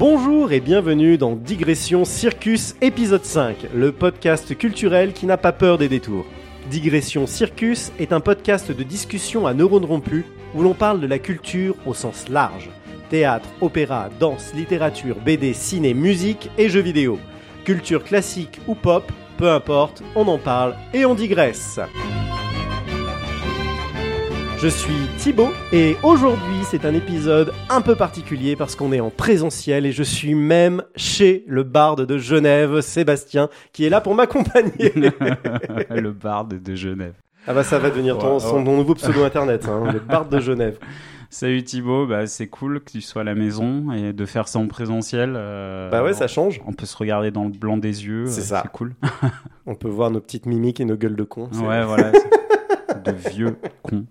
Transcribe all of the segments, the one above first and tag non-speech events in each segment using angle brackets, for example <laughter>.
Bonjour et bienvenue dans Digression Circus épisode 5, le podcast culturel qui n'a pas peur des détours. Digression Circus est un podcast de discussion à neurones rompus où l'on parle de la culture au sens large. Théâtre, opéra, danse, littérature, BD, ciné, musique et jeux vidéo. Culture classique ou pop, peu importe, on en parle et on digresse. Je suis Thibaut et aujourd'hui c'est un épisode un peu particulier parce qu'on est en présentiel et je suis même chez le barde de Genève, Sébastien, qui est là pour m'accompagner. <laughs> le barde de Genève. Ah bah ça va devenir ton, son nouveau pseudo internet, hein, le barde de Genève. <laughs> Salut Thibaut, bah, c'est cool que tu sois à la maison et de faire ça en présentiel. euh, Bah ouais, ça change. On peut se regarder dans le blanc des yeux. C'est euh, ça. C'est cool. <laughs> On peut voir nos petites mimiques et nos gueules de c'est- Ouais, voilà. De vieux <laughs> cons.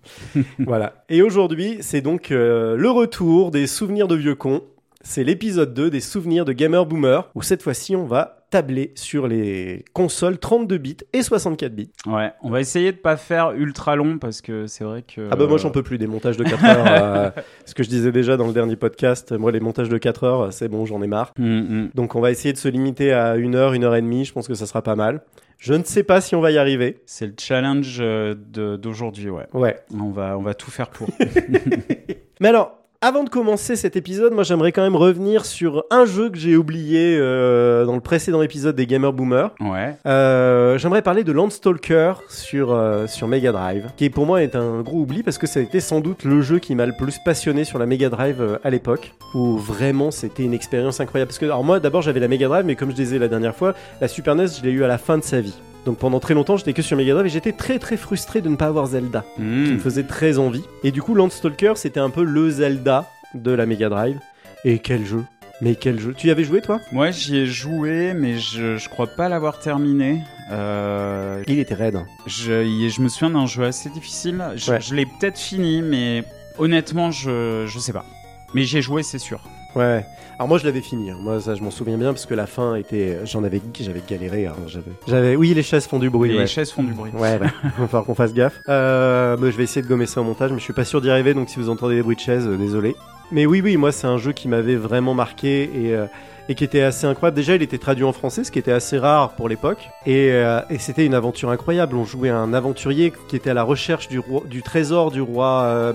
Voilà. Et aujourd'hui, c'est donc euh, le retour des souvenirs de vieux cons. C'est l'épisode 2 des souvenirs de Gamer Boomer, où cette fois-ci, on va tabler sur les consoles 32 bits et 64 bits. Ouais, on va essayer de pas faire ultra long parce que c'est vrai que. Ah bah moi j'en peux plus des montages de 4 heures. <laughs> euh, ce que je disais déjà dans le dernier podcast, moi les montages de 4 heures, c'est bon, j'en ai marre. Hum, hum. Donc on va essayer de se limiter à une heure, une heure et demie, je pense que ça sera pas mal. Je ne sais pas si on va y arriver. C'est le challenge euh, d'aujourd'hui, ouais. Ouais. On va, on va tout faire pour. <laughs> <laughs> Mais alors, avant de commencer cet épisode, moi j'aimerais quand même revenir sur un jeu que j'ai oublié euh, dans le précédent épisode des Gamer Boomer. Ouais. Euh, j'aimerais parler de Landstalker sur, euh, sur Mega Drive, qui pour moi est un gros oubli parce que ça a été sans doute le jeu qui m'a le plus passionné sur la Mega Drive à l'époque, où vraiment c'était une expérience incroyable. Parce que, alors moi d'abord j'avais la Mega Drive, mais comme je disais la dernière fois, la Super NES je l'ai eu à la fin de sa vie. Donc pendant très longtemps j'étais que sur Mega Drive et j'étais très très frustré de ne pas avoir Zelda qui me faisait très envie. Et du coup, Landstalker, c'était un peu le Zelda de la Mega Drive. Et quel jeu Mais quel jeu Tu y avais joué, toi? Moi, j'y ai joué, mais je, je crois pas l'avoir terminé. Euh, Il était raide. Je, y- je me souviens d'un jeu assez difficile. Je, Ouais. je l'ai peut-être fini, mais honnêtement, je, je sais pas. Mais j'ai joué, c'est sûr. Ouais. Alors moi, je l'avais fini. hein. Moi, ça, je m'en souviens bien parce que la fin était. J'en avais, j'avais galéré. hein. J'avais, j'avais. Oui, les chaises font du bruit. Les ouais. chaises font du bruit. Ouais, ouais. il va falloir qu'on fasse gaffe. Euh, mais je vais essayer de gommer ça au montage, mais je suis pas sûr d'y arriver, donc si vous entendez des bruits de chaises, euh, désolé. Mais oui, oui, moi c'est un jeu qui m'avait vraiment marqué et, euh, et qui était assez incroyable. Déjà, il était traduit en français, ce qui était assez rare pour l'époque. Et, euh, et c'était une aventure incroyable. On jouait un aventurier qui était à la recherche du, roi, du trésor du roi. euh,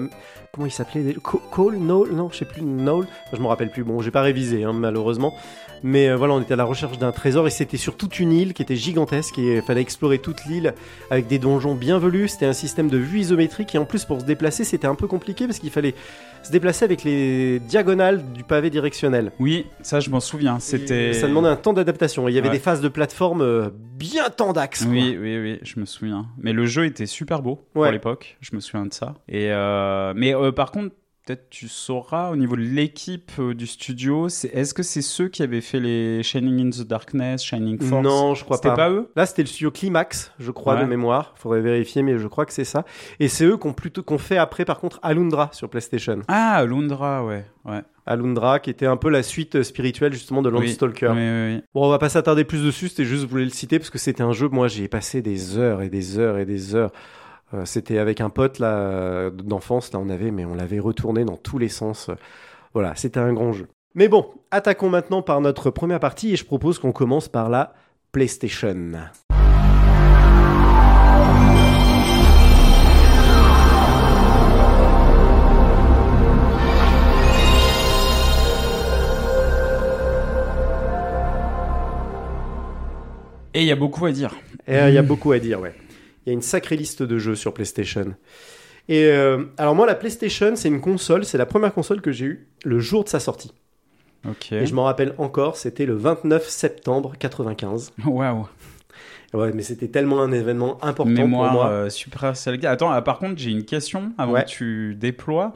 Comment il s'appelait? Co- Cole? Noel? Non, je sais plus. Noel? Je me rappelle plus. Bon, j'ai pas révisé, hein, malheureusement. Mais euh, voilà, on était à la recherche d'un trésor et c'était sur toute une île qui était gigantesque et il fallait explorer toute l'île avec des donjons bien velus. C'était un système de vue isométrique et en plus pour se déplacer, c'était un peu compliqué parce qu'il fallait se déplacer avec les diagonales du pavé directionnel. Oui, ça, je m'en souviens. C'était. Ça demandait un temps d'adaptation. Il y avait Ouais. des phases de plateforme euh, bien tendax. Oui, oui, oui, je me souviens. Mais le jeu était super beau Ouais. pour l'époque. Je me souviens de ça. Et euh, mais euh, par contre, peut-être tu sauras au niveau de l'équipe euh, du studio, c'est est-ce que c'est ceux qui avaient fait les Shining in the Darkness, Shining Force? Non, je crois C'était pas. pas eux? Là, c'était le studio Climax, je crois, Ouais. de mémoire. Faudrait vérifier, mais je crois que c'est ça. Et c'est eux qui ont plutôt qu'on fait après, par contre, Alundra sur PlayStation. Ah, Lundra, ouais, ouais. Alundra, qui était un peu la suite spirituelle justement de. Landstalker. Oui, oui, oui. Bon, on va pas s'attarder plus dessus, c'était juste, je voulais le citer parce que c'était un jeu, moi j'y ai passé des heures et des heures et des heures. Euh, c'était avec un pote là d'enfance, là on avait, mais on l'avait retourné dans tous les sens. Voilà, c'était un grand jeu. Mais bon, attaquons maintenant par notre première partie et je propose qu'on commence par la PlayStation. Et il y a beaucoup à dire. Et il y a beaucoup à dire, ouais. Il y a une sacrée liste de jeux sur PlayStation. Et euh, alors moi, la PlayStation, c'est une console, c'est la première console que j'ai eue le jour de sa sortie. Ok. Et je m'en rappelle encore, c'était le 29 septembre 95. Waouh. Ouais, mais c'était tellement un événement important Mémoire pour moi. euh, Super Saga. Attends, ah, par contre, j'ai une question avant Ouais. que tu déploies.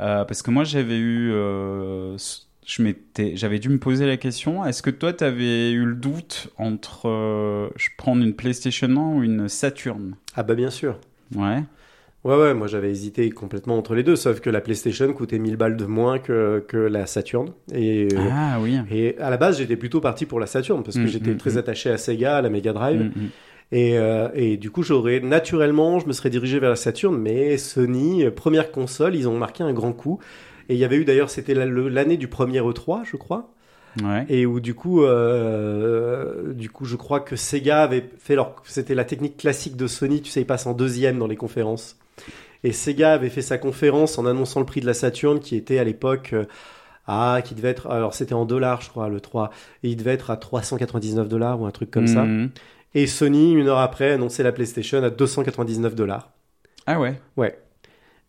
Euh, parce que moi, j'avais eu. S- je m'étais, j'avais dû me poser la question. Est-ce que toi, tu avais eu le doute entre euh, je prendre une PlayStation 1 ou une Saturn? Ah bah bien sûr. Ouais. Ouais, ouais, moi j'avais hésité complètement entre les deux, sauf que la PlayStation coûtait 1000 balles de moins que, que la Saturn. Et, euh, Ah oui. et à la base, j'étais plutôt parti pour la Saturn, parce que Mm, j'étais mm, très mm. attaché à Sega, à la Mega Drive. Et, euh, et du coup, j'aurais naturellement, je me serais dirigé vers la Saturn, mais Sony, première console, ils ont marqué un grand coup. Et il y avait eu d'ailleurs, c'était l'année du premier E3, je crois. Ouais. et où du coup, euh, du coup, je crois que Sega avait fait leur, c'était la technique classique de Sony, tu sais, ils passent en deuxième dans les conférences. Et Sega avait fait sa conférence en annonçant le prix de la Saturn qui était à l'époque, ah, qui devait être, alors c'était en dollars, je crois, le 3, et il devait être à 399 dollars ou un truc comme ça. Mhm. Et Sony, une heure après, annonçait la PlayStation à 299 dollars. Ah ouais. Ouais.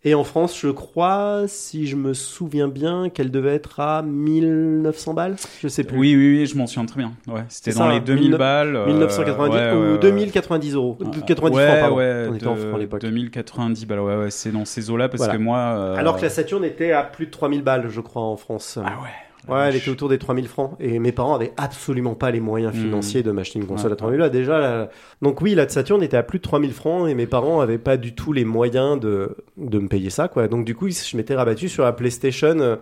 Et en France, je crois, si je me souviens bien, qu'elle devait être à 1900 balles. Je sais plus. Oui, oui, oui, je m'en souviens très bien. Ouais, c'était dans ça, les 2000 19- balles. euh, 1990 ouais, ouais, ou ouais. 2090 euros. Ah, 90 ouais, francs, pardon. ouais, On était en francs à l'époque. 2090 balles, ouais, ouais, c'est dans ces eaux-là parce Voilà. que moi. euh, Alors que la Saturn était à plus de 3000 balles, je crois, en France. Ah ouais. Ouais, elle était autour des 3000 francs. Et mes parents avaient absolument pas les moyens Mhm. financiers de m'acheter une console Ouais. à 3000 là. Déjà, la- donc oui, la Saturn était à plus de 3000 francs et mes parents avaient pas du tout les moyens de, de me payer ça, quoi. Donc du coup, je m'étais rabattu sur la PlayStation euh,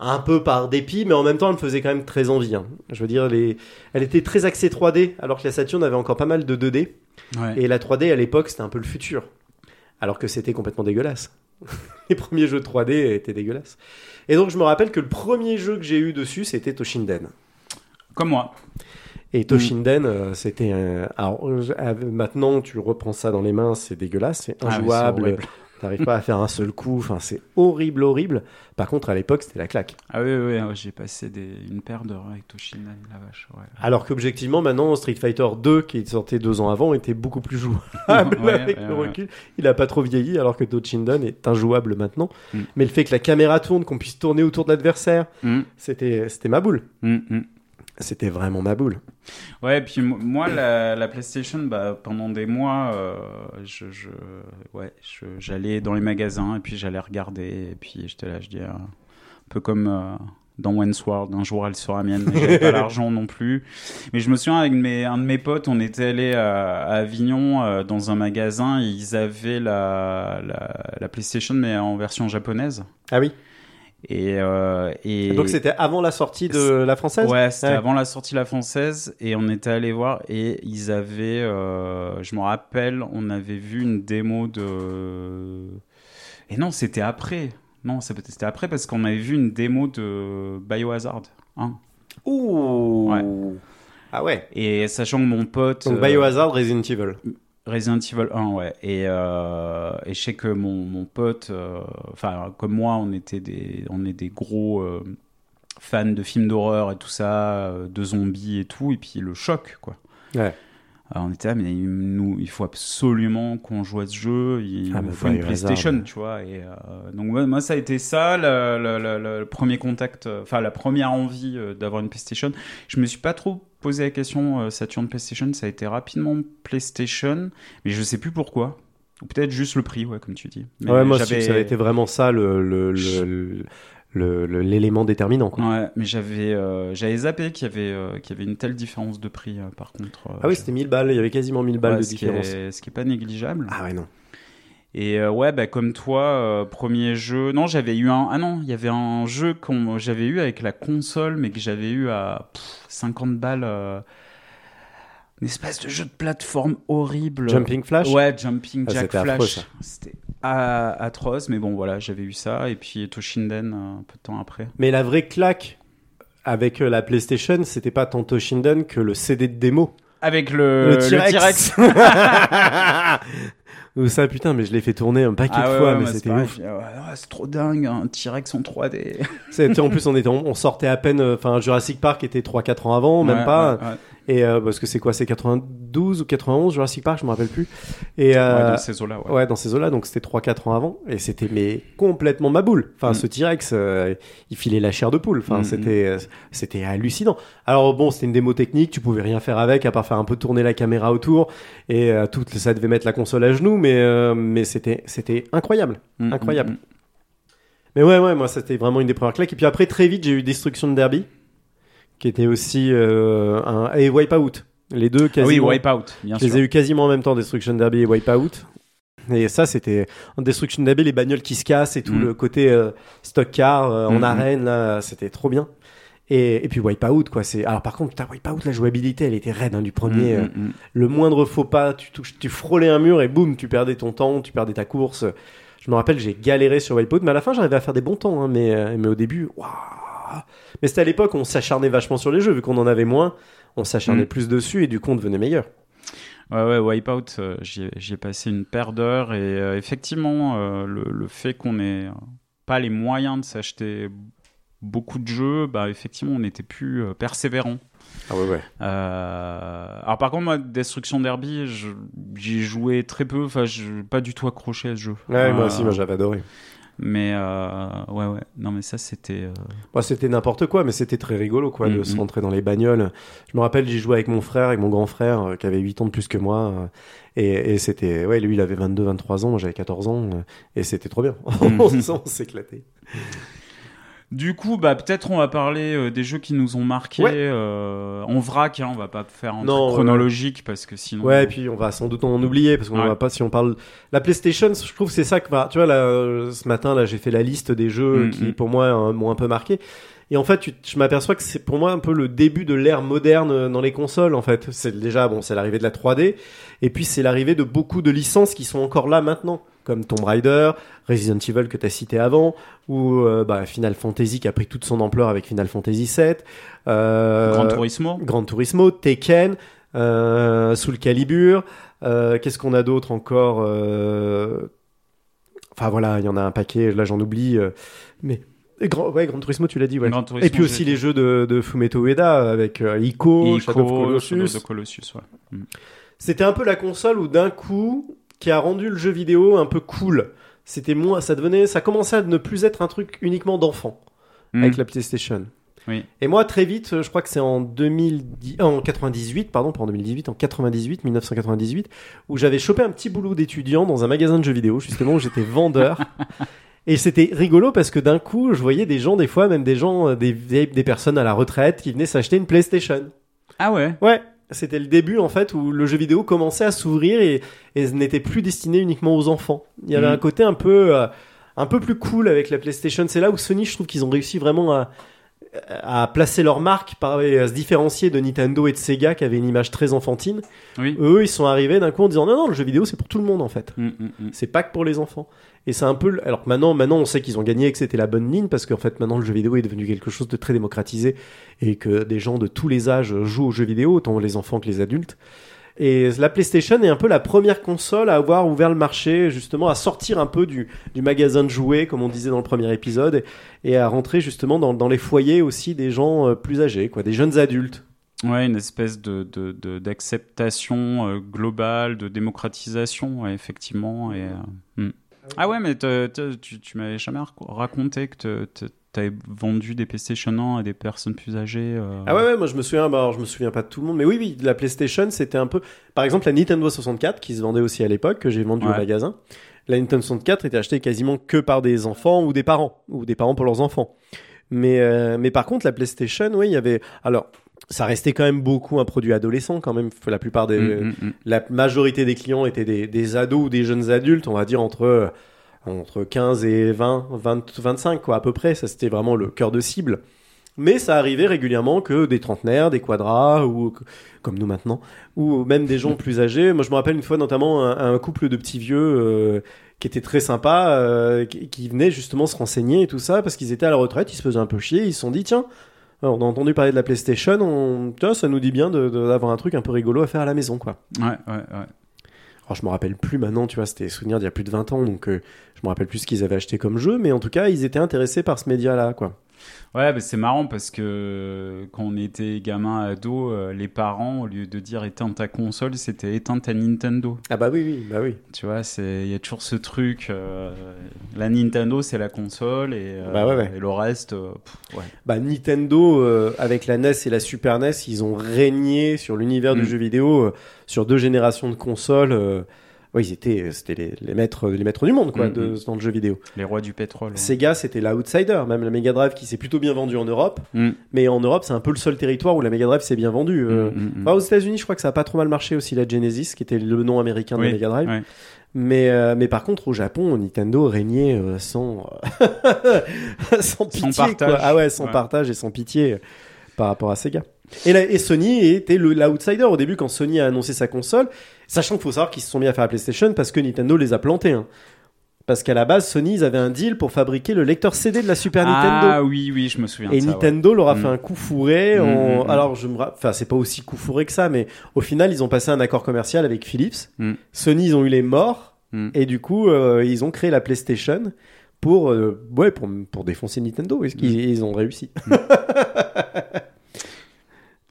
un peu par dépit, mais en même temps, elle me faisait quand même très envie. hein. Je veux dire, les... elle était très axée 3D, alors que la Saturn avait encore pas mal de 2D. Ouais. Et la 3D à l'époque, c'était un peu le futur. Alors que c'était complètement dégueulasse. <laughs> Les premiers jeux 3D étaient dégueulasses. Et donc, je me rappelle que le premier jeu que j'ai eu dessus, c'était Toshinden. Comme moi. Et Toshinden, euh, c'était un. Alors, euh, euh, maintenant, tu reprends ça dans les mains, c'est dégueulasse, c'est Ah, injouable. horrible. T'arrives pas à faire un seul coup. Enfin, c'est horrible, horrible. Par contre, à l'époque, c'était la claque. Ah oui, oui, oui, j'ai passé des... une paire d'heures avec Toshinden, la vache. Ouais. Alors qu'objectivement, maintenant, Street Fighter 2, qui sortait deux ans avant, était beaucoup plus jouable <laughs> Ouais, avec ouais, le recul. Il a pas trop vieilli, alors que Toshinden est injouable maintenant. Mm. Mais le fait que la caméra tourne, qu'on puisse tourner autour de l'adversaire, Hum, c'était, c'était ma boule. hum, hum. C'était vraiment ma boule. Ouais, et puis mo- moi, la, la PlayStation, bah, pendant des mois, euh, je, je, ouais, j'allais dans les magasins et puis j'allais regarder. Et puis j'étais là, je dis, euh, un peu comme euh, dans World, un jour elle sera mienne. mais J'avais pas <laughs> l'argent non plus. Mais je me souviens, avec mes, un de mes potes, on était allé à, à Avignon dans un magasin et ils avaient la, la, la PlayStation, mais en version japonaise. Ah oui. Et, euh, et... Donc c'était avant la sortie de la française Ouais, c'était Ouais. avant la sortie de la française et on était allé voir et ils avaient, euh, je me rappelle, on avait vu une démo de. Et non, c'était après. Non, c'était après parce qu'on avait vu une démo de Biohazard. hein. Ouh. Ouais. Ah ouais. Et sachant que mon pote. Donc euh, Biohazard, Resident Evil. Resident Evil 1, ouais. Et, euh, et je sais que mon, mon pote, euh, enfin, comme moi, on était des, on est des gros euh, fans de films d'horreur et tout ça, de zombies et tout, et puis le choc, quoi. Ouais. Alors, on était là, mais il, nous, il faut absolument qu'on joue à ce jeu, il Ah, nous mais faut une PlayStation, tu vois. Et, euh, donc, ouais, moi, ça a été ça, le, le- le- le premier contact, euh, enfin, la première envie euh, d'avoir une PlayStation. Je me suis pas trop posé la question Saturn PlayStation, ça a été rapidement PlayStation, mais je sais plus pourquoi. Ou peut-être juste le prix, ouais, comme tu dis. Mais ouais, moi j'avais- ça a été vraiment ça le, le, le- le- le- le- l'élément déterminant. Quoi. Ouais, mais j'avais euh, j'avais zappé qu'il y avait euh, qu'il y avait une telle différence de prix euh, par contre. euh, Ah oui, c'était 1000 balles, il y avait quasiment 1000 balles ouais, de ce qui différence. est- ce qui est pas négligeable. Ah ouais, non. Et ouais, bah, comme toi, premier jeu. Non, j'avais eu un. Ah non, il y avait un jeu qu'on j'avais eu avec la console, mais que j'avais eu à pff, 50 balles. Une espèce de jeu de plateforme horrible. Jumping Flash Ouais, Jumping Ah, Jack affreux, Flash. C'était atroce, mais bon, voilà, j'avais eu ça. Et puis Toshinden euh, un peu de temps après. Mais la vraie claque avec euh, la PlayStation, c'était pas tant Toshinden que le CD de démo. Avec le, le T-Rex. <laughs> Ou ça, putain, mais je l'ai fait tourner un paquet Ah de ouais, fois, ouais, mais c'était ouf. ah ouais, c'est trop dingue, un T-Rex en 3D. C'était- <laughs> en plus, on, était, on sortait à peine. euh, Enfin, Jurassic Park était 3-4 ans avant, même pas. Et euh, parce que c'est quoi C'est 92 ou 91 Jurassic Park, je me rappelle plus. Et euh, Ouais, dans ces eaux-là, ouais. Ouais, dans ces eaux-là, donc c'était 3-4 ans avant, et c'était mais complètement ma boule. Enfin, Mm. ce T-Rex, euh, il filait la chair de poule. Enfin, Mm, c'était, euh, c'était hallucinant. Alors bon, c'était une démo technique, tu pouvais rien faire avec, à part faire un peu tourner la caméra autour, et euh, tout, ça devait mettre la console à genoux, mais euh, mais c'était, c'était incroyable, Mm, incroyable. mm, mm. Mais ouais, ouais, moi, c'était vraiment une des premières claques. Et puis après, très vite, j'ai eu Destruction Derby, qui était aussi euh, un et Wipeout. Les deux Ah quasiment. oui, Wipeout, bien Je les sûr. ai eu quasiment en même temps, Destruction Derby et Wipeout. Et ça, c'était en Destruction Derby, les bagnoles qui se cassent et tout Mm. le côté euh, stock car euh, en Mm, mm. arène, là, c'était trop bien. Et, et puis Wipeout, quoi. C'est alors par contre, putain, Wipeout, la jouabilité, elle était raide hein, du premier. Euh. Le moindre faux pas, tu touches, tu frôlais un mur et boum, tu perdais ton temps, tu perdais ta course. Je me rappelle, j'ai galéré sur Wipeout, mais à la fin, j'arrivais à faire des bons temps. hein, mais mais au début, waouh, Mais c'était à l'époque, on s'acharnait vachement sur les jeux, vu qu'on en avait moins, on s'acharnait Mm. plus dessus et du coup on devenait meilleur. Ouais, ouais, Wipeout, euh, j'y ai, j'y ai passé une paire d'heures et euh, effectivement, euh, le, le fait qu'on ait euh, pas les moyens de s'acheter beaucoup de jeux, bah effectivement, on n'était plus persévérant. Ah ouais, ouais. Alors par contre, moi, Destruction Derby, j'y ai joué très peu, enfin, je pas du tout accroché à ce jeu. Ouais, moi aussi, moi j'avais adoré. Mais euh, ouais, ouais, non, mais ça, c'était. euh, Moi, c'était n'importe quoi, mais c'était très rigolo, quoi, de Mhm. se rentrer dans les bagnoles. Je me rappelle, j'y jouais avec mon frère, avec mon grand frère, euh, qui avait 8 ans de plus que moi. euh, et, et c'était, ouais, lui, il avait 22, 23 ans, moi j'avais 14 ans, euh, et c'était trop bien. <laughs> On <laughs> s'éclatait. Du coup, bah peut-être on va parler euh, des jeux qui nous ont marqués Ouais. euh, en vrac. Hein, on va pas faire en Non, truc ouais, chronologique parce que sinon. Ouais, et puis on va sans doute en oublier, parce qu'on Ouais. va pas, si on parle. La PlayStation, je trouve, c'est ça que, bah, tu vois, là, euh, ce matin, là, j'ai fait la liste des jeux Mhm. qui, pour moi, euh, m'ont un peu marqué. Et en fait, tu- je m'aperçois que c'est pour moi un peu le début de l'ère moderne euh, dans les consoles. En fait, c'est déjà bon, c'est l'arrivée de la 3D, et puis c'est l'arrivée de beaucoup de licences qui sont encore là maintenant, comme Tomb Raider, Resident Evil que tu as cité avant, ou euh, bah, Final Fantasy qui a pris toute son ampleur avec Final Fantasy 7, euh, Gran Turismo. Gran Turismo, Tekken, euh, Soul Calibur. euh, Qu'est-ce qu'on a d'autre encore euh, Enfin voilà, il y en a un paquet. Là, j'en oublie. euh, mais Grand, ouais, Gran Turismo, tu l'as dit. Ouais. Turismo, Et puis aussi les jeux de, de Fumeto Ueda avec euh, Ico, Ico, Shadow of Colossus. Ouais. C'était un peu la console où d'un coup, qui a rendu le jeu vidéo un peu cool. C'était moins, ça devenait, ça commençait à ne plus être un truc uniquement d'enfant Mm. avec la PlayStation. Oui. Et moi, très vite, je crois que c'est en 2010, en 98, pardon, pas en 2018, en 98, 1998, où j'avais chopé un petit boulot d'étudiant dans un magasin de jeux vidéo, justement, où j'étais vendeur. <laughs> Et c'était rigolo parce que d'un coup, je voyais des gens, des fois, même des gens, euh, des, des personnes à la retraite qui venaient s'acheter une PlayStation. Ah ouais. Ouais, c'était le début en fait où le jeu vidéo commençait à s'ouvrir et, et n'était plus destiné uniquement aux enfants. Il y avait Mhm. un côté un peu, euh, un peu plus cool avec la PlayStation. C'est là où Sony, je trouve qu'ils ont réussi vraiment à, à placer leur marque, par- à se différencier de Nintendo et de Sega qui avaient une image très enfantine. Oui. Eux, ils sont arrivés d'un coup en disant non, non, le jeu vidéo c'est pour tout le monde en fait. Mm, mm, mm. C'est pas que pour les enfants. Et c'est un peu. Alors maintenant, maintenant, on sait qu'ils ont gagné et que c'était la bonne ligne parce qu'en fait, maintenant, le jeu vidéo est devenu quelque chose de très démocratisé et que des gens de tous les âges jouent aux jeux vidéo, autant les enfants que les adultes. Et la PlayStation est un peu la première console à avoir ouvert le marché, justement, à sortir un peu du, magasin de jouets, comme on disait dans le premier épisode, et, à rentrer justement dans, les foyers aussi des gens euh, plus âgés, quoi, des jeunes adultes. Ouais, une espèce de d'acceptation euh, globale, de démocratisation, ouais, effectivement. Et, euh, mm. Ah ouais, mais te- te- tu, tu m'avais jamais rac- raconté que tu avais vendu des PlayStation 1 à des personnes plus âgées. euh. Ah ouais, ouais, moi je me souviens, bah, alors je me souviens pas de tout le monde, mais oui, oui, la PlayStation c'était un peu. Par exemple, la Nintendo 64 qui se vendait aussi à l'époque, que j'ai vendue au magasin. La Nintendo 64 était achetée quasiment que par des enfants ou des parents, ou des parents pour leurs enfants. Mais, euh, mais par contre, la PlayStation, oui, il y avait. Alors, ça restait quand même beaucoup un produit adolescent, quand même. La plupart des. Mm, mm, mm. La majorité des clients étaient des, des ados ou des jeunes adultes, on va dire entre, entre 15 et 20, 20, 25, quoi, à peu près. Ça, c'était vraiment le cœur de cible. Mais ça arrivait régulièrement que des trentenaires, des quadras, ou comme nous maintenant, ou même des gens plus âgés. Moi, je me rappelle une fois notamment un, un couple de petits vieux euh, qui était très sympa, euh, qui, qui venaient justement se renseigner et tout ça, parce qu'ils étaient à la retraite, ils se faisaient un peu chier, ils se sont dit, tiens, on a entendu parler de la PlayStation, on... tiens, ça nous dit bien de- d'avoir un truc un peu rigolo à faire à la maison, quoi. Ouais, ouais, ouais. Alors, je me rappelle plus maintenant, tu vois, c'était des souvenirs d'il y a plus de 20 ans, donc euh, je me rappelle plus ce qu'ils avaient acheté comme jeu, mais en tout cas, ils étaient intéressés par ce média-là, quoi. Ouais, bah, c'est marrant parce que quand on était gamin, ado, euh, les parents, au lieu de dire éteins ta console, c'était éteins ta Nintendo. Ah bah oui, oui, bah oui. Tu vois, il y a toujours ce truc. euh, la Nintendo, c'est la console et, euh, Bah ouais, ouais. et le reste, euh, pff, ouais. Bah Nintendo, avec la NES et la Super NES, ils ont régné sur l'univers du Mm. jeu vidéo sur deux générations de consoles. Euh, ouais, ils étaient, c'était les, les maîtres, les maîtres du monde, quoi, Mm, de, dans le jeu vidéo. les rois du pétrole. ouais. Sega, c'était l'outsider, même la Mega Drive qui s'est plutôt bien vendue en Europe, Mm. mais en Europe, c'est un peu le seul territoire où la Mega Drive s'est bien vendue. euh. Mm, mm, mm. Enfin, aux États-Unis, je crois que ça a pas trop mal marché aussi la Genesis, qui était le nom américain de Oui, la Mega Drive. ouais. Mais, euh, mais par contre, au Japon, Nintendo régnait euh, sans, <laughs> sans pitié. partage. Quoi. Ah ouais, sans Ouais. partage et sans pitié euh, par rapport à Sega. Et, la- et Sony était le- l'outsider au début quand Sony a annoncé sa console, sachant qu'il faut savoir qu'ils se sont mis à faire la PlayStation parce que Nintendo les a plantés. hein. Parce qu'à la base, Sony, ils avaient un deal pour fabriquer le lecteur CD de la Super Nintendo. Ah oui, oui, je me souviens. Et de ça, ouais. Nintendo leur a Mm. fait un coup fourré. Mm, en- mm. Alors, je me, enfin, c'est pas aussi coup fourré que ça, mais au final, ils ont passé un accord commercial avec Philips. Sony, ils ont eu les morts, et du coup, euh, ils ont créé la PlayStation pour, euh, ouais, pour, pour défoncer Nintendo. Ils ont réussi? <laughs>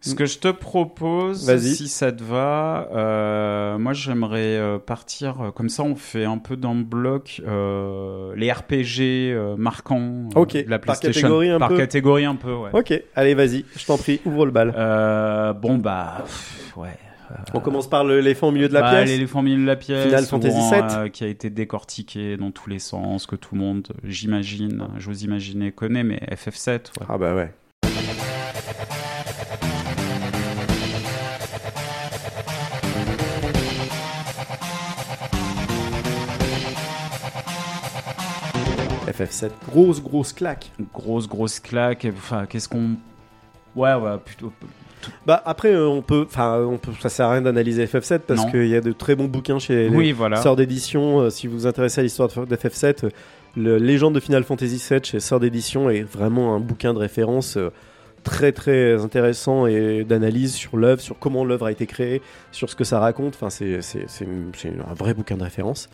Ce que je te propose, si ça te va, euh, moi j'aimerais euh, partir euh, comme ça. On fait un peu dans le bloc euh, les RPG euh, marquants Ok, de la par PlayStation. catégorie un par peu. catégorie un peu, ouais. ok, allez, vas-y, je t'en prie, ouvre le bal. Euh, bon bah pff, ouais. On commence par l'éléphant au milieu de la Bah, pièce. L'éléphant au milieu de la pièce. Final Fantasy VII. euh, qui a été décortiqué dans tous les sens, que tout le monde, j'imagine, j'ose imaginer, connaît, mais FF7. ouais. Ah bah ouais. FF7, grosse grosse claque. Grosse, grosse claque. Enfin, qu'est-ce qu'on. Ouais, ouais, plutôt. Bah après euh, on peut, enfin on peut, ça sert à rien d'analyser FF7 parce qu'il y a de très bons bouquins chez les Oui, voilà. sœurs d'édition. Euh, si vous vous intéressez à l'histoire de de FF7, euh, le Légende de Final Fantasy VII chez sœurs d'édition est vraiment un bouquin de référence euh, très très intéressant et d'analyse sur l'œuvre, sur comment l'œuvre a été créée, sur ce que ça raconte. Enfin c'est un vrai bouquin de référence.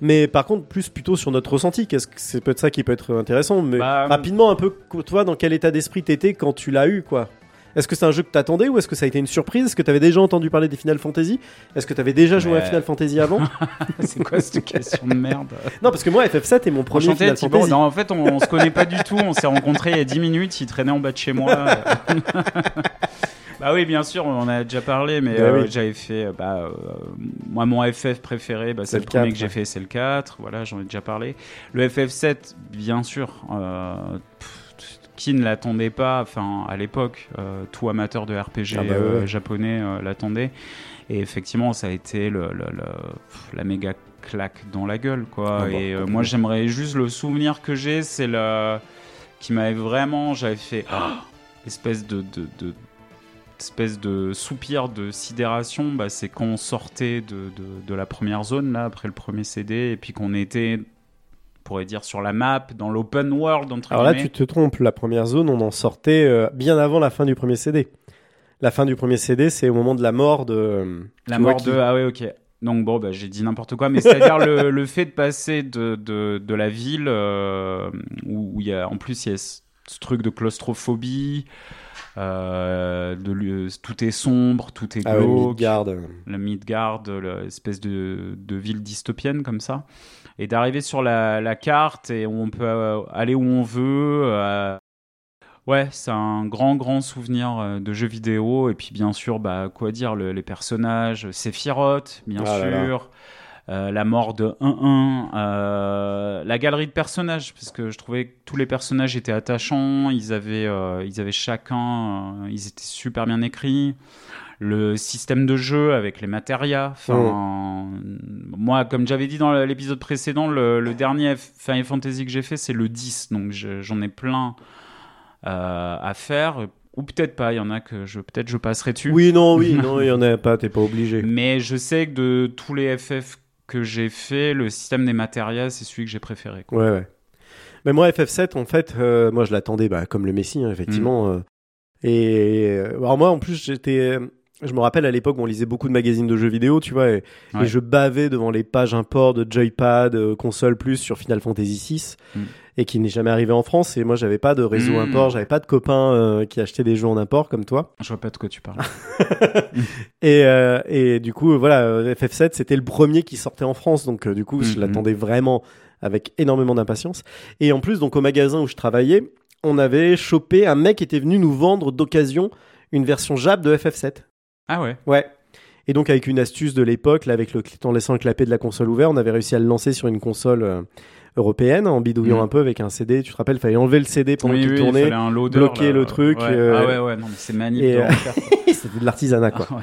Mais par contre, plus plutôt sur notre ressenti, qu'est-ce que c'est peut-être ça qui peut être intéressant. Mais Bah, rapidement, un peu, toi, dans quel état d'esprit t'étais quand tu l'as eu, quoi? Est-ce que c'est un jeu que t'attendais ou est-ce que ça a été une surprise? Est-ce que t'avais déjà entendu parler des Final Fantasy? Est-ce que t'avais déjà joué à. Final Fantasy avant? <laughs> C'est quoi cette question de merde? Non, parce que moi, FF7 est mon premier Enchanté, Final Thibaut. Fantasy. Non, en fait, on, on se connaît pas du tout. On s'est rencontrés il y a 10 minutes. Il traînait en bas de chez moi. <laughs> bah oui, bien sûr, on en a déjà parlé, mais Bah euh, oui. j'avais fait. euh, Bah, euh, moi, mon FF préféré, bah, C'est le premier 4, que j'ai ouais. fait, c'est le 4. Voilà, j'en ai déjà parlé. Le FF7, bien sûr. euh, pff, qui ne l'attendait pas, enfin à l'époque, tout amateur de RPG Ah bah ouais. japonais l'attendait. Et effectivement, ça a été le, le- le- pff, la méga claque dans la gueule, quoi. Ah bah, et moi, j'aimerais juste le souvenir que j'ai, c'est le qui m'avait vraiment, j'avais fait ah, espèce de, de, de- espèce de soupir de sidération. Bah, c'est quand on sortait de, de, de la première zone là après le premier CD et puis qu'on était, on pourrait dire sur la map dans l'open world entre Alors là, tu te trompes. La première zone, on en sortait euh, bien avant la fin du premier CD. La fin du premier CD, c'est au moment de la mort de. La tu vois mort qui- de. Ah ouais, ok. Donc bon, bah, j'ai dit n'importe quoi, mais c'est-à-dire le, <laughs> le fait de passer de, de, de la ville euh, où il y a en plus il y a ce truc de claustrophobie, euh, de lieu- tout est sombre, tout est Ah glauque, Midgard. euh. la Midgard, l'espèce de, de ville dystopienne comme ça, et d'arriver sur la, la carte et on peut euh, aller où on veut. euh, Ouais, c'est un grand, grand souvenir euh, de jeux vidéo. Et puis, bien sûr, bah, quoi dire, le- les personnages, Sephiroth, bien Ah là là. Euh, la mort de 1-1, euh, la galerie de personnages, parce que je trouvais que tous les personnages étaient attachants, ils avaient, euh, ils avaient chacun, ils étaient super bien écrits. Le système de jeu avec les matérias, enfin, moi, comme j'avais dit dans l'épisode précédent, le, le dernier Final Fantasy que j'ai fait, c'est le 10, donc je- j'en ai plein euh, à faire, ou peut-être pas, il y en a que je peut-être je passerai dessus. Oui, non, oui, <laughs> non, il y en a pas, t'es pas obligé. Mais je sais que de tous les FF que j'ai fait, le système des matérias, c'est celui que j'ai préféré. quoi. Ouais, ouais. Mais moi, FF7, en fait, euh, moi, je l'attendais bah, comme le Messi, hein, effectivement. euh. et euh, alors moi, en plus, j'étais. Je me rappelle à l'époque où on lisait beaucoup de magazines de jeux vidéo, tu vois, et, je bavais devant les pages import de Joypad, euh, console plus sur Final Fantasy VI, Mm. Et qui n'est jamais arrivé en France. Et moi, j'avais pas de réseau Mm. import, j'avais pas de copains euh, qui achetaient des jeux en import comme toi. Je vois pas de quoi tu parles. <laughs> Et, euh, et du coup, voilà, euh, FF7, c'était le premier qui sortait en France, donc euh, du coup, je Mhm. l'attendais vraiment avec énormément d'impatience. Et en plus, donc au magasin où je travaillais, on avait chopé un mec qui était venu nous vendre d'occasion une version Jap de FF7. Ah ouais. Ouais. Et donc avec une astuce de l'époque, là, avec le en laissant le clapet de la console ouvert, on avait réussi à le lancer sur une console euh, européenne en bidouillant Mhm. un peu avec un CD. Tu te rappelles, fallait enlever le CD pendant Oui, qu'il oui, il tournait. fallait un loader, bloquer là. le truc, Ouais. euh, Ah ouais, ouais, non, mais c'est magnifique. euh. <laughs> C'était de l'artisanat, quoi. Ah <laughs> ouais.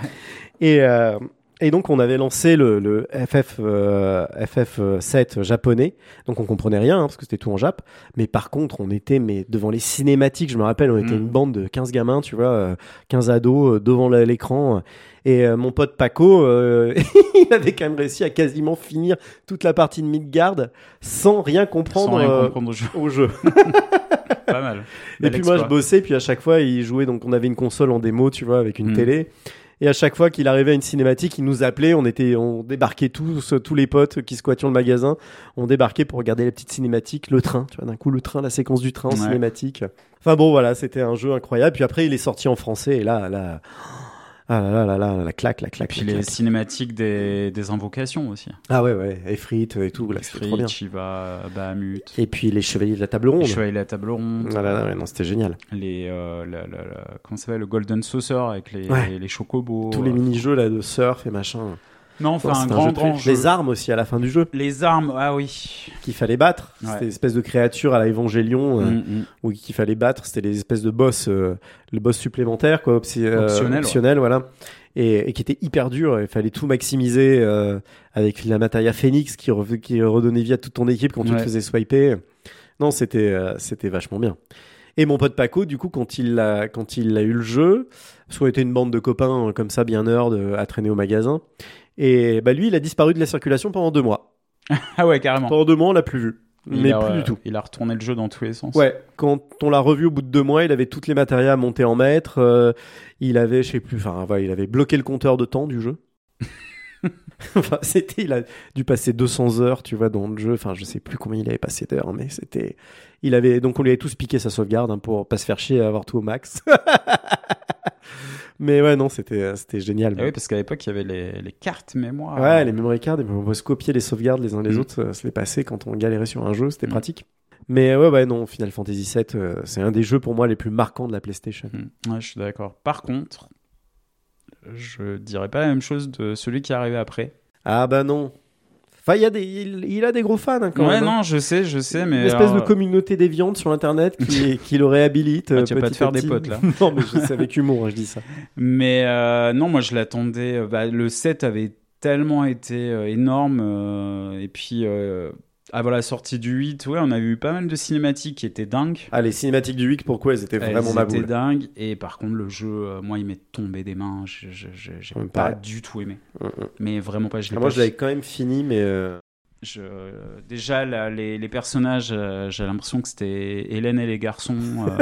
Et, euh, Et donc on avait lancé le, le FF euh, FF7 japonais, donc on comprenait rien hein, parce que c'était tout en jap. Mais par contre, on était mais devant les cinématiques, je me rappelle, on était Mm. une bande de 15 gamins, tu vois, euh, 15 ados euh, devant l'écran. Et euh, mon pote Paco, euh, <laughs> il avait quand même réussi à quasiment finir toute la partie de Midgard sans rien comprendre, Sans rien euh, comprendre au jeu. au jeu. <laughs> Pas mal. Et puis moi je bossais, puis à chaque fois il jouait, donc on avait une console en démo, tu vois, avec une Mm. télé. Et à chaque fois qu'il arrivait à une cinématique, il nous appelait, on était, on débarquait tous, tous les potes qui squattions le magasin, on débarquait pour regarder la petite cinématique, le train, tu vois, d'un coup le train, la séquence du train en Ouais. cinématique. Enfin bon voilà, c'était un jeu incroyable. Puis après il est sorti en français et là, là, ah là là là là, la claque, la claque. Puis la les claque. cinématiques des, des invocations aussi. Ah ouais ouais, Efrit et tout, là c'était trop bien. Shiva, Bahamut, Et puis les chevaliers de la table ronde. les chevaliers de la table ronde, Ah là là, ouais, non c'était génial. les, euh, la- la- la- comment ça s'appelle, le Golden Saucer avec les, Ouais. les chocobos. Tous les euh. mini-jeux là de surf et machin. Non, enfin, un grand, jeu grand. Les armes aussi à la fin du jeu. Les armes, ah oui. qu'il fallait battre. Ouais. C'était des espèces de créatures à la Evangelion euh, Mm, mm. ou qu'il fallait battre. C'était les espèces de boss, euh, le boss supplémentaire, quoi, opti- euh, Optionnel, ouais. optionnel, voilà. Et, et qui était hyper dur. Il fallait tout maximiser euh, avec la Materia Phoenix qui, re- qui redonnait vie à toute ton équipe quand tu te faisais swiper. Non, c'était euh, c'était vachement bien. Et mon pote Paco, du coup, quand il a, quand il a eu le jeu, qu'on était une bande de copains euh, comme ça, bien nerd, à traîner au magasin. Et bah lui, il a disparu de la circulation pendant deux mois. <laughs> Ah ouais, carrément. Pendant deux mois, on l'a plus vu. Il Mais a, plus ouais, du tout. Il a retourné le jeu dans tous les sens. Ouais, quand on l'a revu au bout de deux mois, il avait toutes les matérias montées en mètres. euh, il avait, je sais plus, enfin, voilà, il avait bloqué le compteur de temps du jeu. <laughs> enfin, c'était, il a dû passer 200 heures, tu vois, dans le jeu. Enfin, je sais plus combien il avait passé d'heures, mais c'était, il avait, donc on lui avait tous piqué sa sauvegarde hein, pour pas se faire chier à avoir tout au max. <laughs> mais ouais, non, c'était, c'était génial. Ah oui, parce qu'à l'époque, il y avait les, les cartes mémoire. Ouais, les memory cards, et on pouvait se copier les sauvegardes les uns les Mm. autres, euh, se les passer quand on galérait sur un jeu, c'était Mm. pratique. Mais ouais, ouais, non, Final Fantasy VII, euh, c'est un des jeux pour moi les plus marquants de la PlayStation. Mm. Ouais, je suis d'accord. Par contre, je dirais pas la même chose de celui qui est arrivé après. Ah bah non. Enfin, il y a des, il, il a des gros fans hein, quand ouais, même. hein. non, je sais, je sais, mais. Une espèce de alors, communauté déviante sur Internet qui, qui le réhabilite. <laughs> Ah, euh, tu vas pas te faire des potes, là. <laughs> non, mais sais avec humour, hein, je dis ça. Mais euh, non, moi je l'attendais. euh, bah, le set avait tellement été euh, énorme. euh, et puis, euh, avant la sortie du 8, ouais, on a eu pas mal de cinématiques qui étaient dingues. Ah, les cinématiques du week, pourquoi elles étaient Elles vraiment ma étaient boule dingues. Et par contre, le jeu, euh, moi, il m'est tombé des mains. Je- J'ai pas pareil. du tout aimé. Mm, mm. Mais vraiment pas. Je Ah, Moi, je l'avais quand même fini, mais. euh, Je- déjà, là, les, les personnages, euh, j'ai l'impression que c'était Hélène et les garçons euh,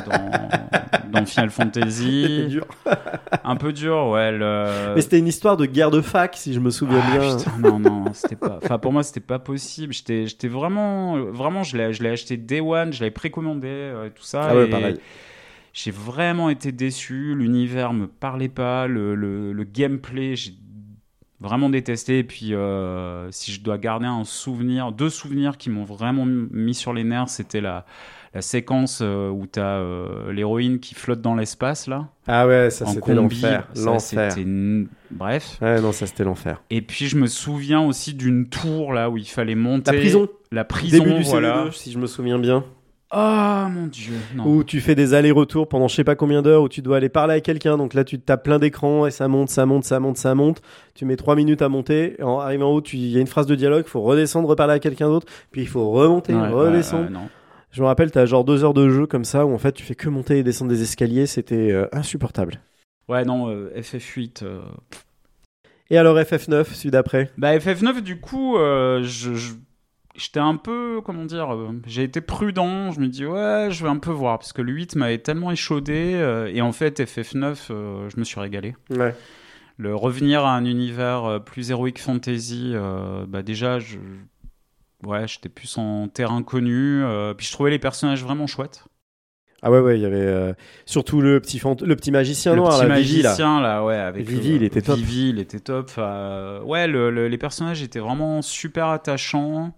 <laughs> dans, dans Final Fantasy. <laughs> dur. Un peu dur, ouais. le- Mais c'était une histoire de guerre de fac, si je me souviens Ah, bien. putain, non, non, c'était pas. Enfin, pour moi, c'était pas possible. J'étais, j'étais vraiment, vraiment, je l'ai, je l'ai acheté Day One, je l'avais précommandé, euh, et tout ça. Ah ouais, et pareil. J'ai vraiment été déçu. L'univers me parlait pas, le, le, le gameplay, j'ai vraiment détesté. Et puis, euh, si je dois garder un souvenir, deux souvenirs qui m'ont vraiment mis sur les nerfs, c'était la, la séquence euh, où t'as euh, l'héroïne qui flotte dans l'espace là, Ah ouais, ça c'était l'enfer. L'enfer. bref. Ouais, non, ça c'était l'enfer. Et puis je me souviens aussi d'une tour là où il fallait monter. La prison. La prison, Début du voilà. CV2, si je me souviens bien. Ah mon dieu, non. Où tu fais des allers-retours pendant je sais pas combien d'heures, où tu dois aller parler à quelqu'un. Donc là, tu tapes plein d'écrans et ça monte, ça monte, ça monte, ça monte. Tu mets trois minutes à monter. En arrivant en haut, il y a une phrase de dialogue. Il faut redescendre, reparler à quelqu'un d'autre. Puis il faut remonter, Ouais, redescendre. non. Je me rappelle, t'as genre deux heures de jeu comme ça où en fait tu fais que monter et descendre des escaliers. C'était euh, insupportable. Ouais, non, euh, FF8. euh, Et alors FF9, celui d'après? Bah FF9 du coup, je, je- j'étais un peu, comment dire, euh, j'ai été prudent, je me dis ouais, je vais un peu voir, parce que le 8 m'avait tellement échaudé, euh, et en fait FF9, euh, je me suis régalé. Ouais. Le revenir à un univers plus heroic fantasy, bah déjà, je, ouais, j'étais plus en terrain connu, puis je trouvais les personnages vraiment chouettes. Ah ouais, ouais, il y avait euh, surtout le petit, fant- le petit magicien le noir, petit Vivi, là. magicien là. ouais avec Vivi, le- il était top. Vivi il était top euh, ouais le- le- les personnages étaient vraiment super attachants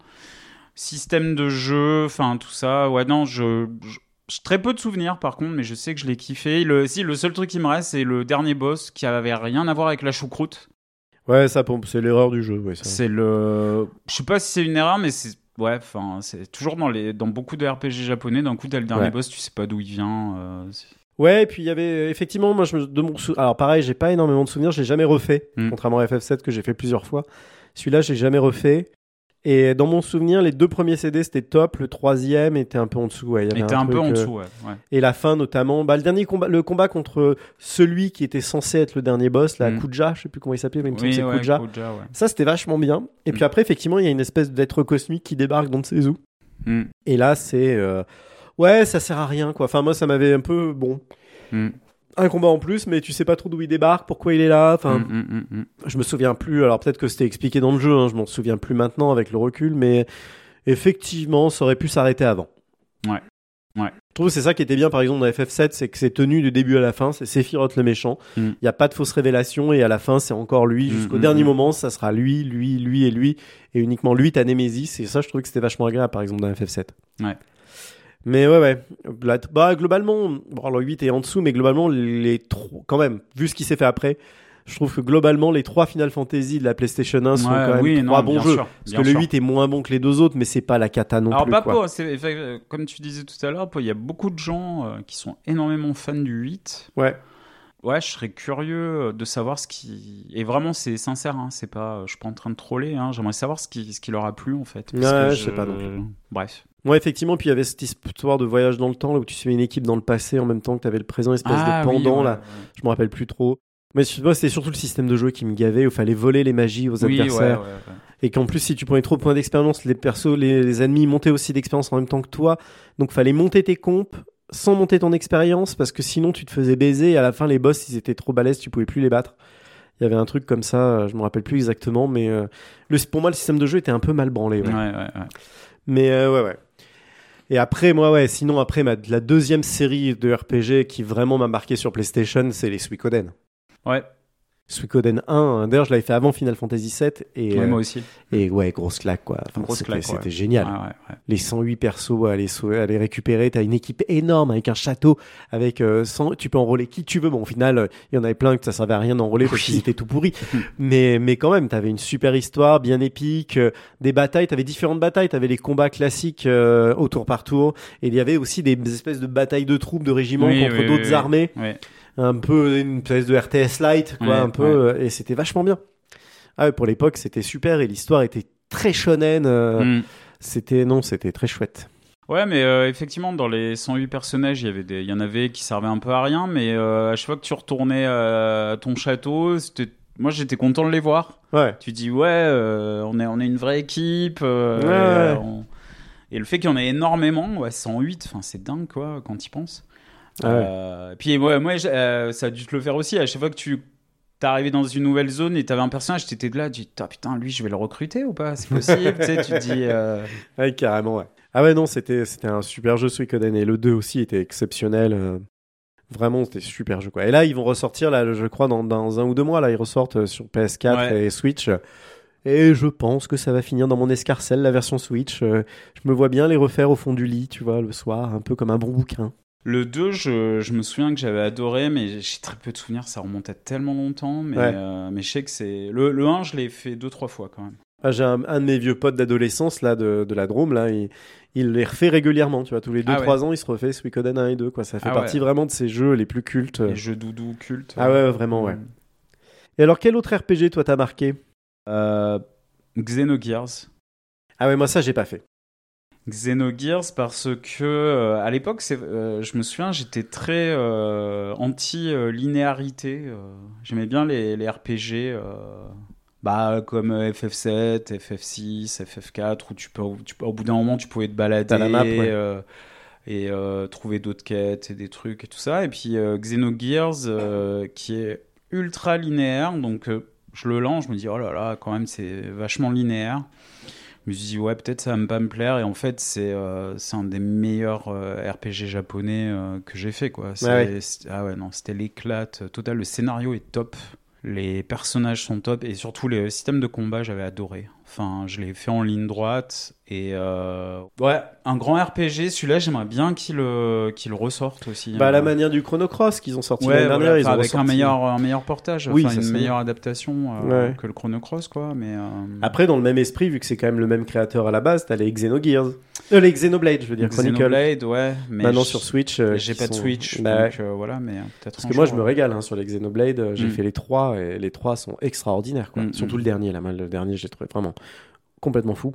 système de jeu enfin tout ça ouais non je, je- j'ai très peu de souvenirs par contre mais je sais que je l'ai kiffé le si le seul truc qui me reste c'est le dernier boss qui avait rien à voir avec la choucroute Ouais, ça, c'est l'erreur du jeu. Ouais, c'est le je sais pas si c'est une erreur mais c'est ouais enfin c'est toujours dans les dans beaucoup de RPG japonais d'un coup t'as le dernier Ouais. boss tu sais pas d'où il vient euh, Ouais, et puis il y avait effectivement, moi, je me, de mon sou- alors pareil, j'ai pas énormément de souvenirs, je l'ai jamais refait, Mm. contrairement à FF7 que j'ai fait plusieurs fois. Celui-là, j'ai jamais refait. Et dans mon souvenir, les deux premiers CD c'était top, le troisième était un peu en dessous. Ouais, il y avait était un, peu en euh, dessous, ouais. ouais. Et la fin notamment, bah, le dernier combat, le combat contre celui qui était censé être le dernier boss, la Mm. Kuja, je sais plus comment il s'appelait, mais il me semble Oui, que c'est ouais, Kuja. Kuja, ouais. Ça, c'était vachement bien. Et puis Mm. après, effectivement, il y a une espèce d'être cosmique qui débarque dans Tsezu. Mm. Et là, c'est. euh, Ouais, ça sert à rien, quoi. Enfin, moi, ça m'avait un peu. Bon. Un combat en plus, mais tu sais pas trop d'où il débarque, pourquoi il est là. Enfin, Mm, mm, mm, mm. je me souviens plus. Alors, peut-être que c'était expliqué dans le jeu, hein, je m'en souviens plus maintenant avec le recul, mais effectivement, ça aurait pu s'arrêter avant. Ouais. Ouais. Je trouve que c'est ça qui était bien, par exemple, dans FF7, c'est que c'est tenu du début à la fin, c'est Sephiroth le méchant. Il Mm. n'y a pas de fausse révélation, et à la fin, c'est encore lui. Jusqu'au mm, dernier mm. moment, ça sera lui, lui, lui et lui, et uniquement lui, ta Némésis. Et ça, je trouvais que c'était vachement agréable, par exemple, dans FF7. Ouais. Mais ouais, ouais. Bah, globalement, bon, alors, le 8 est en dessous, mais globalement, les trois, quand même, vu ce qui s'est fait après, je trouve que globalement, les trois Final Fantasy de la PlayStation 1 sont Ouais, quand même oui, trois non, bons jeux. sûr, Parce que le sûr. 8 est moins bon que les deux autres, mais c'est pas la cata non Alors, plus. pas quoi. pour, comme tu disais tout à l'heure, il y a beaucoup de gens euh, qui sont énormément fans du 8. Ouais. Ouais, je serais curieux euh, de savoir ce qui. Et vraiment, c'est sincère, hein, c'est pas. Je suis pas en train de troller, hein, j'aimerais savoir ce qui, ce qui leur a plu en fait. parce Ouais, que je sais pas non plus. Bref. Ouais, effectivement, puis il y avait cette histoire de voyage dans le temps, là où tu suivais une équipe dans le passé en même temps que tu avais le présent, espèce Ah, de oui, pendant, ouais, là. ouais. Je me rappelle plus trop. Mais pas, c'était surtout le système de jeu qui me gavait, où il fallait voler les magies aux Oui, adversaires. ouais. Et qu'en plus, si tu prenais trop de points d'expérience, les persos, les, les ennemis montaient aussi d'expérience en même temps que toi. Donc, fallait monter tes compes sans monter ton expérience, parce que sinon, tu te faisais baiser. Et à la fin, les boss, ils étaient trop balèzes, tu pouvais plus les battre. Il y avait un truc comme ça, euh, je me rappelle plus exactement, mais euh, le, pour moi, le système de jeu était un peu mal branlé. ouais. Ouais, ouais, ouais. Mais euh, ouais, ouais. Et après, moi, ouais, sinon, après, la deuxième série de RPG qui vraiment m'a marqué sur PlayStation, c'est les Suikoden. Ouais, Suikoden 1, hein, d'ailleurs, je l'avais fait avant Final Fantasy VII, et, ouais, euh, moi aussi. et ouais, grosse claque, quoi. Enfin, Grosse c'était- claque, C'était ouais. génial. Ouais. Les 108 persos à les, à les récupérer, t'as une équipe énorme avec un château, avec euh, 100 tu peux enrôler qui tu veux. Bon, au final, euh, il y en avait plein que ça servait à rien d'enrôler parce qu'ils étaient tout pourris. <laughs> mais, mais quand même, t'avais une super histoire, bien épique, euh, des batailles, t'avais différentes batailles, t'avais les combats classiques euh, au tour par tour, et il y avait aussi des espèces de batailles de troupes, de régiments Oui, contre oui, d'autres oui, armées. Un peu une espèce de RTS light, quoi, Ouais, un peu, ouais. euh, et c'était vachement bien. Ah ouais, pour l'époque, c'était super, et l'histoire était très shonen. euh, Mm. C'était non, c'était très chouette. Ouais, mais euh, effectivement, dans les 108 personnages, il y avait des, il y en avait qui servaient un peu à rien, mais euh, à chaque fois que tu retournais à ton château, c'était- moi j'étais content de les voir. Ouais. Tu dis ouais, on est, on est une vraie équipe. Ouais, et, ouais. on- et le fait qu'il y en ait énormément, ouais, 108, enfin c'est dingue quoi quand tu y penses. Ah ouais. Euh, puis ouais, moi, euh, ça a dû te le faire aussi. À chaque fois que tu t'es arrivé dans une nouvelle zone et t'avais un personnage, t'étais de là, tu dis Ah, putain, lui, je vais le recruter ou pas? C'est possible, tu sais, tu dis. euh, <laughs> Ouais, carrément, ouais. Ah ouais, non, c'était, un super jeu Suikoden et le 2 aussi était exceptionnel. euh, Vraiment, c'était super jeu, quoi. Et là, ils vont ressortir, là, je crois, dans, dans un ou deux mois, là, ils ressortent sur PS4 Ouais. et Switch. Et je pense que ça va finir dans mon escarcelle, la version Switch. Je me vois bien les refaire au fond du lit, tu vois, le soir, un peu comme un bon bouquin. Le 2, je, je me souviens que j'avais adoré, mais j'ai très peu de souvenirs, ça remonte à tellement longtemps. Mais, Ouais. euh, mais je sais que c'est. Le, le 1, je l'ai fait deux, trois fois quand même. Ah, j'ai un, un de mes vieux potes d'adolescence, là, de, de la Drôme, là, il, il les refait régulièrement, tu vois, tous les 2-3 Ah ouais. ans, il se refait Suikoden 1 et 2, quoi. Ça fait Ah partie ouais. vraiment de ces jeux les plus cultes. Les jeux doudou cultes. Ah ouais, vraiment, ouais. Et alors, quel autre RPG, toi, t'as marqué? Euh, Xenogears. Ah ouais, moi, ça, j'ai pas fait. Xenogears parce que euh, à l'époque, euh, je me souviens, j'étais très euh, anti-linéarité. j'aimais bien les, les RPG, bah, comme FF7, FF6, FF4, où tu peux, tu au bout d'un moment, tu pouvais te balader la map, ouais. et trouver d'autres quêtes et des trucs et tout ça. Et puis Xenogears, qui est ultra linéaire, donc je le lance, je me dis oh là là, quand même, c'est vachement linéaire. Je me suis dit, ouais, peut-être ça va pas me plaire. Et en fait, c'est euh, c'est un des meilleurs euh, RPG japonais euh, que j'ai fait. Quoi. Ouais, Ah ouais, non, c'était l'éclate total. Le scénario est top. Les personnages sont top. Et surtout, les systèmes de combat, j'avais adoré. Enfin, je l'ai fait en ligne droite. Et euh, ouais, un grand RPG. Celui-là, j'aimerais bien qu'il euh, qu'il ressorte aussi. Bah, à la manière du Chrono Cross qu'ils ont sorti Ouais, l'année voilà, dernière, ils ont avec un meilleur, un meilleur portage, Oui, enfin, une meilleure adaptation euh, Ouais. que le Chrono Cross, quoi. Mais euh, Après, dans le même esprit, vu que c'est quand même le même créateur à la base, t'as les Xenogears. Euh, les Xenoblade, je veux dire, Chronicle. Xenoblade, ouais. Mais Maintenant je- sur Switch. euh, J'ai pas de Switch, Bah, donc euh, voilà, mais euh, peut-être Parce que moi, jour, je me euh, régale hein, sur les Xenoblade. euh, J'ai Mm. fait les trois et les trois sont extraordinaires. Quoi. Mm, Surtout mm. le dernier, là. moi, Le dernier, je l'ai trouvé vraiment complètement fou.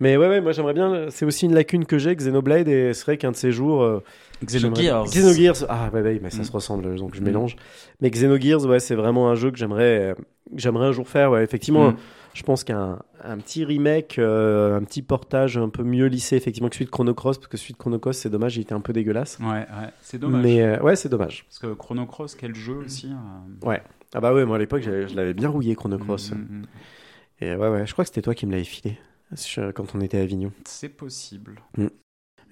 Mais ouais, ouais, moi j'aimerais bien. C'est aussi une lacune que j'ai, Xenoblade, et c'est vrai qu'un de ces jours. euh, Xenogears. Xenogears. Ah, ouais, ouais, mais ça Mm. se ressemble, donc je Mm. mélange. Mais Xenogears, ouais, c'est vraiment un jeu que j'aimerais, euh, j'aimerais un jour faire. Ouais, effectivement, Mm. Je pense qu'un un petit remake, euh, un petit portage un peu mieux lissé, effectivement, que celui de Chrono Cross, parce que celui de Chrono Cross, c'est dommage, il était un peu dégueulasse. Ouais, ouais, c'est dommage. Mais euh, ouais, c'est dommage. Parce que Chrono Cross, quel jeu aussi. euh, Ouais. Ah bah ouais, moi à l'époque, je l'avais bien rouillé Chrono Cross. mm, mm, mm. Et ouais, ouais, je crois que c'était toi qui me l'avais filé quand on était à Avignon. C'est possible.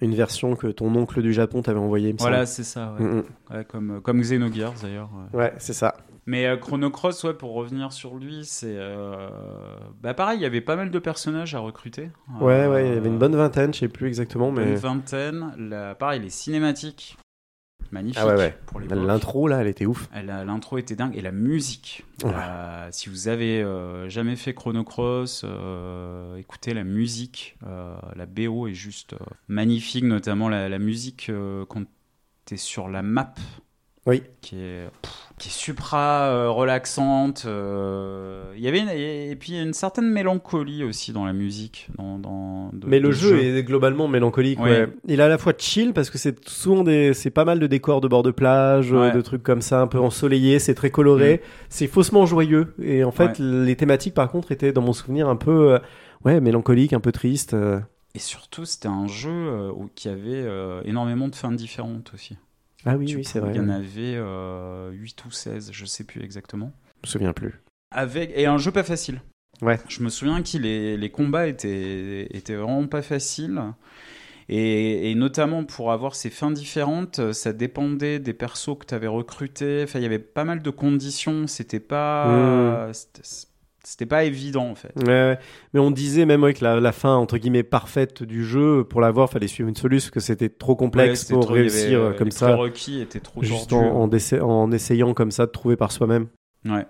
Une version que ton oncle du Japon t'avait envoyée, Voilà, c'est ça. Ouais, Mm, Ouais, comme, comme Xenogears d'ailleurs. mm. Ouais, c'est ça. Mais euh, Chrono Cross, ouais, pour revenir sur lui, c'est. euh, Bah pareil, il y avait pas mal de personnages à recruter. Ouais, Euh, ouais, il y avait une bonne vingtaine, je sais plus exactement, mais. Une vingtaine. La- Pareil, les cinématiques. Magnifique Ah ouais, ouais. pour. L'intro là, elle était ouf. L'intro était dingue et la musique. Ouais. Euh, si vous avez euh, jamais fait Chrono Cross, euh, écoutez la musique. Euh, la BO est juste euh, magnifique, notamment la, la musique euh, quand t'es sur la map. Oui. Qui est, pff, qui est supra euh, relaxante. euh, Il y avait une- et puis il y a une certaine mélancolie aussi dans la musique. Dans, dans- de- Mais le jeu, est globalement mélancolique. Ouais. Ouais. Il est à la fois chill parce que c'est souvent des, c'est pas mal de décors de bord de plage, euh, Ouais. de trucs comme ça, un peu ensoleillé. C'est très coloré. C'est faussement joyeux. Et en fait, les thématiques par contre étaient dans mon souvenir un peu, euh, ouais, mélancolique, un peu triste. euh. Et surtout, c'était un jeu euh, qui avait euh, énormément de fins différentes aussi. Ah oui, Tu oui, c'est vrai. Il y en Je avait euh, 8 ou 16, je sais plus exactement. me souviens plus. Avec, et un jeu pas facile. Ouais. Je me souviens que les, les combats étaient, étaient vraiment pas faciles. Et, et notamment pour avoir ces fins différentes, ça dépendait des persos que tu avais recrutés. Enfin, il y avait pas mal de conditions. C'était pas, Mmh. C'était- pas évident en fait. Ouais, mais on disait même que la, la fin entre guillemets parfaite du jeu, pour l'avoir, fallait suivre une solution, parce que c'était trop complexe pour trop- avait, réussir comme les ça, prérequis étaient trop juste en, en, déce- en essayant comme ça de trouver par soi-même. Ouais.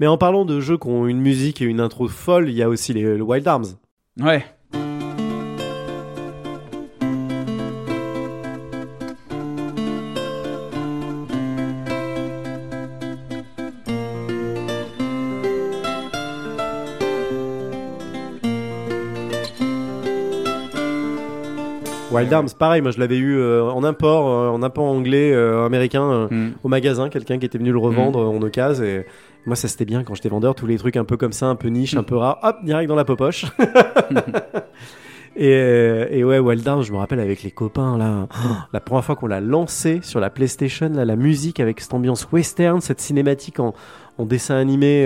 Mais en parlant de jeux qui ont une musique et une intro folle, il y a aussi les, le Wild Arms. Ouais. Wild Arms, pareil, moi je l'avais eu euh, en import, euh, en import anglais, euh, américain, euh, Mm. au magasin, quelqu'un qui était venu le revendre euh, en occasion. Et moi ça c'était bien quand j'étais vendeur, tous les trucs un peu comme ça, un peu niche, un peu rare, hop, direct dans la popoche. <laughs> <laughs> et, euh, et ouais, Wild Arms, je me rappelle avec les copains là, <gasps> la première fois qu'on l'a lancé sur la PlayStation, là, la musique avec cette ambiance western, cette cinématique en, en dessin animé.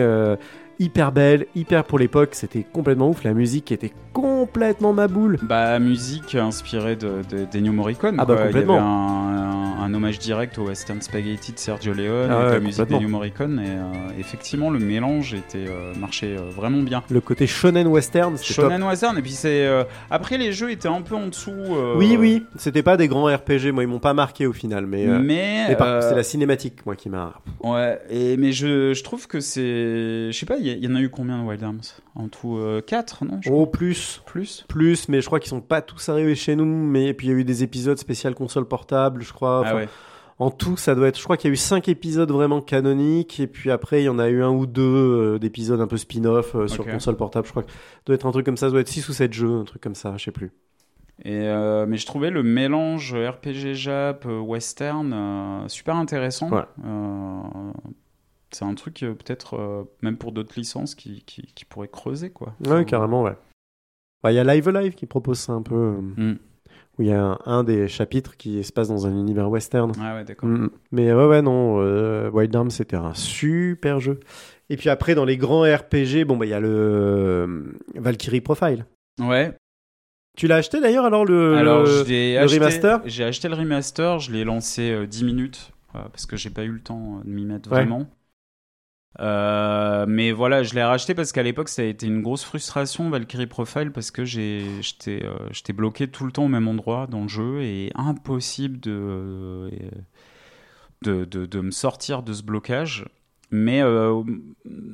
Hyper belle, hyper pour l'époque, c'était complètement ouf. La musique était complètement ma boule. Bah, musique inspirée de, de, d'Ennio Morricone. Ah bah, quoi. complètement. Il y avait un, un- un hommage direct au Western Spaghetti de Sergio Leone Ah la musique d'Ennio Morricone. Et euh, effectivement, le mélange était euh, marchait euh, vraiment bien. Le côté shonen western, c'était top. Shonen Western, et puis c'est. après, les jeux étaient un peu en dessous. Oui, oui, c'était pas des grands RPG, moi ils m'ont pas marqué au final, mais, Mais. mais par- c'est la cinématique moi qui m'a. Ouais, et, mais je, je trouve que c'est. Je sais pas, il y, a- il y en a eu combien de Wild Arms En tout 4, non je Oh plus, crois Plus plus, mais je crois qu'ils sont pas tous arrivés chez nous, mais et puis il y a eu des épisodes spécial console portable, je crois. Ah ouais. En tout, ça doit être, je crois qu'il y a eu cinq épisodes vraiment canoniques, et puis après il y en a eu un ou deux euh, d'épisodes un peu spin-off euh, sur console portable. Je crois que ça doit être un truc comme ça, ça doit être 6 ou 7 jeux, un truc comme ça, je sais plus. Et euh, mais je trouvais le mélange RPG Jap euh, western euh, super intéressant. Ouais. Euh, c'est un truc euh, peut-être euh, même pour d'autres licences qui, qui, qui pourraient creuser quoi. Ouais, carrément, ouais. Bah, Il y a Live Live qui propose ça un peu, euh, Mm. où il y a un, un des chapitres qui se passe dans un univers western. Ah ouais d'accord. Mm. Mais ouais, ouais, non, euh, Wild Arms, c'était un super jeu. Et puis après, dans les grands RPG, bon, bah, il y a le euh, Valkyrie Profile. Ouais. Tu l'as acheté d'ailleurs, alors, le, Alors le- le acheté, remaster? J'ai acheté le remaster, je l'ai lancé euh, 10 minutes parce que j'ai pas eu le temps de m'y mettre Ouais. vraiment. Euh, mais voilà, je l'ai racheté parce qu'à l'époque ça a été une grosse frustration Valkyrie Profile parce que j'étais euh, j'étais bloqué tout le temps au même endroit dans le jeu et impossible de de, de, de me sortir de ce blocage. Mais euh,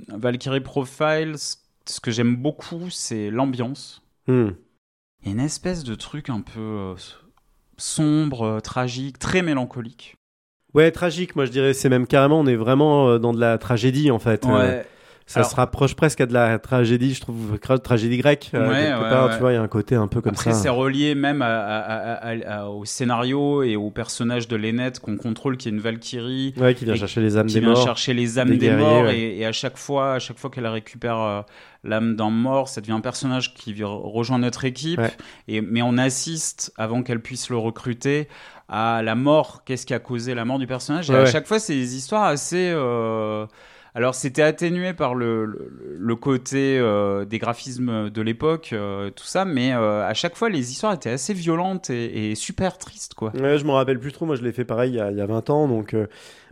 Valkyrie Profile, ce que j'aime beaucoup, c'est l'ambiance. Hmm. Il y a une espèce de truc un peu sombre, tragique, très mélancolique. Ouais, tragique, moi je dirais, c'est même carrément, on est vraiment euh, dans de la tragédie en fait. Euh, ça Alors- se rapproche presque à de la tragédie, je trouve, tragédie grecque. euh, Ouais, ouais, part, ouais. tu vois, il y a un côté un peu comme Après, ça. c'est relié même à- à- à- à- à- au scénario et au personnage de Lenneth qu'on contrôle, qui est une Valkyrie, Ouais, qui vient chercher les âmes qui des vient morts. chercher les âmes des des, guerriers, morts. ouais. Et, et à chaque fois, à chaque fois qu'elle récupère euh, l'âme d'un mort, ça devient un personnage qui vient rejoindre notre équipe. Ouais. Et, mais on assiste, avant qu'elle puisse le recruter, à la mort. Qu'est-ce qui a causé la mort du personnage Et Ouais, à chaque fois, c'est des histoires assez. euh, Alors, c'était atténué par le, le, le côté euh, des graphismes de l'époque, euh, tout ça, mais euh, à chaque fois, les histoires étaient assez violentes et, et super tristes, quoi. Ouais, je m'en rappelle plus trop. Moi, je l'ai fait pareil il y a, il y a 20 ans, donc.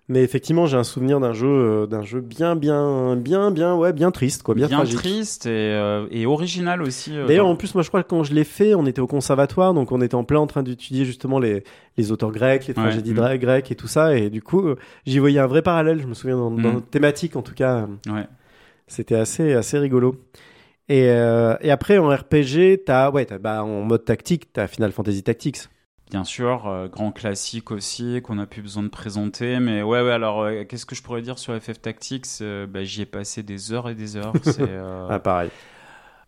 Mais effectivement, j'ai un souvenir d'un jeu, euh, d'un jeu bien, bien, bien, bien, ouais, bien triste, quoi, bien, tragique. triste et, euh, et original aussi. euh, D'ailleurs, dans- en plus, moi, je crois que quand je l'ai fait, on était au conservatoire, donc on était en plein en train d'étudier justement les, les auteurs grecs, les tragédies mm. grecques et tout ça, et du coup, j'y voyais un vrai parallèle. Je me souviens dans, dans Mm. notre thématique, en tout cas, Ouais. c'était assez, assez rigolo. Et, et après, en RPG, t'as, ouais, t'as, bah, en mode tactique, t'as Final Fantasy Tactics. Bien sûr, euh, grand classique aussi, qu'on n'a plus besoin de présenter. Mais ouais, ouais, alors euh, qu'est-ce que je pourrais dire sur FF Tactics Euh, bah, J'y ai passé des heures et des heures. c'est, <laughs> Ah, pareil.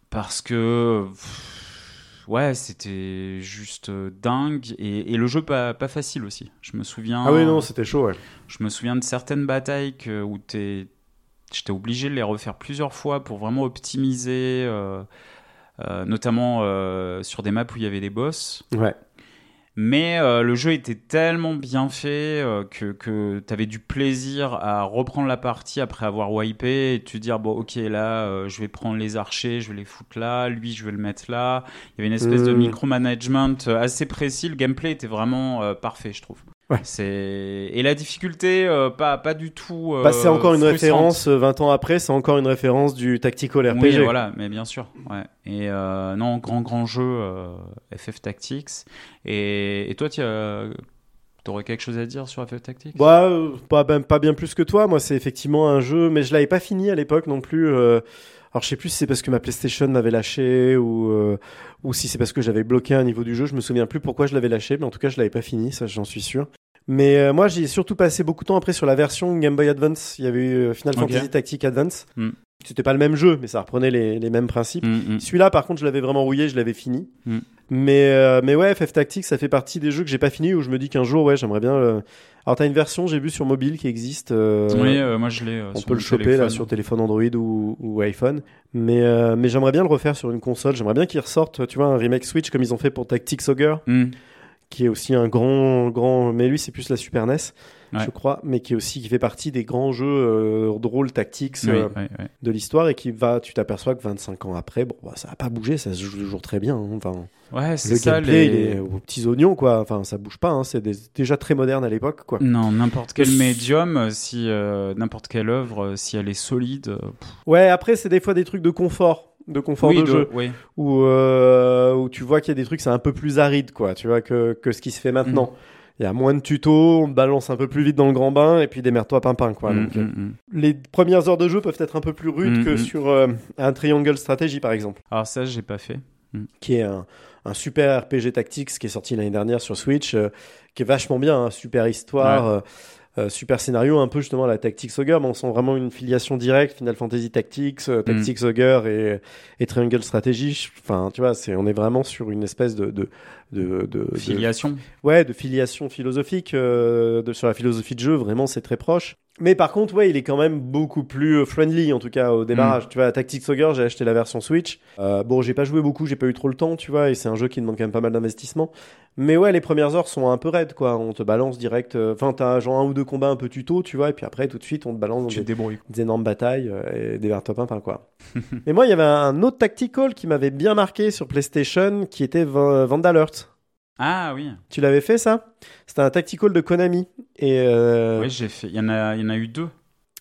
parce que. pff, Ouais, c'était juste dingue. Et, et le jeu, pas, pas facile aussi. Je me souviens. Ah oui, non, c'était chaud, ouais. Je me souviens de certaines batailles que, où j'étais obligé de les refaire plusieurs fois pour vraiment optimiser, notamment sur des maps où il y avait des boss. Ouais. Mais euh, le jeu était tellement bien fait euh, que, que tu avais du plaisir à reprendre la partie après avoir wipé et te dire bon ok là euh, je vais prendre les archers, je vais les foutre là, lui je vais le mettre là. Il y avait une espèce de Mm. micromanagement euh, assez précis, le gameplay était vraiment euh, parfait je trouve. Ouais. C'est et la difficulté euh, pas pas du tout. euh, Bah, c'est encore une frustrante. référence, euh, 20 ans après, c'est encore une référence du Tactical RPG. Oui, voilà, mais bien sûr. Ouais. Et euh, non, grand, grand jeu euh, FF Tactics. Et, et toi, tu aurais quelque chose à dire sur FF Tactics? Bah, euh, pas, ben, pas bien plus que toi. Moi, c'est effectivement un jeu, mais je l'avais pas fini à l'époque non plus. Alors, je sais plus si c'est parce que ma PlayStation m'avait lâché ou, euh, ou si c'est parce que j'avais bloqué un niveau du jeu. Je me souviens plus pourquoi je l'avais lâché, mais en tout cas, je l'avais pas fini, ça, j'en suis sûr. Mais euh, moi, j'ai surtout passé beaucoup de temps après sur la version Game Boy Advance. Il y avait eu euh, Final. Fantasy Tactics Advance. Hmm. C'était pas le même jeu, mais ça reprenait les, les mêmes principes. Mm, mm. Celui-là, par contre, je l'avais vraiment rouillé, je l'avais fini. Mm. Mais, euh, mais ouais, FF Tactics, ça fait partie des jeux que j'ai pas fini où je me dis qu'un jour, ouais, j'aimerais bien. Alors, t'as une version, j'ai vu sur mobile qui existe. euh, Oui, euh, moi je l'ai. euh, on peut le choper téléphone. là sur téléphone Android ou, ou iPhone. Mais, euh, mais j'aimerais bien le refaire sur une console. J'aimerais bien qu'il ressorte, tu vois, un remake Switch comme ils ont fait pour Tactics Ogre, Mm. qui est aussi un grand, grand. Mais lui, c'est plus la Super NES, Ouais. je crois, mais qui est aussi qui fait partie des grands jeux euh, de rôle tactics. Oui, euh, oui, oui. de l'histoire et qui va, tu t'aperçois que 25 ans après, bon, bah, ça a pas bougé, ça se joue toujours très bien. hein. Enfin, Ouais, c'est le ça. gameplay, les- il est aux petits oignons, quoi. Enfin, ça bouge pas. hein. C'est des- déjà très moderne à l'époque, quoi. Non, n'importe quel médium, euh, si euh, n'importe quelle œuvre, si elle est solide. pff, Ouais, après, c'est des fois des trucs de confort, de confort oui, de de- jeu, oui. où, euh, où tu vois qu'il y a des trucs, c'est un peu plus aride, quoi. Tu vois que, que ce qui se fait maintenant. Mhm. Il y a moins de tutos, on te balance un peu plus vite dans le grand bain et puis démerde-toi pimpin, quoi. Mm, Donc, euh, mm, mm. les premières heures de jeu peuvent être un peu plus rudes que sur euh, un Triangle Strategy, par exemple. Alors ça, j'ai pas fait. qui est un, un super RPG Tactics qui est sorti l'année dernière sur Switch, euh, qui est vachement bien, hein, super histoire, euh, euh, super scénario, un peu justement la Tactics Ogre, mais on sent vraiment une filiation directe, Final Fantasy Tactics, euh, Tactics Ogre et, et Triangle Strategy. Enfin, tu vois, c'est, on est vraiment sur une espèce de, de, de, de- de- Filiation. ouais, de filiation philosophique euh, de, sur la philosophie de jeu. Vraiment, c'est très proche. Mais par contre, ouais, il est quand même beaucoup plus euh, friendly, en tout cas au démarrage. Tu vois, Tactics Ogre, j'ai acheté la version Switch. Euh, bon, j'ai pas joué beaucoup, j'ai pas eu trop le temps, tu vois, et c'est un jeu qui demande quand même pas mal d'investissement. Mais ouais, les premières heures sont un peu raides, quoi. On te balance direct. euh, Enfin, t'as genre un ou deux combats un peu tuto, tu vois, et puis après, tout de suite, on te balance dans des, énormes batailles euh, et des verres top 1, quoi. <laughs> Mais moi, il y avait un autre tactical qui m'avait bien marqué sur PlayStation, qui était Va- Vandalert. Ah oui. Tu l'avais fait ça? C'était un tactical de Konami. Et euh, Oui, j'ai fait. Il y en a, il y en a eu deux.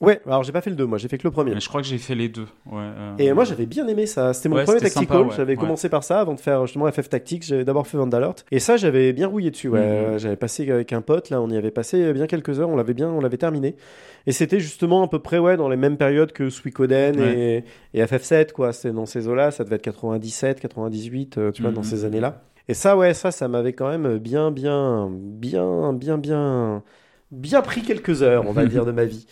Ouais, alors j'ai pas fait le 2, moi j'ai fait que le premier. Mais je crois que j'ai fait les deux. Ouais, euh, Et moi j'avais bien aimé ça. C'était mon Ouais, premier Tactical. ouais. J'avais commencé par ça avant de faire justement FF Tactics. J'avais d'abord fait Vandalert. Et ça j'avais bien rouillé dessus. Mhm. Euh, J'avais passé avec un pote là, on y avait passé bien quelques heures. On l'avait bien, on l'avait terminé. Et c'était justement à peu près ouais dans les mêmes périodes que Suikoden et, et FF7 quoi. C'était dans ces eaux-là. Ça devait être 97, 98, euh, tu vois, Mhm. dans ces années-là. Et ça ouais, ça ça m'avait quand même bien, bien, bien, bien, bien, bien pris quelques heures, on va <laughs> dire, de ma vie.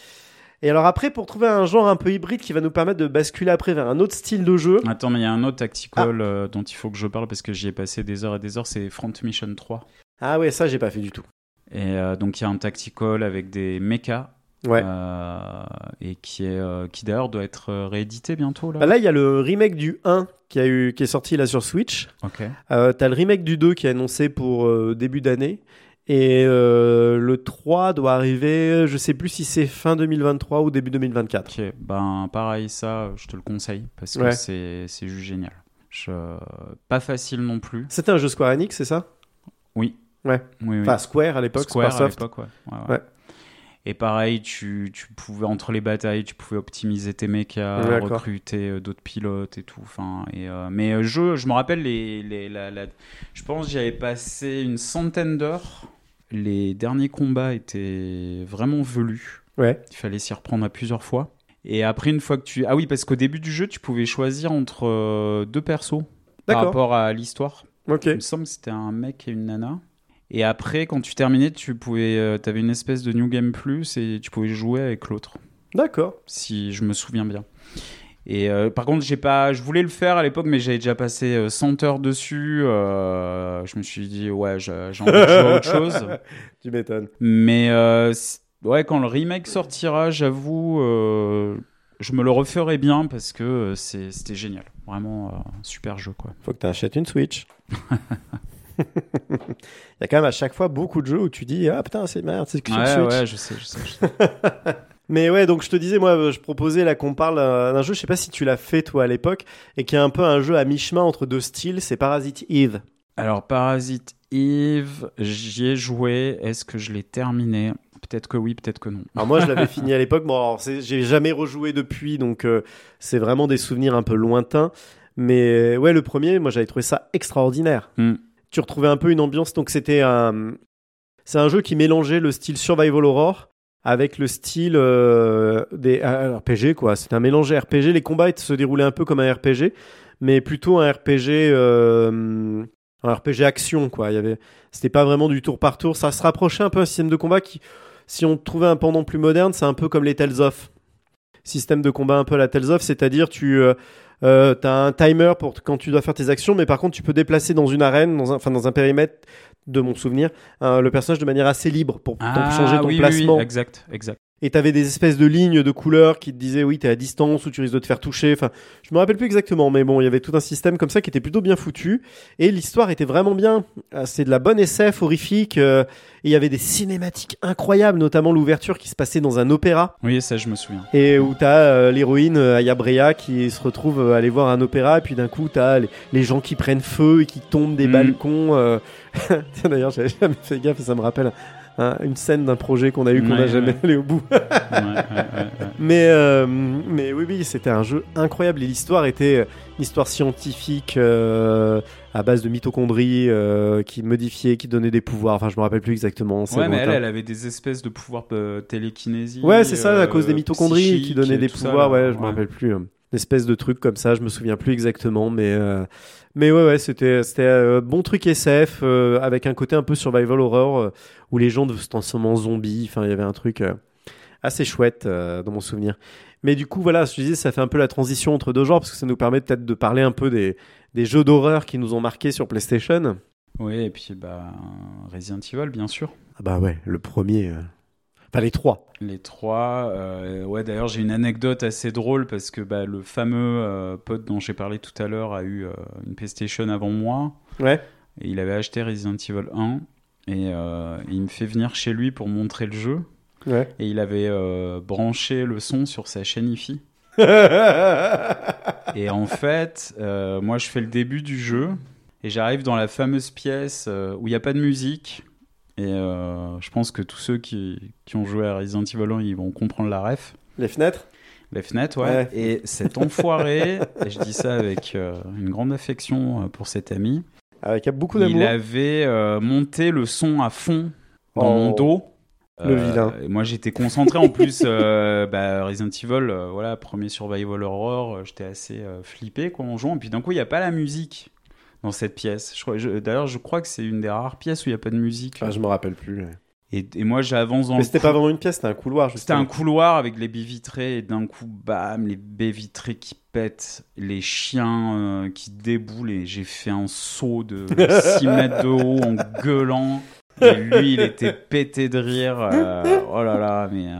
Et alors après, pour trouver un genre un peu hybride qui va nous permettre de basculer après vers un autre style de jeu. Attends, mais il y a un autre tactical Ah. euh, dont il faut que je parle parce que j'y ai passé des heures et des heures, c'est Front Mission 3. Ah ouais, ça j'ai pas fait du tout. Et euh, donc il y a un tactical avec des mechas. Ouais. euh, et qui est qui d'ailleurs doit être réédité bientôt là. Bah là, il y a le remake du 1 qui, a eu, qui est sorti là sur Switch. Ok. Euh, T'as le remake du 2 qui est annoncé pour euh, début d'année. Et euh, le 3 doit arriver, je sais plus si c'est fin 2023 ou début 2024. Ok, ben pareil, ça, je te le conseille parce que Ouais. c'est c'est juste génial. Je... Pas facile non plus. C'était un jeu Square Enix, c'est ça? Oui. Ouais. Oui, oui. Enfin, Square à l'époque, Square à Squaresoft. l'époque, ouais. Ouais, ouais. Ouais. Et pareil, tu, tu pouvais, entre les batailles, tu pouvais optimiser tes mechas, recruter euh, d'autres pilotes et tout. Enfin, et, euh, mais euh, je, je me rappelle, les, les, la, la- je pense que j'avais passé une centaine d'heures. Les derniers combats étaient vraiment velus. Ouais. Il fallait s'y reprendre à plusieurs fois. Et après, une fois que tu... Ah oui, parce qu'au début du jeu, tu pouvais choisir entre deux persos par rapport à l'histoire. Ok. Il me semble que c'était un mec et une nana. Et après, quand tu terminais, tu pouvais, euh, avais une espèce de New Game Plus et tu pouvais jouer avec l'autre, D'accord. si je me souviens bien. Et euh, par contre, j'ai pas, je voulais le faire à l'époque, mais j'avais déjà passé euh, 100 heures dessus. euh, je me suis dit, ouais, j'ai envie de jouer à autre <laughs> chose. Tu m'étonnes. Mais euh, ouais, quand le remake sortira, j'avoue, euh, je me le referai bien parce que euh, c'était génial. Vraiment, euh, un super jeu, quoi. Faut que tu achètes une Switch. <laughs> <laughs> Il y a quand même à chaque fois beaucoup de jeux où tu dis Ah putain, c'est merde, c'est que sur Ouais, Switch. ouais, je sais, je sais. je sais. <laughs> Mais ouais, donc je te disais, moi, je proposais là qu'on parle d'un jeu, je sais pas si tu l'as fait toi à l'époque, et qui est un peu un jeu à mi-chemin entre deux styles, c'est Parasite Eve. Alors, Parasite Eve, j'y ai joué. Est-ce que je l'ai terminé? Peut-être que oui, peut-être que non. Alors moi, je l'avais <laughs> fini à l'époque, bon, alors, j'ai jamais rejoué depuis, donc euh, c'est vraiment des souvenirs un peu lointains. Mais ouais, le premier, moi, j'avais trouvé ça extraordinaire. Hmm. Tu retrouvais un peu une ambiance, donc c'était un... C'est un jeu qui mélangeait le style Survival Horror avec le style euh, des euh, RPG quoi. C'est un mélange RPG. Les combats se déroulaient un peu comme un RPG, mais plutôt un RPG euh, un RPG action quoi. Il y avait, c'était pas vraiment du tour par tour. Ça se rapprochait un peu un système de combat qui, si on trouvait un pendant plus moderne, c'est un peu comme les Tales of. Système de combat un peu à la Tales of, c'est-à-dire tu euh, euh, as un timer pour quand tu dois faire tes actions, mais par contre tu peux déplacer dans une arène, dans un, enfin dans un périmètre de mon souvenir, euh, le personnage de manière assez libre pour ton- changer ton Ah oui, placement. oui, exact, exact. Et t'avais des espèces de lignes de couleurs qui te disaient oui t'es à distance ou tu risques de te faire toucher. Enfin, je me rappelle plus exactement, mais bon, il y avait tout un système comme ça qui était plutôt bien foutu. Et l'histoire était vraiment bien. Ah, C'est de la bonne SF horrifique. euh, et il y avait des cinématiques incroyables, notamment l'ouverture qui se passait dans un opéra Oui, ça, je me souviens. et où t'as euh, l'héroïne euh, Aya Brea qui se retrouve euh, aller voir un opéra et puis d'un coup t'as les, les gens qui prennent feu et qui tombent des Mm. balcons. euh. Tiens, <laughs> D'ailleurs, j'avais jamais fait gaffe et ça me rappelle une scène d'un projet qu'on a eu qu'on n'a Ouais, jamais ouais. <laughs> allé au bout. <laughs> Mais, euh, mais oui, oui, c'était un jeu incroyable et l'histoire était euh, une histoire scientifique euh, à base de mitochondries euh, qui modifiait, qui donnait des pouvoirs. Enfin, je me rappelle plus exactement. Ouais, mais elle, elle avait des espèces de pouvoirs de télékinésie. Ouais, c'est ça, à cause des euh, mitochondries qui donnaient des ça, pouvoirs. ouais, je me rappelle plus. euh, Une espèce de truc comme ça, je me souviens plus exactement, mais euh, mais ouais, ouais, c'était c'était euh, bon truc SF euh, avec un côté un peu survival horror euh, où les gens se transforment en zombies. Enfin, il y avait un truc euh, assez chouette euh, dans mon souvenir. Mais du coup, voilà, je te disais, ça fait un peu la transition entre deux genres parce que ça nous permet peut-être de parler un peu des des jeux d'horreur qui nous ont marqué sur PlayStation. Oui, et puis bah, Resident Evil, bien sûr. Ah bah ouais, le premier. euh, Enfin, les trois. Les trois. euh, ouais, d'ailleurs, j'ai une anecdote assez drôle parce que bah, le fameux euh, pote dont j'ai parlé tout à l'heure a eu une PlayStation avant moi. Ouais. Et il avait acheté Resident Evil 1. Et euh, il me fait venir chez lui pour montrer le jeu. Ouais. Et il avait euh, branché le son sur sa chaîne IFI. <laughs> Et en fait, euh, moi, je fais le début du jeu. Et j'arrive dans la fameuse pièce où il n'y a pas de musique. Et je pense que tous ceux qui, qui ont joué à Resident Evil 1, ils vont comprendre la ref. Les fenêtres? Les fenêtres, ouais. Ouais. Et cet enfoiré, et je dis ça avec euh, une grande affection euh, pour cet ami, Avec beaucoup d'amour. il avait euh, monté le son à fond dans Oh. mon dos. Le vilain. et moi j'étais concentré en plus euh, <laughs> bah, Resident Evil euh, voilà premier survival horror euh, j'étais assez euh, flippé quand on joue et puis d'un coup il n'y a pas la musique dans cette pièce d'ailleurs je crois que c'est une des rares pièces où il n'y a pas de musique Ah, je me rappelle plus. ouais. Et, et moi j'avance dans Mais c'était pas vraiment une pièce, c'était un couloir. c'était un couloir avec les baies vitrées et d'un coup, bam, les baies vitrées qui pètent, les chiens euh, qui déboulent et j'ai fait un saut de <laughs> 6 mètres de haut en gueulant. Et lui, il était pété de rire. euh, oh là là, mais euh,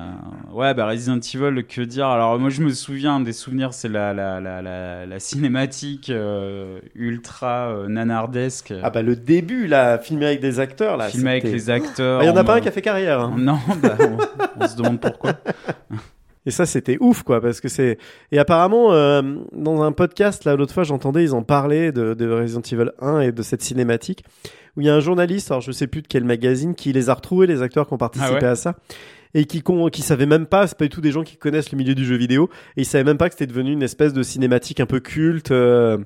ouais, bah Resident Evil, que dire? Alors moi, je me souviens des souvenirs, c'est la la la la, la cinématique euh, ultra euh, nanardesque, Ah bah le début, là, filmé avec des acteurs, là. filmé avec les acteurs. Ah, Il y en a pas un qui a fait carrière. hein. Non, bah, on, on se demande pourquoi. <laughs> <laughs> Et ça, c'était ouf, quoi, parce que c'est. Et apparemment, euh, dans un podcast, là, l'autre fois, j'entendais, ils en parlaient de, de Resident Evil 1 et de cette cinématique, où il y a un journaliste, alors je sais plus de quel magazine, qui les a retrouvés, les acteurs qui ont participé Ah ouais? à ça, et qui, qui savaient même pas, c'est pas du tout des gens qui connaissent le milieu du jeu vidéo, et ils savaient même pas que c'était devenu une espèce de cinématique un peu culte. euh,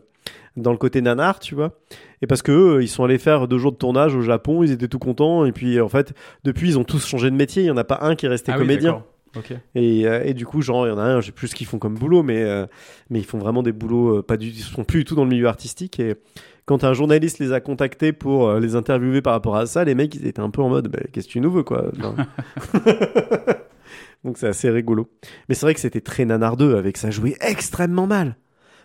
dans le côté nanar, tu vois. Et parce que eux, ils sont allés faire deux jours de tournage au Japon, ils étaient tout contents. Et puis, en fait, depuis, ils ont tous changé de métier. Il y en a pas un qui est resté Ah oui, comédien. d'accord. Ok. Et, euh, et du coup, genre, il y en a un, je sais plus ce qu'ils font comme boulot, mais, euh, mais ils font vraiment des boulots, euh, pas du, ils sont plus du tout dans le milieu artistique. Et quand un journaliste les a contactés pour euh, les interviewer par rapport à ça, les mecs, ils étaient un peu en mode, bah, qu'est-ce que tu nous veux, quoi. <laughs> Donc c'est assez rigolo. Mais c'est vrai que c'était très nanardeux, avec ça jouait extrêmement mal.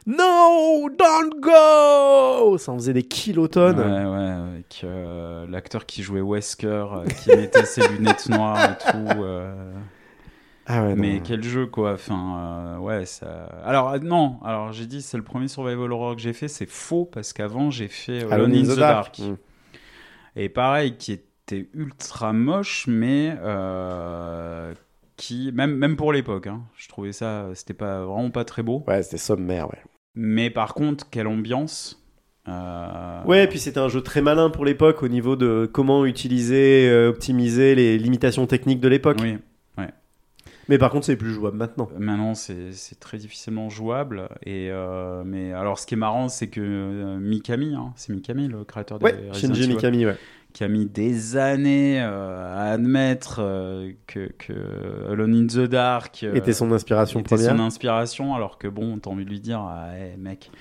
No, don't go! Ça en faisait des kilotonnes. Ouais, ouais, avec euh, l'acteur qui jouait Wesker, euh, qui mettait ses lunettes noires et tout. euh, Ah ouais, non. mais quel jeu, quoi. Enfin, euh, ouais, ça. Alors, euh, non, alors j'ai dit, c'est le premier survival horror que j'ai fait. C'est faux, parce qu'avant, j'ai fait euh, Alone in the, Dark. Et pareil, qui était ultra moche, mais. euh, qui, même, même pour l'époque, hein, je trouvais ça, c'était pas, vraiment pas très beau. Ouais, c'était sommaire, ouais. Mais par contre, quelle ambiance! euh, Ouais, et puis c'était un jeu très malin pour l'époque au niveau de comment utiliser, euh, optimiser les limitations techniques de l'époque. Oui, Mais par contre, c'est plus jouable maintenant. Maintenant, c'est très difficilement jouable. Et euh, mais alors, ce qui est marrant, c'est que euh, Mikami, hein, c'est Mikami, le créateur de Ouais, Resident Shinji Mikami, ouais. qui a mis des années euh, à admettre euh, que, que Alone in the Dark euh, Était son inspiration était première. son inspiration, alors que bon, t'as envie de lui dire, ah, hey, mec.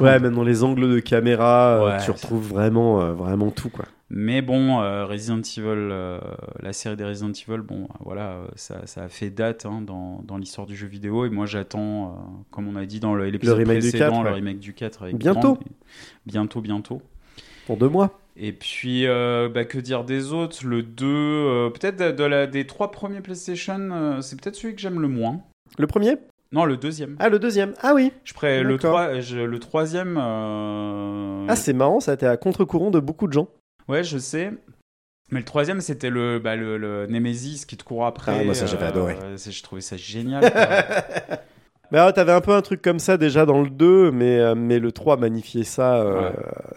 Ouais, dans les angles de caméra, euh, Ouais, tu retrouves vraiment, euh, vraiment tout, quoi. Mais bon, euh, Resident Evil, euh, la série des Resident Evil, bon, euh, voilà, ça, ça a fait date hein, dans, dans l'histoire du jeu vidéo. Et moi, j'attends, euh, comme on a dit dans l'épisode précédent, 4, le ouais. remake du 4. Avec Bientôt. Bientôt, bientôt. Pour deux mois. Et puis, bah, que dire des autres? Le 2, euh, peut-être de, de la, des trois premiers PlayStation, c'est peut-être celui que j'aime le moins. Le premier? Non, le deuxième. Ah, le deuxième. Ah oui. Je le, je- le troisième. euh, Ah, c'est marrant, ça a été à contre-courant de beaucoup de gens. Ouais, je sais. Mais le troisième, c'était le, bah, le, le Nemesis qui te court après. Ah, moi, ça, j'avais adoré. c'est- Je trouvais ça génial. quoi. Mais <laughs> ah, t'avais un peu un truc comme ça déjà dans le 2, mais, euh, mais le 3 magnifiait ça. euh, Ouais.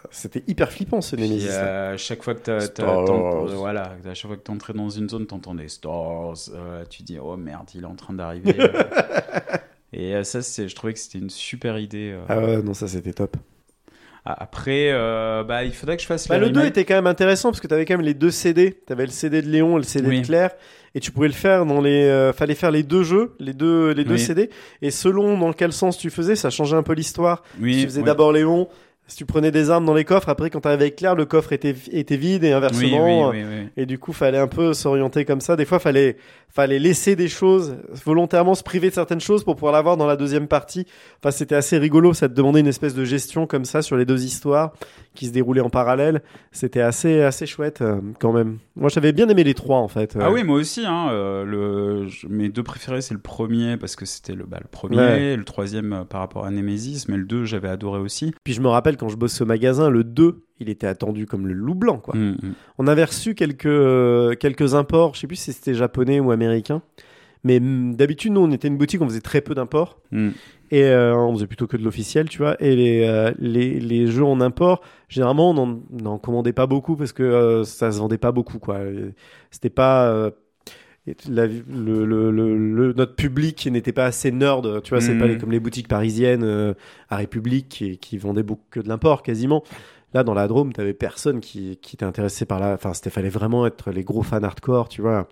C'était hyper flippant ce Puis, Nemesis. euh, chaque fois que voilà, à chaque fois que t'entrais dans une zone, t'entendais Stars. euh, tu dis, oh merde, il est en train d'arriver. <laughs> Et euh, ça, je trouvais que c'était une super idée. euh. Ah ouais, non, ça c'était top. Après, euh, bah, il faudrait que je fasse Bah, le 2 remakes. était quand même intéressant parce que t'avais quand même les deux CD. T'avais le CD de Léon et le CD Oui. de Claire. Et tu pouvais le faire dans les. euh, fallait faire les deux jeux, les deux, les deux Oui. CD. Et selon dans quel sens tu faisais, ça changeait un peu l'histoire. Oui, tu faisais oui. d'abord Léon, si tu prenais des armes dans les coffres, après quand t'arrivais avec Claire, le coffre était, était vide et inversement. oui, oui, oui. Et du coup, fallait un peu s'orienter comme ça. Des fois, fallait, fallait laisser des choses, volontairement se priver de certaines choses pour pouvoir l'avoir dans la deuxième partie. Enfin, c'était assez rigolo. Ça te demandait une espèce de gestion comme ça sur les deux histoires qui se déroulaient en parallèle. C'était assez, assez chouette euh, quand même. Moi, j'avais bien aimé les trois en fait. Ah Euh, oui, moi aussi. Hein, euh, le, mes deux préférés, c'est le premier parce que c'était le, bah, le premier, Ouais. le troisième euh, par rapport à Nemesis, mais le 2, j'avais adoré aussi. Puis je me rappelle quand je bosse au magasin, le 2, il était attendu comme le loup blanc. Quoi. Mm, mm. On avait reçu quelques, euh, quelques imports. Je sais plus si c'était japonais ou américain. Mais d'habitude, nous, on était une boutique, on faisait très peu d'imports. Mm. Et euh, on faisait plutôt que de l'officiel, tu vois. Et les, euh, les, les jeux en import, généralement, on n'en- commandait pas beaucoup parce que euh, ça se vendait pas beaucoup, quoi. C'était pas. Et la- le, le- le- le- notre public n'était pas assez nerd. Tu vois, c'est Mhm. pas les- comme les boutiques parisiennes euh, à République qui, qui vendaient beaucoup que de l'import quasiment. Là, dans la Drôme, t'avais personne qui, qui était intéressé par là. Enfin, c'était fallait vraiment être les gros fans hardcore, tu vois.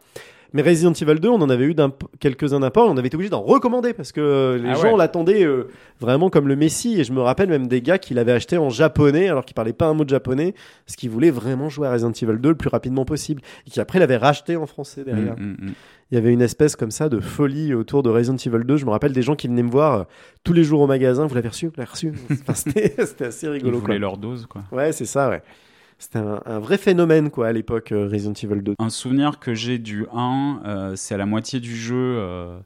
Mais Resident Evil 2, on en avait eu d'un- quelques-uns d'import, on avait été obligé d'en recommander parce que euh, les Ah gens ouais. l'attendaient euh, vraiment comme le Messi. Et je me rappelle même des gars qui l'avaient acheté en japonais alors qu'ils parlaient pas un mot de japonais, parce qu'ils voulaient vraiment jouer à Resident Evil 2 le plus rapidement possible. Et qui après l'avaient racheté en français derrière. Mm, mm, mm. Il y avait une espèce comme ça de folie autour de Resident Evil 2. Je me rappelle des gens qui venaient me voir euh, tous les jours au magasin. Vous l'avez reçu? Vous l'avez reçu? Enfin, <laughs> C'était assez Ils rigolo. voulaient Quoi. leur dose, quoi. Ouais, c'est ça, ouais. C'était un, un vrai phénomène, quoi, à l'époque, euh, Resident Evil 2. Un souvenir que j'ai du 1, euh, c'est à la moitié du jeu. euh,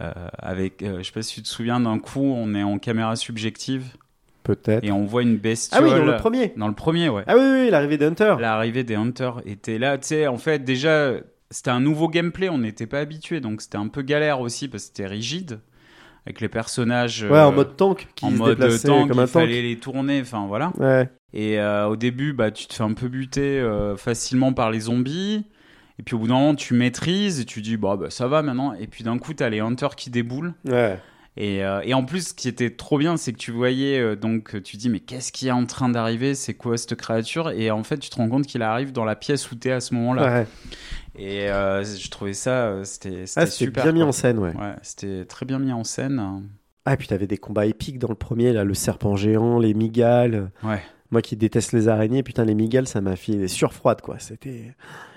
euh, avec, euh, je sais pas si tu te souviens, d'un coup, on est en caméra subjective Peut-être. et on voit une Ah bestiole. oui, dans le premier. Dans le premier, ouais. Ah oui, oui, oui, l'arrivée d'Hunter. L'arrivée des Hunters était là, tu sais, en fait, déjà, c'était un nouveau gameplay, on n'était pas habitué, donc c'était un peu galère aussi parce que c'était rigide, avec les personnages. Ouais, en mode tank, qui en se mode tank, comme il un tank. fallait les tourner, enfin voilà. Ouais. Et euh, au début, bah, tu te fais un peu buter euh, facilement par les zombies. Et puis au bout d'un moment, tu maîtrises et tu dis, bah, bah ça va maintenant. Et puis d'un coup, t'as les hunters qui déboulent. Ouais. Et, euh, et en plus, ce qui était trop bien, c'est que tu voyais, euh, donc tu dis, mais qu'est-ce qui est en train d'arriver? C'est quoi cette créature? Et en fait, tu te rends compte qu'il arrive dans la pièce où t'es à ce moment-là. Ouais. Et euh, je trouvais ça, c'était Ah, c'était super. bien mis en scène, ouais. Ouais, c'était très bien mis en scène. Ah, et puis t'avais des combats épiques dans le premier, là, le serpent géant, les migales. Ouais. Moi qui déteste les araignées, putain, les migales, ça m'a fait des surfroides, quoi. C'était.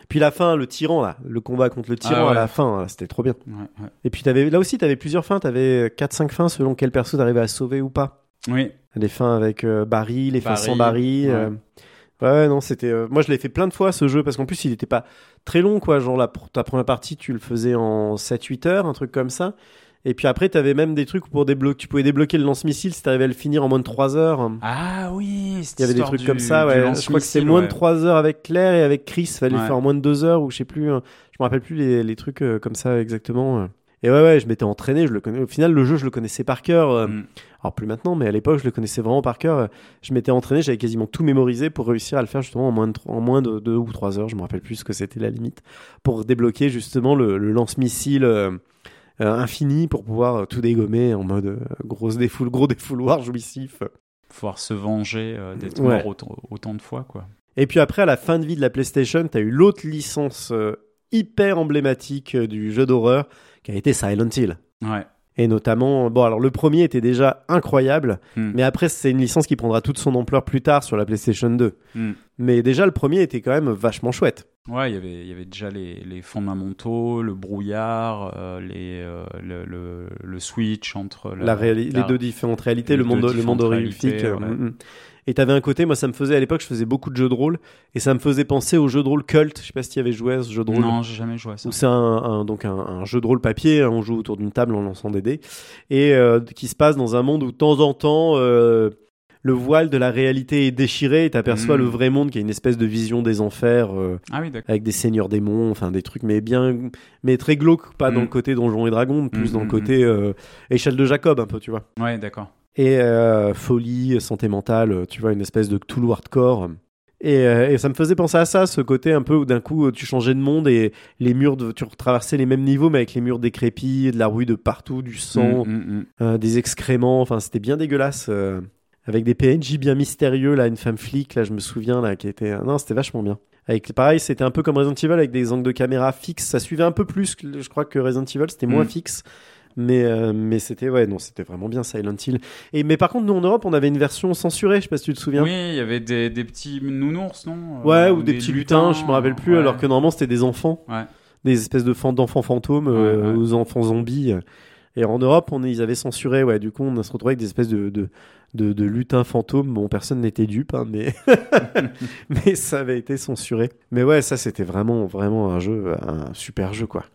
Puis la fin, le tyran, là, le combat contre le tyran Ah ouais. à la fin, là, c'était trop bien. Ouais, ouais. Et puis t'avais, là aussi, t'avais plusieurs fins, t'avais 4-5 fins selon quel perso t'arrivais à sauver ou pas. Oui, Les fins avec euh, Barry, les fins sans Barry. ouais. euh, Ouais, non, c'était. euh, Moi, je l'ai fait plein de fois ce jeu parce qu'en plus, il était pas très long, quoi. Genre, la, ta première partie, tu le faisais en 7-8 heures, un truc comme ça. Et puis après, t'avais même des trucs pour débloquer. Tu pouvais débloquer le lance-missile si t'arrivais à le finir en moins de 3 heures. Ah oui, Il y avait des trucs comme ça, ouais. Je crois que c'était moins de 3 heures avec Claire et avec Chris. Fallait le Ouais. faire en moins de 2 heures ou je sais plus. hein. Je me rappelle plus les, les trucs euh, comme ça exactement. euh. Et ouais, ouais, je m'étais entraîné. Je le connais. Au final, le jeu, je le connaissais par cœur. euh, Mm. alors plus maintenant, mais à l'époque, je le connaissais vraiment par cœur. Je m'étais entraîné, j'avais quasiment tout mémorisé pour réussir à le faire justement en moins de, tro- en moins de deux ou trois heures. Je me rappelle plus ce que c'était la limite pour débloquer justement le, le lance-missile infini pour pouvoir euh, tout dégommer en mode euh, grosse défoule, gros défouloir jouissif. pouvoir se venger euh, d'être Ouais. mort autant, autant de fois, quoi. Et puis après, à la fin de vie de la PlayStation, t'as eu l'autre licence euh, hyper emblématique euh, du jeu d'horreur qui a été Silent Hill. Ouais. Et notamment, bon, alors le premier était déjà incroyable, Hmm. mais après, c'est une licence qui prendra toute son ampleur plus tard sur la PlayStation 2. Hmm. Mais déjà, le premier était quand même vachement chouette. Ouais, il y avait, il y avait déjà les, les fondamentaux, le brouillard, euh, les, euh, le, le, le switch entre la, La réali- la- les deux différentes réalités, le monde, le monde horrifique. réalités, euh, voilà. mm, mm. Et t'avais un côté, moi, ça me faisait, à l'époque, je faisais beaucoup de jeux de rôle, et ça me faisait penser au jeu de rôle Cult. Je sais pas si tu avais joué à ce jeu de rôle. Non, j'ai jamais joué à ça. C'est un, un- donc un, un jeu de rôle papier, hein, on joue autour d'une table en lançant des dés, et euh, qui se passe dans un monde où de temps en temps le voile de la réalité est déchiré et t'aperçois Mm. le vrai monde qui est une espèce de vision des enfers euh, Ah oui, avec des seigneurs démons, enfin des trucs mais bien, mais très glauques, pas dans le côté donjons et dragons, plus Mm, dans le côté euh, échelle de Jacob un peu, tu vois. Ouais, d'accord. Et euh, folie, santé mentale, tu vois, une espèce de Cthulhu hardcore. Et, et ça me faisait penser à ça, ce côté un peu où d'un coup tu changeais de monde et les murs, de, tu traversais les mêmes niveaux mais avec les murs décrépits, de la rouille de partout, du sang, des excréments, enfin c'était bien dégueulasse. Euh, avec des PNJ bien mystérieux, là, une femme flic, là je me souviens, là, qui était... Non, c'était vachement bien. Avec, pareil, c'était un peu comme Resident Evil avec des angles de caméra fixes, ça suivait un peu plus, je crois, que Resident Evil, c'était moins Mm. fixe. Mais, euh, mais c'était, ouais, non, c'était vraiment bien Silent Hill. Et, mais par contre, nous en Europe, on avait une version censurée, je sais pas si tu te souviens. Oui, il y avait des, des petits nounours, non? Ouais, Euh, ou des, petits lutins, je me rappelle plus, ouais. alors que normalement c'était des enfants, Ouais. des espèces de fan- d'enfants fantômes, euh, Ouais, ouais. aux enfants zombies. Et en Europe, on, ils avaient censuré, ouais, du coup, on se retrouvait avec des espèces de, lutins fantômes. Bon, personne n'était dupe, hein, mais, <laughs> mais ça avait été censuré. Mais ouais, ça c'était vraiment, vraiment un jeu, un super jeu, quoi.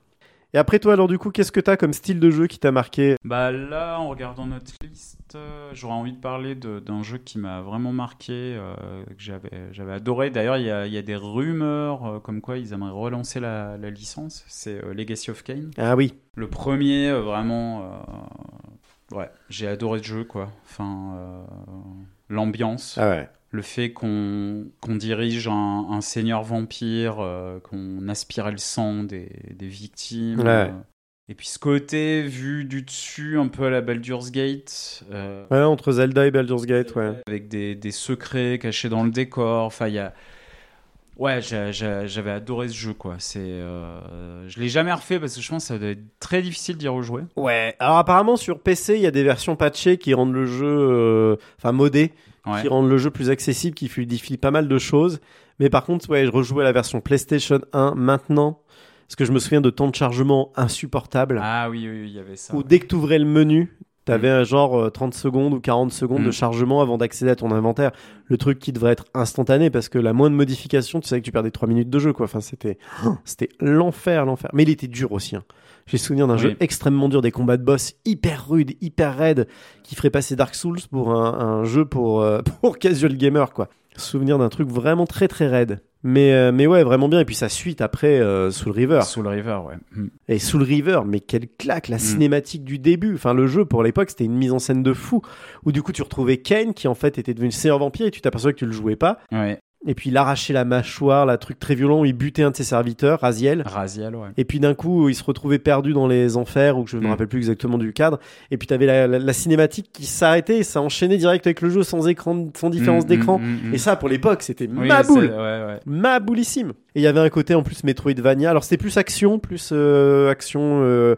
Et après toi, alors du coup, qu'est-ce que t'as comme style de jeu qui t'a marqué? Bah là, en regardant notre liste, euh, j'aurais envie de parler d'un jeu qui m'a vraiment marqué, euh, que j'avais adoré. D'ailleurs, il y a, il y a des rumeurs euh, comme quoi ils aimeraient relancer la, la licence. C'est euh, Legacy of Kain. Ah oui, Le premier, vraiment, ouais, j'ai adoré ce jeu, quoi. Enfin, l'ambiance, ah ouais. Le fait qu'on qu'on dirige un, un seigneur vampire, euh, qu'on aspirait le sang des, des victimes. Ouais. euh, et puis ce côté vu du dessus, un peu à la Baldur's Gate. euh, Ouais, entre Zelda et Baldur's Gate, ouais. avec des, des secrets cachés dans le décor. Enfin, il y a. Ouais, j'a- j'a- j'avais adoré ce jeu, quoi. C'est, euh, je l'ai jamais refait parce que je pense que ça doit être très difficile d'y rejouer. Ouais. Alors apparemment sur PC, il y a des versions patchées qui rendent le jeu, euh, enfin modées, Ouais. qui rendent le jeu plus accessible, qui fluidifient pas mal de choses. Mais par contre, ouais, je rejouais la version PlayStation 1 maintenant, parce que je me souviens de temps de chargement insupportable, Ah oui, oui, oui, il y avait ça. où ouais. dès que tu ouvrais le menu, t'avais un genre euh, 30 secondes ou 40 secondes de Mm. chargement avant d'accéder à ton inventaire. Le truc qui devrait être instantané, parce que la moindre modification, tu savais que tu perdais 3 minutes de jeu, quoi. Enfin, c'était, <gasps> c'était l'enfer, l'enfer. Mais il était dur aussi, hein. J'ai souvenir d'un Oui. jeu extrêmement dur, des combats de boss hyper rudes, hyper raides, qui ferait passer Dark Souls pour un, un jeu pour, euh, <laughs> pour casual gamer, quoi. Souvenir d'un truc vraiment très très raide. Mais, euh, mais ouais, vraiment bien. Et puis sa suite après, euh, Soul River. Soul River, ouais. Mm. Et Soul River, mais quelle claque, la Mm. cinématique du début. Enfin, le jeu, pour l'époque, c'était une mise en scène de fou. Où du coup, tu retrouvais Kane, qui en fait était devenu seigneur vampire, et tu t'aperçois que tu le jouais pas. Ouais. Et puis il arrachait la mâchoire, la truc très violent, où il butait un de ses serviteurs, Raziel. Raziel, ouais. Et puis d'un coup, il se retrouvait perdu dans les enfers, ou que je ne me Mm. rappelle plus exactement du cadre. Et puis t'avais la, la, la cinématique qui s'arrêtait, et ça enchaînait direct avec le jeu sans écran, sans différence Mm, d'écran. mm, mm. Et ça, pour l'époque, c'était Oui, ma boule. c'est- Ouais, ouais. Maboulissime. Et il y avait un côté en plus Metroidvania. Alors c'était plus action, plus euh, action, euh,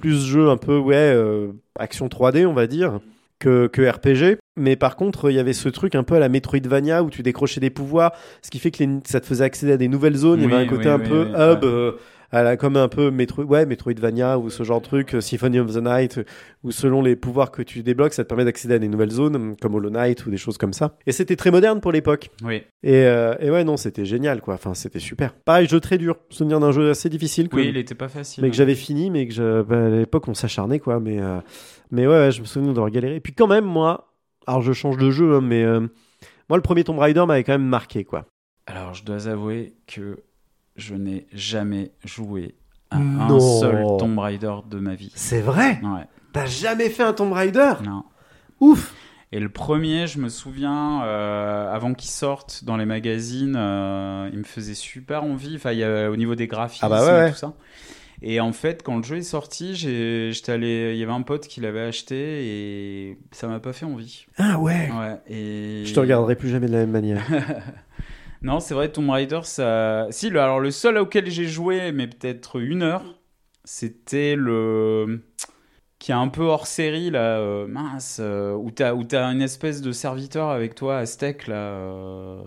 plus jeu un peu, ouais, euh, action 3D, on va dire, que, que RPG. Mais par contre, il y avait ce truc un peu à la Metroidvania où tu décrochais des pouvoirs, ce qui fait que les- ça te faisait accéder à des nouvelles zones. il y avait un côté oui, un oui, peu hub. euh, à la, comme un peu Metro, ouais, Metroidvania ou ce genre de truc, euh, Symphony of the Night, euh, où selon les pouvoirs que tu débloques, ça te permet d'accéder à des nouvelles zones, comme Hollow Knight ou des choses comme ça. Et c'était très moderne pour l'époque. Oui, Et, euh, et ouais, non, c'était génial, quoi. Enfin, c'était super. Pareil, jeu très dur. Souvenir d'un jeu assez difficile, que, oui, il était pas facile. mais que j'avais fini, mais que je, bah, à l'époque, on s'acharnait, quoi. Mais, mais ouais, ouais, je me souviens d'avoir galéré. Et puis quand même, moi, alors je change de jeu, hein, mais euh, moi, le premier Tomb Raider m'avait quand même marqué, quoi. Alors, je dois avouer que je n'ai jamais joué à Non. un seul Tomb Raider de ma vie. C'est vrai? Ouais, T'as jamais fait un Tomb Raider? Non. Ouf Et le premier, je me souviens, euh, avant qu'il sorte dans les magazines, euh, il me faisait super envie. Enfin, il y a, au niveau des graphismes Ah bah ouais, et tout ça. Et en fait, quand le jeu est sorti, j'étais allé, il y avait un pote qui l'avait acheté et ça m'a pas fait envie. Ah ouais Ouais. Et Je te regarderai plus jamais de la même manière. <laughs> Non, c'est vrai, Tomb Raider, ça. Si, le- alors le seul auquel j'ai joué, mais peut-être une heure, c'était le. Qui est un peu hors série, là, euh, mince, euh, où t'as où t'as une espèce de serviteur avec toi, Aztec, là. euh,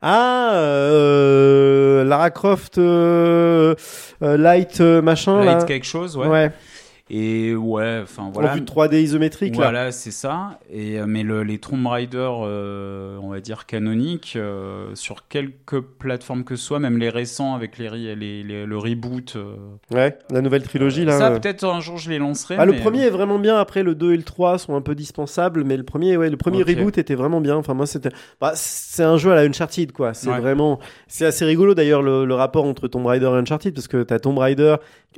Ah, euh, Lara Croft, euh, euh, Light, euh, machin, Light là. quelque chose, ouais. Ouais. Et ouais, enfin En voilà. vue de 3D isométrique, là. Voilà, c'est ça. Et, euh, mais le- les Tomb Raider, euh, on va dire canoniques, euh, sur quelques plateformes que ce soit, même les récents avec les, re- les- les- le reboot. euh, Ouais, la nouvelle trilogie, là. ça, peut-être un jour je les lancerai. Ah, le premier est vraiment bien. Après, le 2 et le 3 sont un peu dispensables, mais le premier, ouais, le premier reboot était vraiment bien. Enfin, moi, c'était, bah, c'est un jeu à la Uncharted, quoi. C'est Ouais. vraiment, c'est assez rigolo d'ailleurs le, le rapport entre Tomb Raider et Uncharted, parce que t'as Tomb Raider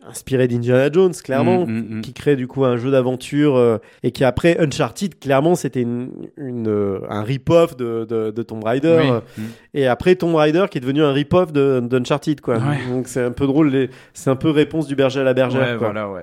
inspiré d'Indiana Jones, clairement, Mm, mm, mm. qui crée du coup un jeu d'aventure euh, et qui après Uncharted, clairement, c'était une, une, euh, un rip-off de, de, de Tomb Raider. Oui. euh, Mm. Et après Tomb Raider qui est devenu un rip-off de d'Uncharted, quoi. Ouais. Donc c'est un peu drôle. C'est un peu réponse du berger à la bergère, Ouais, quoi. voilà, ouais.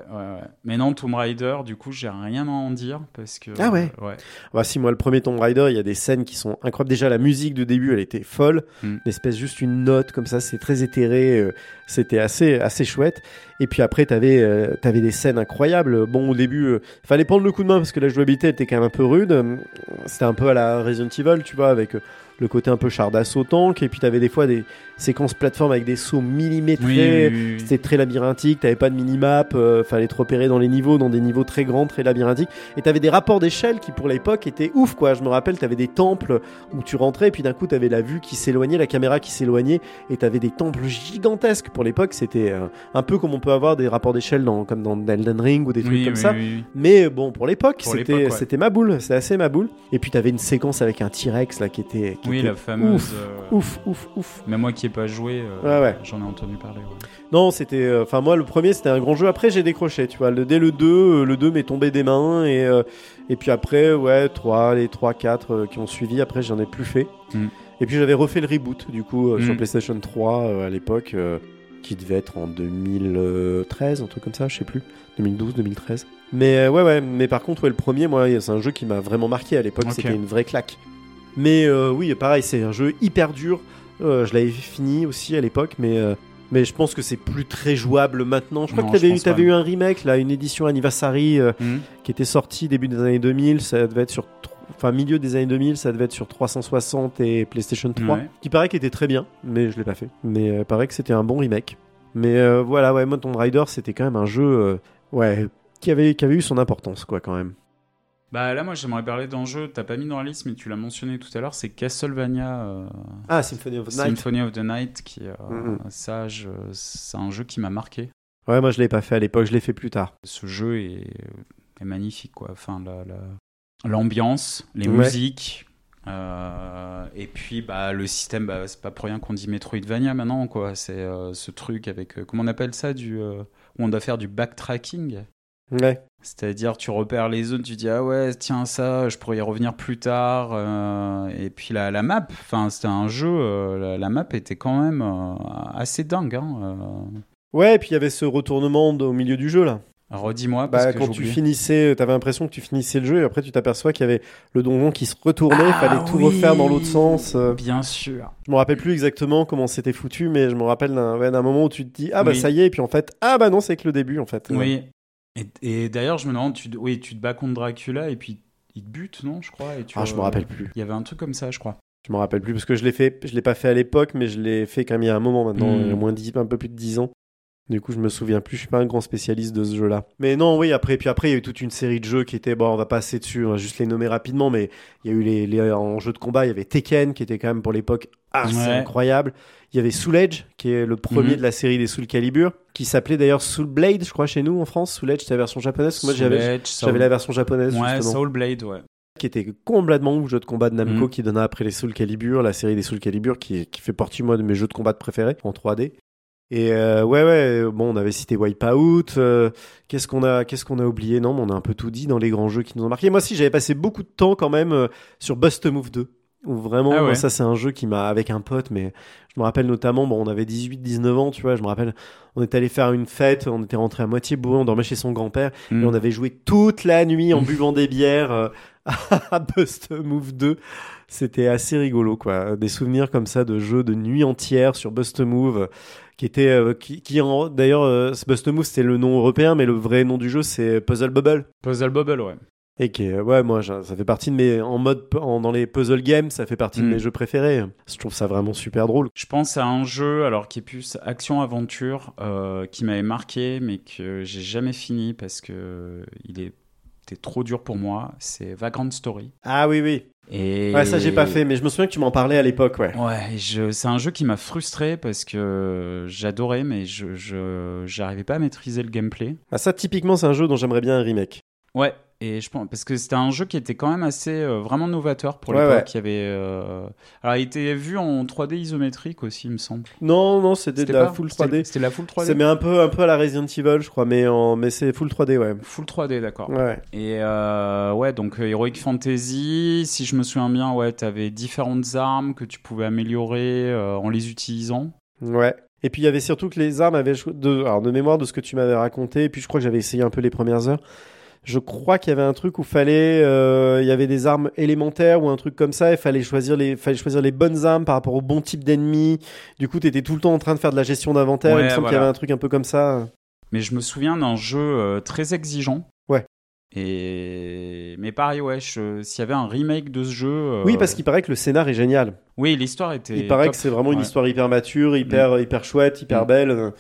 Mais non, Tomb Raider, du coup, j'ai rien à en dire parce que. Ah ouais. ouais. Bah si moi le premier Tomb Raider, il y a des scènes qui sont incroyables. Déjà la musique de début, elle était folle, Mm. une espèce juste une note comme ça, c'est très éthéré, c'était assez assez chouette. Et puis après t'avais t'avais des scènes incroyables. Bon au début, euh, fallait prendre le coup de main parce que la jouabilité était quand même un peu rude. C'était un peu à la Resident Evil, tu vois, avec euh, le côté un peu char d'assaut tank. Et puis t'avais des fois des séquences plateforme avec des sauts millimétrés. Oui, oui, oui, oui. C'était très labyrinthique, t'avais pas de minimap, euh, fallait te repérer dans les niveaux, dans des niveaux très grands, très labyrinthiques. Et t'avais des rapports d'échelle qui pour l'époque étaient ouf quoi. Je me rappelle, t'avais des temples où tu rentrais et puis d'un coup t'avais la vue qui s'éloignait, la caméra qui s'éloignait et t'avais des temples gigantesques. Pour l'époque, c'était euh, un peu comme on peut avoir des rapports d'échelle dans, comme dans Elden Ring ou des trucs comme ça. Mais bon, pour l'époque, c'était ouais. c'était ma boule, c'est assez ma boule. Et puis t'avais une séquence avec un T-Rex là qui était qui Oui, la fameuse. Ouf, euh, ouf, ouf, ouf. Même moi qui ai pas joué, euh, Ouais, ouais. j'en ai entendu parler. ouais. Non, c'était. euh, Enfin, moi, le premier, c'était un grand jeu. Après, j'ai décroché, tu vois. Le, dès le 2, euh, le 2 m'est tombé des mains. Et, et puis après, ouais, 3, les 3, 4 euh, qui ont suivi. Après, j'en ai plus fait. Mm. Et puis, j'avais refait le reboot, du coup, sur Mm. PlayStation 3 euh, à l'époque, qui devait être en 2013, un truc comme ça, je sais plus. 2012, 2013. Mais ouais, ouais. Mais par contre, ouais, le premier, moi, c'est un jeu qui m'a vraiment marqué à l'époque. C'était une vraie claque. Mais euh, oui, pareil, c'est un jeu hyper dur. Euh, je l'avais fini aussi à l'époque, mais. euh, mais je pense que c'est plus très jouable maintenant. Je crois Non, que je t'avais eu, un remake, là, une édition anniversary euh, Mhm. qui était sortie début des années 2000. Ça devait être sur, enfin milieu des années 2000, ça devait être sur 360 et PlayStation 3, Ouais. qui paraît qu'il était très bien, mais je l'ai pas fait. Mais euh, paraît que c'était un bon remake. Mais euh, voilà, ouais, Tomb Raider, c'était quand même un jeu, euh, ouais, qui avait, qui avait eu son importance, quoi, quand même. Bah là, moi, j'aimerais parler d'un jeu. T'as pas mis dans la liste, mais tu l'as mentionné tout à l'heure. C'est Castlevania euh, Ah, Symphony of the Night. Symphony of the Night. Qui, euh, Mhm. ça, je- c'est un jeu qui m'a marqué. Ouais, moi je l'ai pas fait à l'époque, je l'ai fait plus tard. Ce jeu est, est magnifique, quoi. Enfin, la- la- l'ambiance, les Ouais. musiques. euh, et puis bah le système bah, c'est pas pour rien qu'on dit Metroidvania maintenant quoi c'est ce truc avec comment on appelle ça du où on doit faire du backtracking Ouais. C'est-à-dire, tu repères les zones, tu dis ah ouais, tiens ça, je pourrais y revenir plus tard. euh, et puis la, la map, enfin c'était un jeu, euh, la, la map était quand même euh, assez dingue. Hein. Ouais, et puis il y avait ce retournement de- au milieu du jeu là. Redis-moi parce Bah, que quand tu finissais, t'avais l'impression que tu finissais le jeu et après tu t'aperçois qu'il y avait le donjon qui se retournait, il Ah fallait tout oui. refaire dans l'autre sens. Bien sûr. Je me rappelle plus exactement comment c'était foutu, mais je me rappelle d'un ouais, moment où tu te dis ah bah Oui. ça y est, et puis en fait ah bah non c'est que le début en fait. Oui. Et, et d'ailleurs, je me demande, tu, oui, tu te bats contre Dracula et puis il te bute, non, je crois. Et tu, Ah je me rappelle plus. Il y avait un truc comme ça, je crois. Je me rappelle plus parce que je l'ai fait, je l'ai pas fait à l'époque, mais je l'ai fait quand même il y a un moment maintenant, Mm. au moins 10, un peu plus de 10 ans. Du coup, je me souviens plus, je suis pas un grand spécialiste de ce jeu-là. Mais non, oui, après, puis après, il y a eu toute une série de jeux qui étaient, bon, on va passer dessus, on va juste les nommer rapidement, mais il y a eu les, les en jeu de combat, il y avait Tekken, qui était quand même pour l'époque assez Ouais. incroyable. Il y avait Soul Edge, qui est le premier Mhm. de la série des Soul Calibur, qui s'appelait d'ailleurs Soul Blade, je crois, chez nous, en France. Soul Edge, c'est la version japonaise, moi, j'avais, Soul- la version japonaise, Ouais, justement Soul Blade, ouais. qui était complètement ouf, jeu de combat de Namco Mhm. qui donna après les Soul Calibur, la série des Soul Calibur qui, qui fait partie moi de mes jeux de combat préférés en 3D. Et euh, ouais ouais, bon on avait cité Wipeout, euh, qu'est-ce qu'on a qu'est-ce qu'on a oublié? Non, mais on a un peu tout dit dans les grands jeux qui nous ont marqué. Moi aussi, j'avais passé beaucoup de temps quand même euh, sur Bust Move 2 vraiment Ah ouais. ça c'est un jeu qui m'a avec un pote mais je me rappelle notamment bon on avait 18 19 ans, tu vois, je me rappelle on était allé faire une fête, on était rentré à moitié bourré, on dormait chez son grand-père et on avait joué toute la nuit en <laughs> buvant des bières euh, <laughs> à Bust Move 2. C'était assez rigolo, quoi. Des souvenirs comme ça de jeux de nuit entière sur Bust Move, qui était, euh, qui, qui d'ailleurs, euh, Bust Move c'était le nom européen, mais le vrai nom du jeu c'est Puzzle Bubble. Puzzle Bubble, ouais. Et qui, est- ouais, moi, ça fait partie de mes, en mode, en- dans les puzzle games, ça fait partie de Mm. mes jeux préférés. Je trouve ça vraiment super drôle. Je pense à un jeu, alors qui est plus action-aventure, euh, qui m'avait marqué, mais que j'ai jamais fini parce que il est- était trop dur pour moi. C'est Vagrant Story. Ah oui, oui. Et Ouais, ça j'ai pas fait, mais je me souviens que tu m'en parlais à l'époque, ouais. Ouais, je- c'est un jeu qui m'a frustré parce que j'adorais, mais je je- j'arrivais pas à maîtriser le gameplay. Ah, ça, typiquement, c'est un jeu dont j'aimerais bien un remake. Ouais, et je pense parce que c'était un jeu qui était quand même assez euh, vraiment novateur pour Ouais, l'époque. ouais. Il y avait euh, alors il était vu en 3D isométrique aussi, il me semble. Non, non, c'était de la pas- full c'était- 3D. C'était la full 3D. C'est mais un peu, un peu à la Resident Evil, je crois, mais en, mais c'est full 3D, ouais. Full 3D, d'accord. Ouais. Et euh, ouais, donc euh, Heroic Fantasy, si je me souviens bien, ouais, t'avais différentes armes que tu pouvais améliorer en les utilisant. Ouais. Et puis il y avait surtout que les armes avaient de, alors de mémoire de ce que tu m'avais raconté. Et puis je crois que j'avais essayé un peu les premières heures. Je crois qu'il y avait un truc où fallait, euh, il y avait des armes élémentaires ou un truc comme ça. Il fallait choisir les, fallait choisir les bonnes armes par rapport au bon type d'ennemi. Du coup, t'étais tout le temps en train de faire de la gestion d'inventaire. Ouais, il me semble qu'il y avait un truc un peu comme ça. Mais je me souviens d'un jeu euh, très exigeant. Ouais. Et mais pareil, ouais, s'il y avait un remake de ce jeu. euh, Oui, parce qu'il paraît que le scénar est génial. Oui, l'histoire était. Il paraît top. que c'est vraiment une Ouais. histoire hyper mature, hyper, hyper chouette, hyper Mm. belle.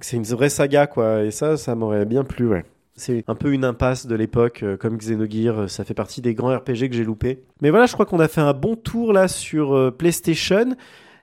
C'est une vraie saga, quoi. Et ça, ça m'aurait bien plu, ouais. C'est un peu une impasse de l'époque, euh, comme Xenogears. euh, Ça fait partie des grands RPG que j'ai loupés. Mais voilà, je crois qu'on a fait un bon tour là sur euh, PlayStation.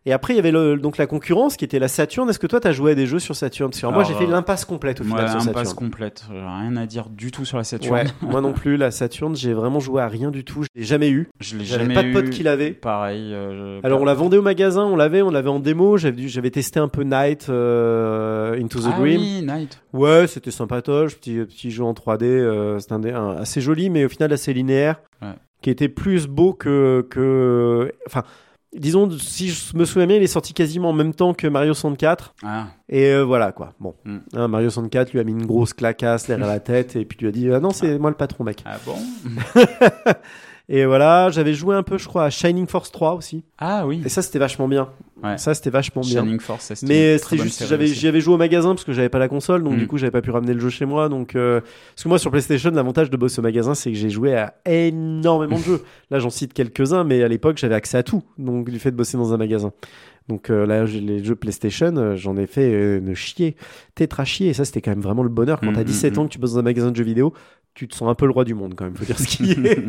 Et après, il y avait le, donc la concurrence qui était la Saturn. Est-ce que toi, t'as joué à des jeux sur Saturn? Parce que alors, moi, j'ai fait l'impasse complète au Ouais, final sur impasse Saturn. complète. J'ai Rien à dire du tout sur la Saturn. Ouais, <laughs> moi non plus. La Saturn, j'ai vraiment joué à rien du tout. Je l'ai jamais eu. Je l'ai jamais pas de eu. pote qui l'avait. Pareil. euh, Alors on la vendait au magasin, on l'avait, on l'avait en démo. J'avais testé un peu Night euh, Into the ah Dream. oui, Night. Ouais, c'était sympatoche, petit petit jeu en 3D. euh, c'était un, un- assez joli, mais au final assez linéaire, Ouais. qui était plus beau que que. Enfin, disons, si je me souviens bien, il est sorti quasiment en même temps que Mario 64. Ah, Et euh, voilà quoi. Bon, Mm. Hein, Mario 64 lui a mis une grosse clacasse derrière la tête et puis lui a dit ah non c'est moi le patron mec. ah bon <laughs> Et voilà, j'avais joué un peu je crois à Shining Force 3 aussi. Ah oui. Et ça c'était vachement bien. Ouais. Ça c'était vachement bien. Shining Force, ça, c'était Mais c'était juste, j'avais, j'y avais joué au magasin parce que j'avais pas la console, donc Mm. du coup j'avais pas pu ramener le jeu chez moi. Donc, euh, parce que moi sur PlayStation, l'avantage de bosser au magasin, c'est que j'ai joué à énormément de <laughs> jeux. Là, j'en cite quelques-uns, mais à l'époque j'avais accès à tout. Donc du fait de bosser dans un magasin. Donc euh, là, j'ai les jeux PlayStation, euh, j'en ai fait euh, une chier, tétra chier. Et ça, c'était quand même vraiment le bonheur. Quand Mm, t'as mm, 17 mm. ans, que tu bosses dans un magasin de jeux vidéo, tu te sens un peu le roi du monde quand même, faut dire ce qui est.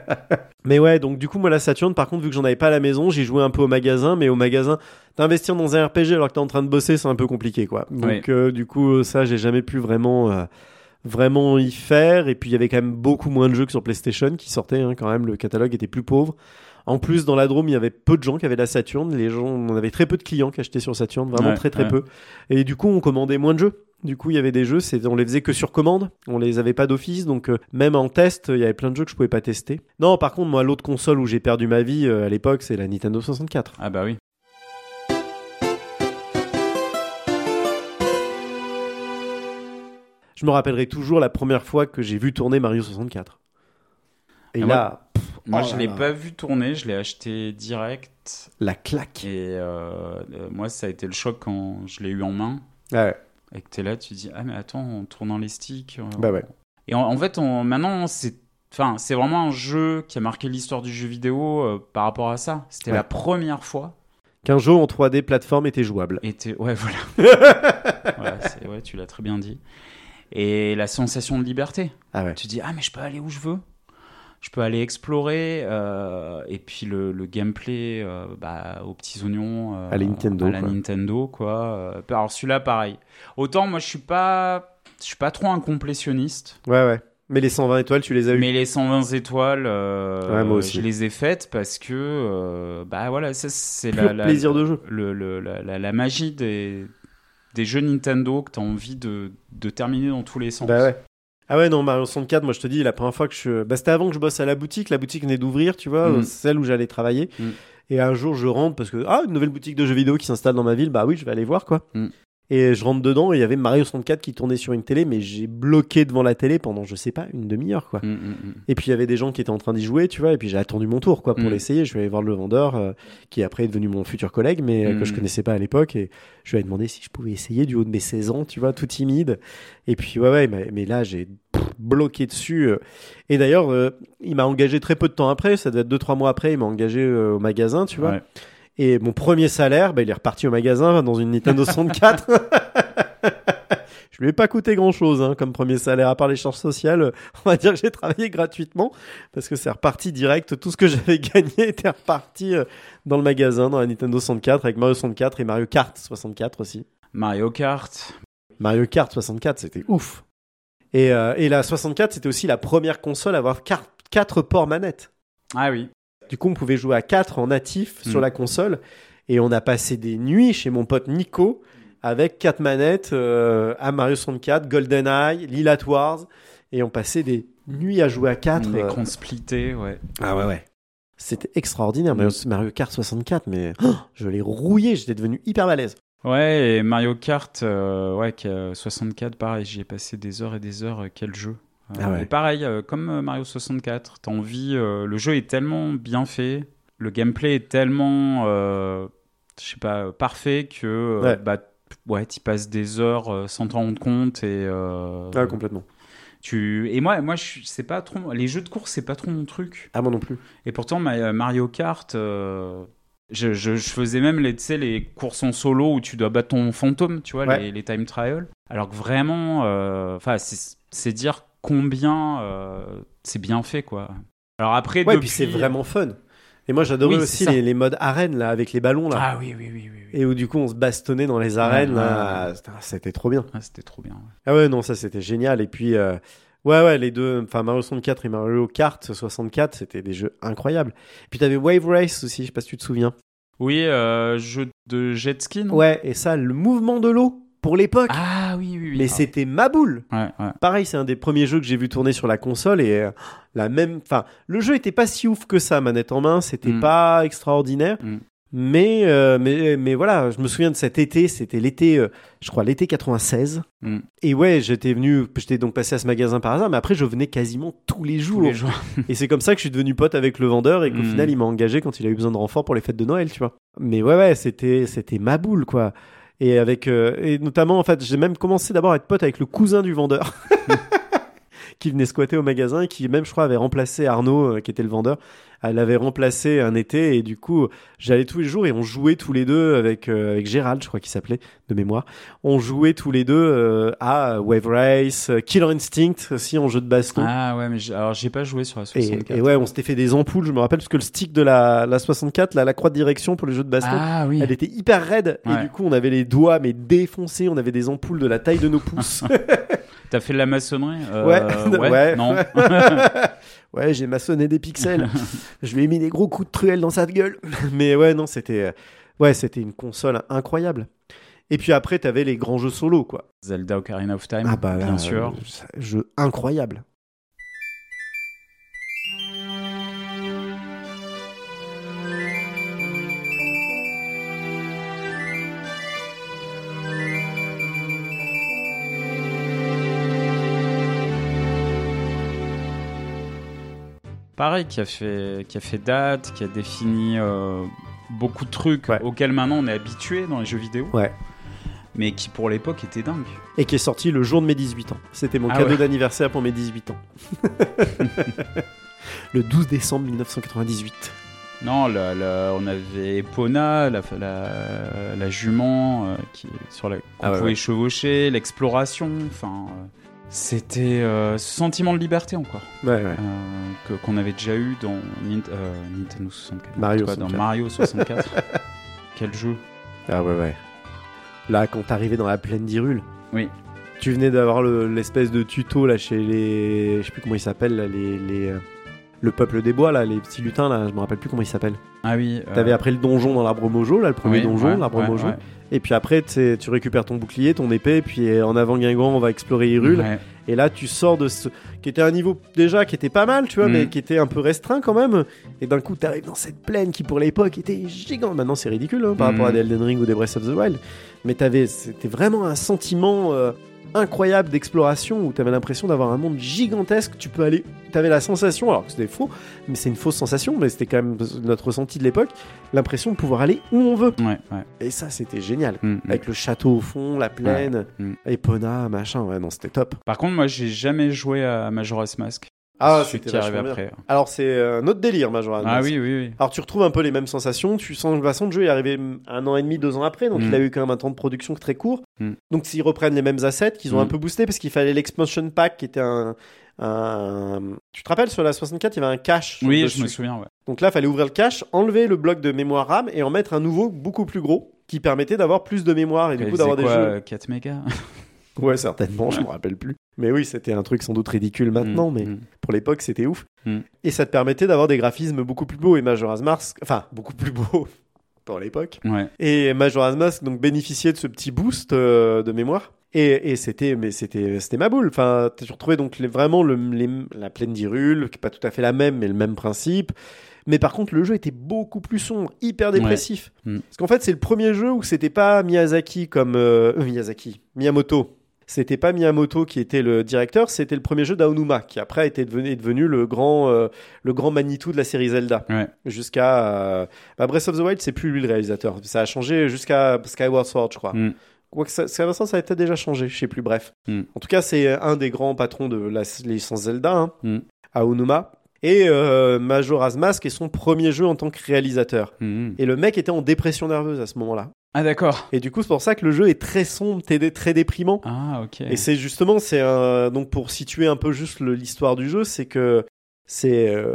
<laughs> mais ouais, donc du coup, moi, la Saturn, par contre, vu que j'en avais pas à la maison, j'ai joué un peu au magasin, mais au magasin, d'investir dans un RPG alors que t'es en train de bosser, c'est un peu compliqué, quoi. Donc, euh, du coup, ça, j'ai jamais pu vraiment, euh, vraiment y faire. Et puis, il y avait quand même beaucoup moins de jeux que sur PlayStation qui sortaient, hein, quand même. Le catalogue était plus pauvre. En plus, dans la Drôme, il y avait peu de gens qui avaient la Saturn. Les gens, on avait très peu de clients qui achetaient sur Saturn, vraiment Ouais, très très ouais. peu. Et du coup, on commandait moins de jeux. Du coup, il y avait des jeux, on les faisait que sur commande. On les avait pas d'office, donc euh, même en test, il y avait plein de jeux que je pouvais pas tester. Non, par contre, moi, l'autre console où j'ai perdu ma vie euh, à l'époque, c'est la Nintendo 64. Ah bah oui. Je me rappellerai toujours la première fois que j'ai vu tourner Mario 64. Et Ah, là, Moi, Oh je là l'ai pas vu tourner, je l'ai acheté direct. la claque. Et euh, euh, moi, ça a été le choc quand je l'ai eu en main. Ouais, Et que t'es là, tu te dis, ah mais attends, en tournant les sticks. euh, bah ouais. Et en, en fait, on, maintenant, c'est. Enfin, c'est vraiment un jeu qui a marqué l'histoire du jeu vidéo par rapport à ça. C'était Ouais. la première fois. Qu'un jeu en 3D plateforme était jouable. T'es- ouais, <laughs> voilà. <laughs> C'est- ouais, tu l'as très bien dit. Et la sensation de liberté. Ah ouais. Tu dis, ah, mais je peux aller où je veux. Je peux aller explorer. euh, et puis le, le gameplay euh, bah, aux petits oignons. euh, À la Nintendo, À la quoi. Nintendo, quoi. Alors celui-là, pareil. Autant moi, je suis pas. Je suis pas trop un complétionniste. Ouais, ouais. Mais les 120 étoiles, tu les as eu. Mais les 120 étoiles, Ouais, moi aussi. je les ai faites parce que, bah voilà, ça c'est la, la- plaisir de jeu. le, le- la, la- la magie des, des jeux Nintendo que tu as envie de, de terminer dans tous les sens. Bah ouais. Ah ouais, non, Mario 64, moi je te dis, la première fois que je. Bah, c'était avant que je bosse à la boutique. La boutique venait d'ouvrir, tu vois, Mm. celle où j'allais travailler. Mm. Et un jour, je rentre parce que. Ah, une nouvelle boutique de jeux vidéo qui s'installe dans ma ville. Bah oui, je vais aller voir, quoi. Mm. Et je rentre dedans et il y avait Mario 64 qui tournait sur une télé, mais j'ai bloqué devant la télé pendant, je sais pas, une demi-heure, quoi. Mm, mm, mm. Et puis il y avait des gens qui étaient en train d'y jouer, tu vois, et puis j'ai attendu mon tour, quoi, pour l'essayer. Je vais aller voir le vendeur, euh, qui après est devenu mon futur collègue, mais euh, que je connaissais pas à l'époque, et je lui ai demandé si je pouvais essayer du haut de mes 16 ans, tu vois, tout timide. Et puis ouais, ouais, mais, mais là j'ai bloqué dessus. euh. Et d'ailleurs, euh, il m'a engagé très peu de temps après, ça devait être 2-3 mois après, il m'a engagé au magasin, tu vois. Ouais. Et mon premier salaire, bah, il est reparti au magasin dans une Nintendo <laughs> 64. <laughs> Je lui ai pas coûté grand chose hein, comme premier salaire, à part les charges sociales. On va dire que j'ai travaillé gratuitement parce que c'est reparti direct. Tout ce que j'avais <laughs> gagné était reparti euh, dans le magasin, dans la Nintendo 64 avec Mario 64 et Mario Kart 64 aussi. Mario Kart. Mario Kart 64, c'était ouf. Et, euh, et la 64, c'était aussi la première console à avoir 4 ports manettes. Ah oui. Du coup, on pouvait jouer à 4 en natif sur Mm. la console. Et on a passé des nuits chez mon pote Nico avec 4 manettes euh, à Mario 64, GoldenEye, Lilat Wars. Et on passait des nuits à jouer à 4. Les euh. splittés, ouais. Ah ouais, ouais. C'était extraordinaire, Mario, Mario Kart 64. Mais oh, je l'ai rouillé, j'étais devenu hyper balèze. Ouais, et Mario Kart, euh, ouais, qui a 64, pareil, j'y ai passé des heures et des heures. euh, Quel jeu. Euh, Ah ouais. Et pareil, euh, comme euh, Mario 64, t'as envie. euh, le jeu est tellement bien fait, le gameplay est tellement, euh, je sais pas, euh, parfait que euh, Ouais. bah, ouais, t'y passes des heures euh, sans t'en rendre compte et. euh, Ah, complètement. tu et moi, moi, je c'est pas trop. Les jeux de course, c'est pas trop mon truc. Ah, moi non plus. Et pourtant, ma- Mario Kart, euh, je, je- je faisais même les, sais, les courses en solo où tu dois battre ton fantôme, tu vois, Ouais. les, les time trials. Alors que vraiment, euh, enfin, c'est dire combien euh, c'est bien fait, quoi. Alors après, Ouais, depuis... puis c'est vraiment fun. Et moi, j'adorais Oui, aussi les, les modes arène, là, avec les ballons, là. Ah oui, oui, oui, oui. oui. Et où, du coup, on se bastonnait dans les arènes, Ouais, là. C'était trop bien. Ah, c'était trop bien. Ah ouais, non, ça, c'était génial. Et puis, euh, ouais, ouais, les deux, enfin, Mario 64 et Mario Kart 64, c'était des jeux incroyables. Et puis, t'avais Wave Race aussi, je sais pas si tu te souviens. Oui, euh, jeu de jet ski, non? Ouais, et ça, le mouvement de l'eau, pour l'époque. Ah oui, oui, oui. mais Ah, c'était ma boule. Ouais, ouais. Pareil, c'est un des premiers jeux que j'ai vu tourner sur la console et euh, la même. Enfin, le jeu était pas si ouf que ça, manette en main. C'était Mm. pas extraordinaire. Mm. Mais, euh, mais, mais voilà, je me souviens de cet été. C'était l'été, euh, je crois, l'été 96. Mm. Et ouais, j'étais venu, j'étais donc passé à ce magasin par hasard, mais après, je venais quasiment tous les jours. Tous les jours. <laughs> Et c'est comme ça que je suis devenu pote avec le vendeur et qu'au Mm. final, il m'a engagé quand il a eu besoin de renfort pour les fêtes de Noël, tu vois. Mais ouais, ouais, c'était, c'était ma boule, quoi. Et avec, euh, et notamment, en fait, j'ai même commencé d'abord à être pote avec le cousin du vendeur. <laughs> qui venait squatter au magasin et qui même je crois avait remplacé Arnaud euh, qui était le vendeur elle avait remplacé un été et du coup j'allais tous les jours et on jouait tous les deux avec euh, avec Gérald je crois qu'il s'appelait de mémoire on jouait tous les deux euh, à Wave Race euh, Killer Instinct aussi en jeu de baston Ah ouais, mais j'ai- alors j'ai pas joué sur la et, 64. et ouais, on s'était fait des ampoules, je me rappelle, parce que le stick de la, la 64, là, la croix de direction pour les jeux de baston, Ah oui. elle était hyper raide. Et du coup, on avait les doigts, mais défoncés, on avait des ampoules de la taille de nos pouces. <laughs> T'as fait de la maçonnerie? Euh, Ouais, <laughs> ouais, ouais. Non. <laughs> ouais, j'ai maçonné des pixels. <laughs> je lui ai mis des gros coups de truelle dans sa gueule. Mais ouais, non, c'était, euh, ouais, c'était une console incroyable. Et puis après, t'avais les grands jeux solo, quoi. Zelda Ocarina of Time, Ah bah bien sûr. euh, jeu incroyable. Pareil, qui a fait, qui a fait date, qui a défini euh, beaucoup de trucs Ouais. auxquels maintenant on est habitué dans les jeux vidéo. Ouais. Mais qui pour l'époque était dingue. Et qui est sorti le jour de mes 18 ans. C'était mon Ah cadeau ouais. d'anniversaire pour mes 18 ans. <laughs> le 12 décembre 1998. Non, la- la- on avait Epona, la, la, la jument euh, qui, sur la qu'on Ah pouvait chevaucher, l'exploration. Enfin, euh, c'était euh, ce sentiment de liberté encore Ouais, ouais. euh, qu'on avait déjà eu dans Nint- euh, Nintendo 64. Mario en tout cas, dans 64. Mario 64. <laughs> Quel jeu Ah ouais, ouais. Là, quand t'arrivais dans la plaine d'Hyrule. Oui. Tu venais d'avoir le- l'espèce de tuto là chez les. Je sais plus comment ils s'appellent, là, les. les, euh, Le peuple des bois, là, les petits lutins, là, je me rappelle plus comment ils s'appellent. Ah oui. euh, T'avais après le donjon dans l'arbre mojo, là, le premier oui, donjon, ouais, l'arbre ouais, mojo. ouais. Et puis après, tu récupères ton bouclier, ton épée, puis euh, en avant Guingamp, on va explorer Hyrule. Et là, tu sors de ce. qui était un niveau déjà qui était pas mal, tu vois, Mm. mais qui était un peu restreint quand même. Et d'un coup, t'arrives dans cette plaine qui, pour l'époque, était gigante. Maintenant, c'est ridicule hein, par Mm. rapport à des Elden Ring ou des Breath of the Wild. Mais t'avais, c'était vraiment un sentiment euh, incroyable d'exploration où t'avais l'impression d'avoir un monde gigantesque. Tu peux aller. T'avais la sensation, alors que c'était faux, mais c'est une fausse sensation, mais c'était quand même notre ressenti de l'époque, l'impression de pouvoir aller où on veut. Ouais, ouais. Et ça, c'était génial. Mm, mm. Avec le château au fond, la plaine, Mm. Epona, machin, ouais, non, c'était top. Par contre, moi, j'ai jamais joué à Majora's Mask. Ah, c'était qui arrive après. Alors c'est euh, un autre délire, Majora's Ah oui, oui, oui. Alors tu retrouves un peu les mêmes sensations. Tu sens de toute façon le jeu est arrivé un an et demi, deux ans après, donc Mm. il a eu quand même un temps de production très court. Mm. Donc s'ils reprennent les mêmes assets, qu'ils ont Mm. un peu boosté parce qu'il fallait l'expansion pack qui était un, un- Tu te rappelles sur la 64, il y avait un cache. Oui, dessus. je me souviens, ouais. Donc là, il fallait ouvrir le cache, enlever le bloc de mémoire RAM et en mettre un nouveau beaucoup plus gros qui permettait d'avoir plus de mémoire et du coup d'avoir des jeux. euh, 4 mégas? Ouais, certainement, je me rappelle plus. Mais oui, c'était un truc sans doute ridicule maintenant, Mm, mais mm. pour l'époque, c'était ouf. Mm. Et ça te permettait d'avoir des graphismes beaucoup plus beaux. Et Majora's Mask, enfin, beaucoup plus beaux <laughs> pour l'époque. Ouais. Et Majora's Mask, donc, bénéficiait de ce petit boost euh, de mémoire. Et, et c'était, mais c'était, c'était ma boule. Enfin, tu retrouvais donc les- vraiment le, les- la plaine d'Hyrule, qui est pas tout à fait la même, mais le même principe. Mais par contre, le jeu était beaucoup plus sombre, hyper dépressif. Parce qu'en fait, c'est le premier jeu où c'était pas Miyazaki comme euh, euh, Miyazaki, Miyamoto. C'était pas Miyamoto qui était le directeur, c'était le premier jeu d'Aonuma qui après été devenu, est devenu le grand euh, le grand Manitou de la série Zelda. Ouais. Jusqu'à euh, bah, Breath of the Wild, c'est plus lui le réalisateur. Ça a changé jusqu'à Skyward Sword, je crois. Mm. Quoique ça, ça a peut-être déjà changé, je sais plus. Bref. Mm. En tout cas, c'est un des grands patrons de la licence Zelda, hein, Mm. Aonuma. Et euh, Majora's Mask est son premier jeu en tant que réalisateur. Mhm. Et le mec était en dépression nerveuse à ce moment-là. Ah, d'accord. Et du coup, c'est pour ça que le jeu est très sombre, très, très déprimant. Ah, ok. Et c'est justement, c'est un, donc pour situer un peu juste l'histoire du jeu, c'est que C'est, euh,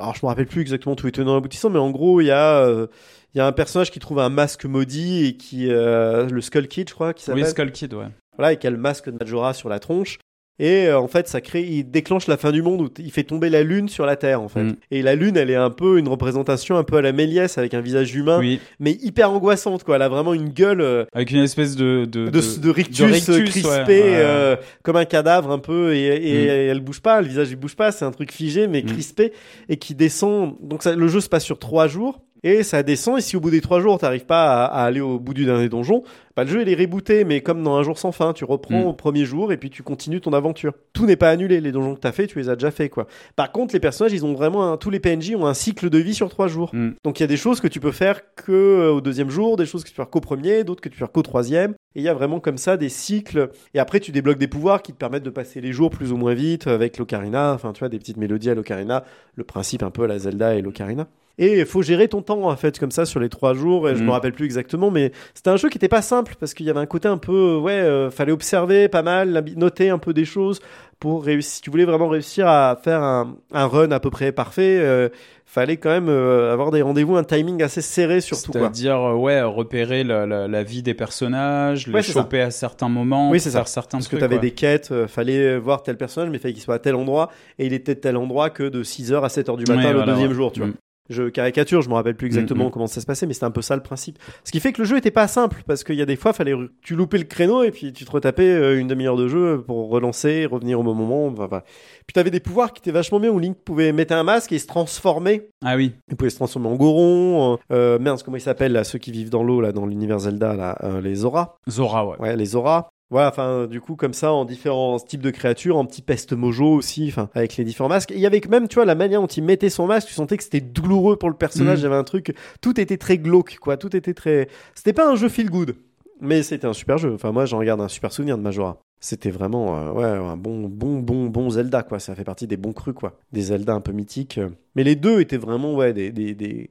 alors je me rappelle plus exactement tout les tenants aboutissant, mais en gros il y a euh, il y a un personnage qui trouve un masque maudit et qui euh, le Skull Kid, je crois, qui s'appelle. Oui, Skull Kid, ouais. Voilà, et qui a le masque de Majora sur la tronche. Et euh, en fait, ça crée, il déclenche la fin du monde où il fait tomber la lune sur la Terre, en fait. Mm. Et la lune, elle est un peu une représentation un peu à la Méliès avec un visage humain, Oui, mais hyper angoissante, quoi. Elle a vraiment une gueule euh, avec une espèce de de, de, de rictus, de rictus, ouais, crispé, ouais. euh, comme un cadavre un peu, et, et Mm. elle bouge pas, le visage il bouge pas, c'est un truc figé mais Mm. crispé et qui descend. Donc ça, le jeu se passe sur trois jours. Et ça descend, et si au bout des trois jours, t'arrives pas à, à aller au bout du dernier donjon, bah, le jeu il est rebooté, mais comme dans un jour sans fin, tu reprends Mm. au premier jour et puis tu continues ton aventure. Tout n'est pas annulé, les donjons que t'as fait, tu les as déjà fait, quoi. Par contre, les personnages, ils ont vraiment un- tous les PNJ ont un cycle de vie sur trois jours. Mm. Donc il y a des choses que tu peux faire que euh, au deuxième jour, des choses que tu peux faire qu'au premier, d'autres que tu peux faire qu'au troisième. Et il y a vraiment comme ça des cycles. Et après, tu débloques des pouvoirs qui te permettent de passer les jours plus ou moins vite avec l'ocarina. Enfin, tu vois, des petites mélodies à l'ocarina. Le principe un peu à la Zelda et l'ocarina. Et il faut gérer ton temps, en fait, comme ça, sur les trois jours. Et je Mm. me rappelle plus exactement, mais c'était un jeu qui était pas simple parce qu'il y avait un côté un peu, ouais, euh, fallait observer pas mal, noter un peu des choses pour réussir. Si tu voulais vraiment réussir à faire un, un run à peu près parfait, euh, fallait quand même euh, avoir des rendez-vous, un timing assez serré surtout. C'est-à-dire, euh, ouais, repérer la, la, la vie des personnages, les Ouais, c'est ça. choper à certains moments, Oui, faire ça. certains Parce que tu avais des quêtes, euh, fallait voir tel personnage, mais fallait qu'il soit à tel endroit, et il était de tel endroit que de 6h à 7h du matin Ouais, le voilà, deuxième ouais. jour, tu vois. Je caricature, je me rappelle plus exactement Mm, mm. comment ça se passait, mais c'était un peu ça le principe. Ce qui fait que le jeu était pas simple, parce qu'il y a des fois, fallait tu loupais le créneau et puis tu te retapais euh, une demi-heure de jeu pour relancer, revenir au bon moment. Enfin, enfin. Puis t'avais des pouvoirs qui étaient vachement bien, où Link pouvait mettre un masque et se transformer. Ah oui, Il pouvait se transformer en Goron. Euh, merde, comment ils s'appellent là, ceux qui vivent dans l'eau là, dans l'univers Zelda là, euh, les Zora. Zora, ouais. Ouais, les auras. Voilà, enfin, du coup, comme ça, en différents types de créatures, en petit peste mojo aussi, enfin, avec les différents masques. Et il y avait même, tu vois, la manière dont il mettait son masque, tu sentais que c'était douloureux pour le personnage. Mhm. Il y avait un truc, tout était très glauque, quoi. Tout était très. C'était pas un jeu feel good, mais c'était un super jeu. Enfin, moi, j'en regarde un super souvenir de Majora. C'était vraiment, euh, ouais, un bon, bon, bon, bon Zelda, quoi. Ça fait partie des bons crus, quoi. Des Zelda un peu mythiques. Mais les deux étaient vraiment, ouais, des, des, des...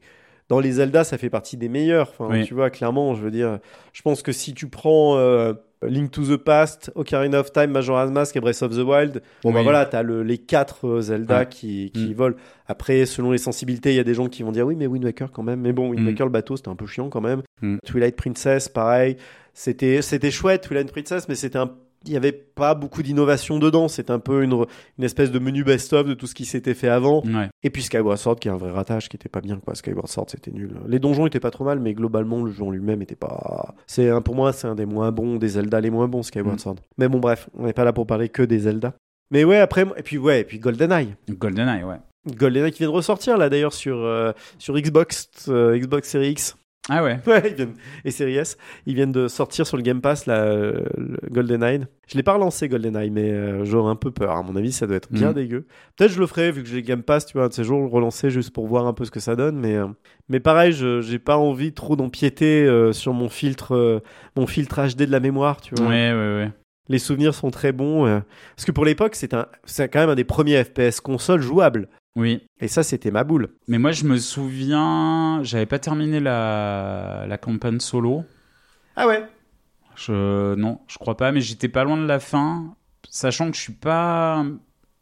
Dans les Zelda, ça fait partie des meilleurs. Enfin, Oui. tu vois, clairement, je veux dire, je pense que si tu prends euh, Link to the Past, Ocarina of Time, Majora's Mask et Breath of the Wild, bon bah voilà, t'as le, les quatre euh, Zelda Ouais. qui, qui Mm. volent. Après, selon les sensibilités, il y a des gens qui vont dire oui, mais Wind Waker quand même. Mais bon, Wind Mm. Waker, le bateau, c'était un peu chiant quand même. Mm. Twilight Princess, pareil. C'était, c'était chouette, Twilight Princess, mais c'était un il n'y avait pas beaucoup d'innovation dedans. C'était un peu une, une espèce de menu best-of de tout ce qui s'était fait avant. Ouais. Et puis Skyward Sword qui est un vrai ratage qui était pas bien quoi. Skyward Sword c'était nul. Les donjons étaient pas trop mal mais globalement le jeu en lui-même était pas c'est un pour moi c'est un des moins bons des Zelda les moins bons Skyward Mm. Sword. Mais bon bref, on n'est pas là pour parler que des Zelda. Mais ouais après et puis ouais et puis GoldenEye. GoldenEye, ouais. GoldenEye qui vient de ressortir là d'ailleurs sur euh, sur Xbox euh, Xbox Series X. Ah ouais. <laughs> Ouais, ils viennent, et Series ils viennent de sortir sur le Game Pass euh, le GoldenEye. Je l'ai pas relancé GoldenEye, mais euh, j'aurais un peu peur. À mon avis, ça doit être bien Mhm. dégueu. Peut-être je le ferai vu que j'ai Game Pass, tu vois, un de ces jours, le relancer juste pour voir un peu ce que ça donne. Mais, euh, mais pareil, je j'ai pas envie trop d'empiéter euh, sur mon filtre, euh, mon filtre HD de la mémoire, tu vois. Ouais, ouais, ouais. Les souvenirs sont très bons. parce que pour l'époque, c'est un, c'est quand même un des premiers FPS console jouables. Oui. Et ça, c'était ma boule. Mais moi, je me souviens, j'avais pas terminé la, la campagne solo. Ah ouais. Je, non, je crois pas, mais j'étais pas loin de la fin, sachant que je suis pas,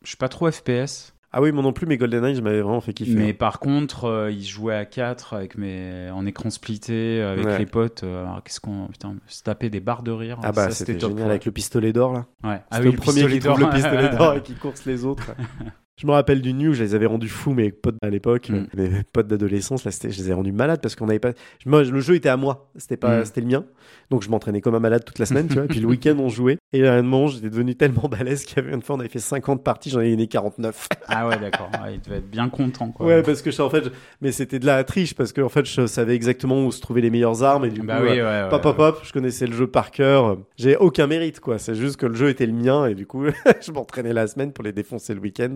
je suis pas trop FPS. Ah oui, moi non plus, mais GoldenEye, je m'avais vraiment fait kiffer. Mais par contre, euh, il jouait à 4 avec mes, en écran splitté, avec Ouais. les potes. euh, alors, qu'est-ce qu'on, putain, se taper des barres de rire. Ah bah c'était top. génial ouais. avec le pistolet d'or là. Ouais. Ah oui, le premier qui trouve le pistolet d'or <laughs> et qui course les autres. <laughs> Je me rappelle du New, je les avais rendus fous, mes potes à l'époque, Mm. mes potes d'adolescence, là, je les ai rendus malades parce qu'on avait pas. Moi, le jeu était à moi, c'était pas, Mm. c'était le mien. Donc je m'entraînais comme un malade toute la semaine, tu vois. Et <laughs> puis le week-end, on jouait. Et là, un moment, j'étais devenu tellement balèze qu'il y avait une fois, on avait fait 50 parties, j'en ai gagné 49. Ah ouais, d'accord. Ouais, il devait être bien content, quoi. Ouais, parce que je, en fait, je- mais c'était de la triche parce que en fait, je savais exactement où se trouvaient les meilleures armes et du bah coup, oui, euh, ouais, Pop, pop, pop, je connaissais le jeu par cœur. J'ai aucun mérite, quoi. C'est juste que le jeu était le mien et du coup, <laughs> je m'entraînais la semaine pour les défoncer le week-end.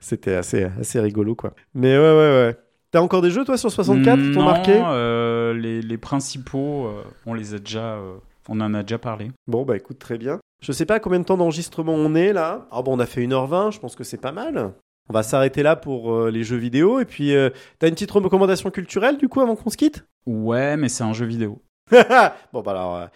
C'était assez, assez rigolo, quoi. Mais ouais, ouais, ouais. T'as encore des jeux, toi, sur 64 qui t'ont marqué? euh, les, les principaux, euh, on les a déjà, euh, on en a déjà parlé. Bon, bah écoute, très bien. Je sais pas combien de temps d'enregistrement on est là. Ah bon, on a fait 1h20, je pense que c'est pas mal. On va s'arrêter là pour euh, les jeux vidéo. Et puis, euh, t'as une petite recommandation culturelle, du coup, avant qu'on se quitte? Ouais, mais c'est un jeu vidéo. <laughs> bon, bah alors. euh,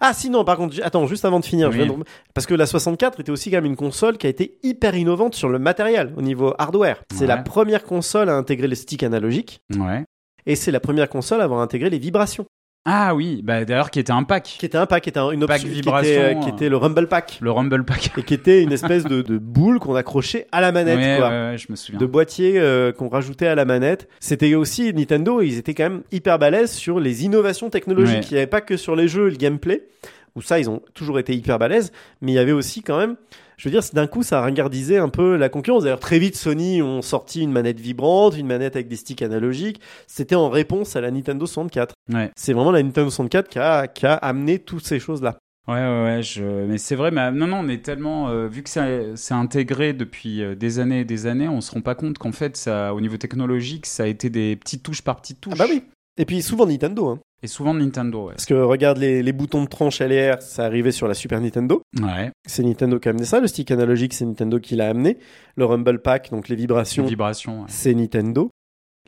Ah si non, par contre, attends, juste avant de finir, Oui. de- parce que la 64 était aussi quand même une console qui a été hyper innovante sur le matériel au niveau hardware. C'est Ouais. la première console à intégrer les sticks analogiques Ouais. et c'est la première console à avoir intégré les vibrations. Ah oui, bah d'ailleurs qui était un pack. Qui était un pack, qui était un- une Pack option, qui vibration, était, euh, qui euh. était le Rumble Pack Le Rumble Pack. et qui était une espèce de, de boule qu'on accrochait à la manette, ouais, quoi. ouais, ouais, je me souviens. de boîtier euh, qu'on rajoutait à la manette. C'était aussi Nintendo, ils étaient quand même hyper balèzes sur les innovations technologiques. Il n'y avait pas que sur les jeux, et le gameplay, où ça, ils ont toujours été hyper balèzes, mais il y avait aussi quand même, je veux dire, d'un coup, ça ringardisait un peu la concurrence. D'ailleurs, très vite, Sony ont sorti une manette vibrante, une manette avec des sticks analogiques. C'était en réponse à la Nintendo 64. Ouais. C'est vraiment la Nintendo 64 qui a, qui a amené toutes ces choses-là. Ouais, ouais, ouais, je... mais c'est vrai, mais non, non, on est tellement. euh, vu que c'est c'est intégré depuis euh, des années et des années, on se rend pas compte qu'en fait, ça, au niveau technologique, ça a été des petites touches par petites touches. Ah bah oui. Et puis souvent Nintendo, hein. Et souvent Nintendo, ouais. Parce que regarde les, les boutons de tranche LR, ça arrivait sur la Super Nintendo. Ouais, C'est Nintendo qui a amené ça. Le stick analogique, c'est Nintendo qui l'a amené. Le Rumble Pack, donc les vibrations, vibration. ouais. c'est Nintendo.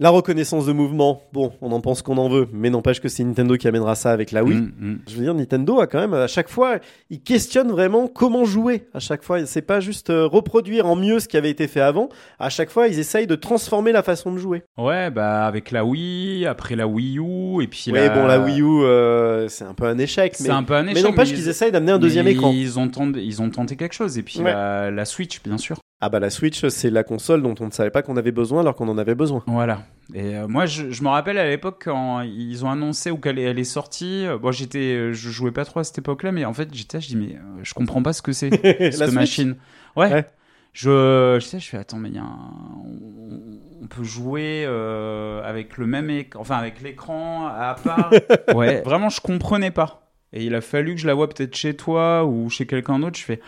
La reconnaissance de mouvement, bon, on en pense qu'on en veut, mais n'empêche que c'est Nintendo qui amènera ça avec la Wii. Mm, mm. Je veux dire, Nintendo a quand même, à chaque fois, il questionne vraiment comment jouer. À chaque fois, c'est pas juste euh, reproduire en mieux ce qui avait été fait avant. À chaque fois, ils essayent de transformer la façon de jouer. Ouais, bah avec la Wii, après la Wii U, et puis Oui, la... bon, la Wii U, euh, c'est un peu un échec. C'est un peu un mais échec. n'empêche mais qu'ils ils- essayent d'amener un deuxième écran. Ils ont, tenté, ils ont tenté quelque chose. Et puis Ouais. la, la Switch, bien sûr. Ah bah la Switch, c'est la console dont on ne savait pas qu'on avait besoin alors qu'on en avait besoin. Voilà. Et euh, moi, je, je me rappelle à l'époque quand ils ont annoncé ou qu'elle est, elle est sortie. euh, Bon, j'étais, je jouais pas trop à cette époque-là, mais en fait, j'étais, je dis mais euh, je comprends pas ce que c'est <laughs> cette Switch machine. Ouais. Ouais. Je, je sais, je fais attends, mais il y a un- on, peut jouer euh, avec le même enfin avec l'écran à part. <laughs> ouais. Vraiment, je comprenais pas. Et il a fallu que je la vois peut-être chez toi ou chez quelqu'un d'autre. Je fais.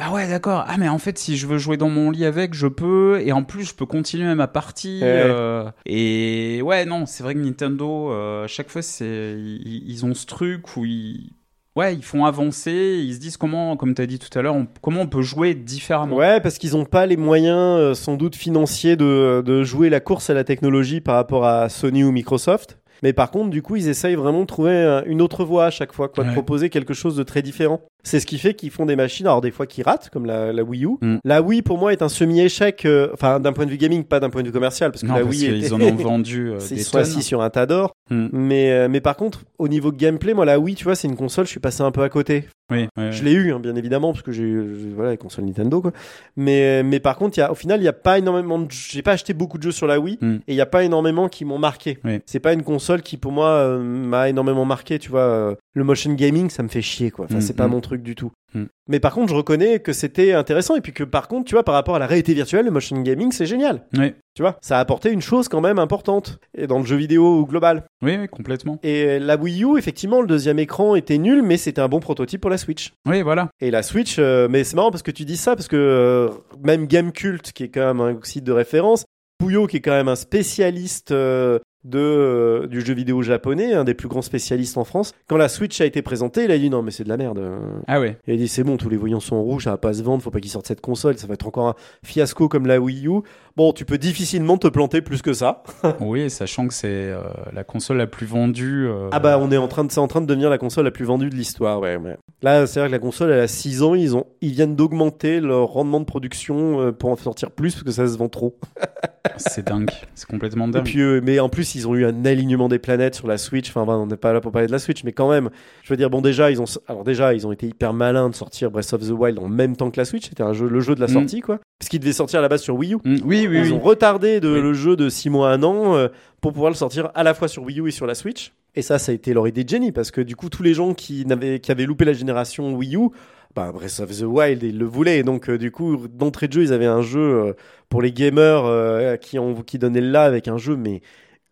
Ah ouais, d'accord. Ah mais en fait, si je veux jouer dans mon lit avec, je peux. Et en plus, je peux continuer ma partie. Ouais. euh, Et ouais, non, c'est vrai que Nintendo, euh, à chaque fois, c'est ils, ils ont ce truc où ils, ouais, ils font avancer. Ils se disent comment, comme tu as dit tout à l'heure, comment on peut jouer différemment. Ouais, parce qu'ils n'ont pas les moyens, euh, sans doute financiers, de, de jouer la course à la technologie par rapport à Sony ou Microsoft. Mais par contre, du coup, ils essayent vraiment de trouver euh, une autre voie à chaque fois, quoi, de proposer quelque chose de très différent. C'est ce qui fait qu'ils font des machines, alors des fois qui ratent, comme la, la Wii U. Mm. La Wii, pour moi, est un semi-échec, euh, enfin, d'un point de vue gaming, pas d'un point de vue commercial, parce que Non, la parce Wii qu'ils était... en ont <laughs> vendu euh, des Ils sont assis sur un tas d'or. Mm. Mais, euh, mais par contre, au niveau gameplay, moi, la Wii, tu vois, c'est une console, je suis passé un peu à côté. Oui, ouais. Je l'ai eu, hein, bien évidemment, parce que j'ai j'ai- voilà, les consoles Nintendo, quoi. Mais, mais par contre, y a, au final, il n'y a pas énormément de, j'ai pas acheté beaucoup de jeux sur la Wii, Mm. et il n'y a pas énormément qui m'ont marqué. Oui. C'est pas une console qui, pour moi, euh, m'a énormément marqué, tu vois. Le motion gaming, ça me fait chier, quoi. Enfin, Mm, c'est pas mm. mon truc du tout. Mm. Mais par contre, je reconnais que c'était intéressant, et puis que par contre, tu vois, par rapport à la réalité virtuelle, le motion gaming, c'est génial. Oui. Tu vois, ça a apporté une chose quand même importante, et dans le jeu vidéo global. Oui, oui, complètement. Et la Wii U, effectivement, le deuxième écran était nul, mais c'était un bon prototype pour la Switch. Oui, voilà. Et la Switch, euh, mais c'est marrant parce que tu dis ça, parce que euh, même Gamecult, qui est quand même un site de référence, Puyo, qui est quand même un spécialiste euh, de, euh, du jeu vidéo japonais, un des plus grands spécialistes en France, quand la Switch a été présentée, il a dit non, mais c'est de la merde. Ah ouais. Il a dit c'est bon, tous les voyants sont rouges, ça va pas se vendre, faut pas qu'ils sortent cette console, ça va être encore un fiasco comme la Wii U. Bon, tu peux difficilement te planter plus que ça. <laughs> oui, sachant que c'est euh, la console la plus vendue. euh, Ah bah on est en train de c'est en train de devenir la console la plus vendue de l'histoire ouais, ouais. Là c'est vrai que la console elle a 6 ans, ils ont ils viennent d'augmenter leur rendement de production euh, pour en sortir plus parce que ça se vend trop. <laughs> C'est dingue. C'est complètement Et dingue. puis euh, mais en plus ils ont eu un alignement des planètes sur la Switch. Enfin on n'est pas là pour parler de la Switch mais quand même, je veux dire bon déjà ils ont alors déjà ils ont été hyper malins de sortir Breath of the Wild en même temps que la Switch, c'était un jeu le jeu de la Mm. sortie quoi. Parce qu'il devait sortir à la base sur Wii U. Mm, oui, oui, Ils oui. ont retardé de, Oui. le jeu de 6 mois à un an euh, pour pouvoir le sortir à la fois sur Wii U et sur la Switch. Et ça, ça a été leur idée de génie parce que du coup, tous les gens qui, n'avaient, qui avaient loupé la génération Wii U, bah, Breath of the Wild, ils le voulaient. Et donc, euh, du coup, d'entrée de jeu, ils avaient un jeu euh, pour les gamers qui, ont, qui donnaient le là avec un jeu, mais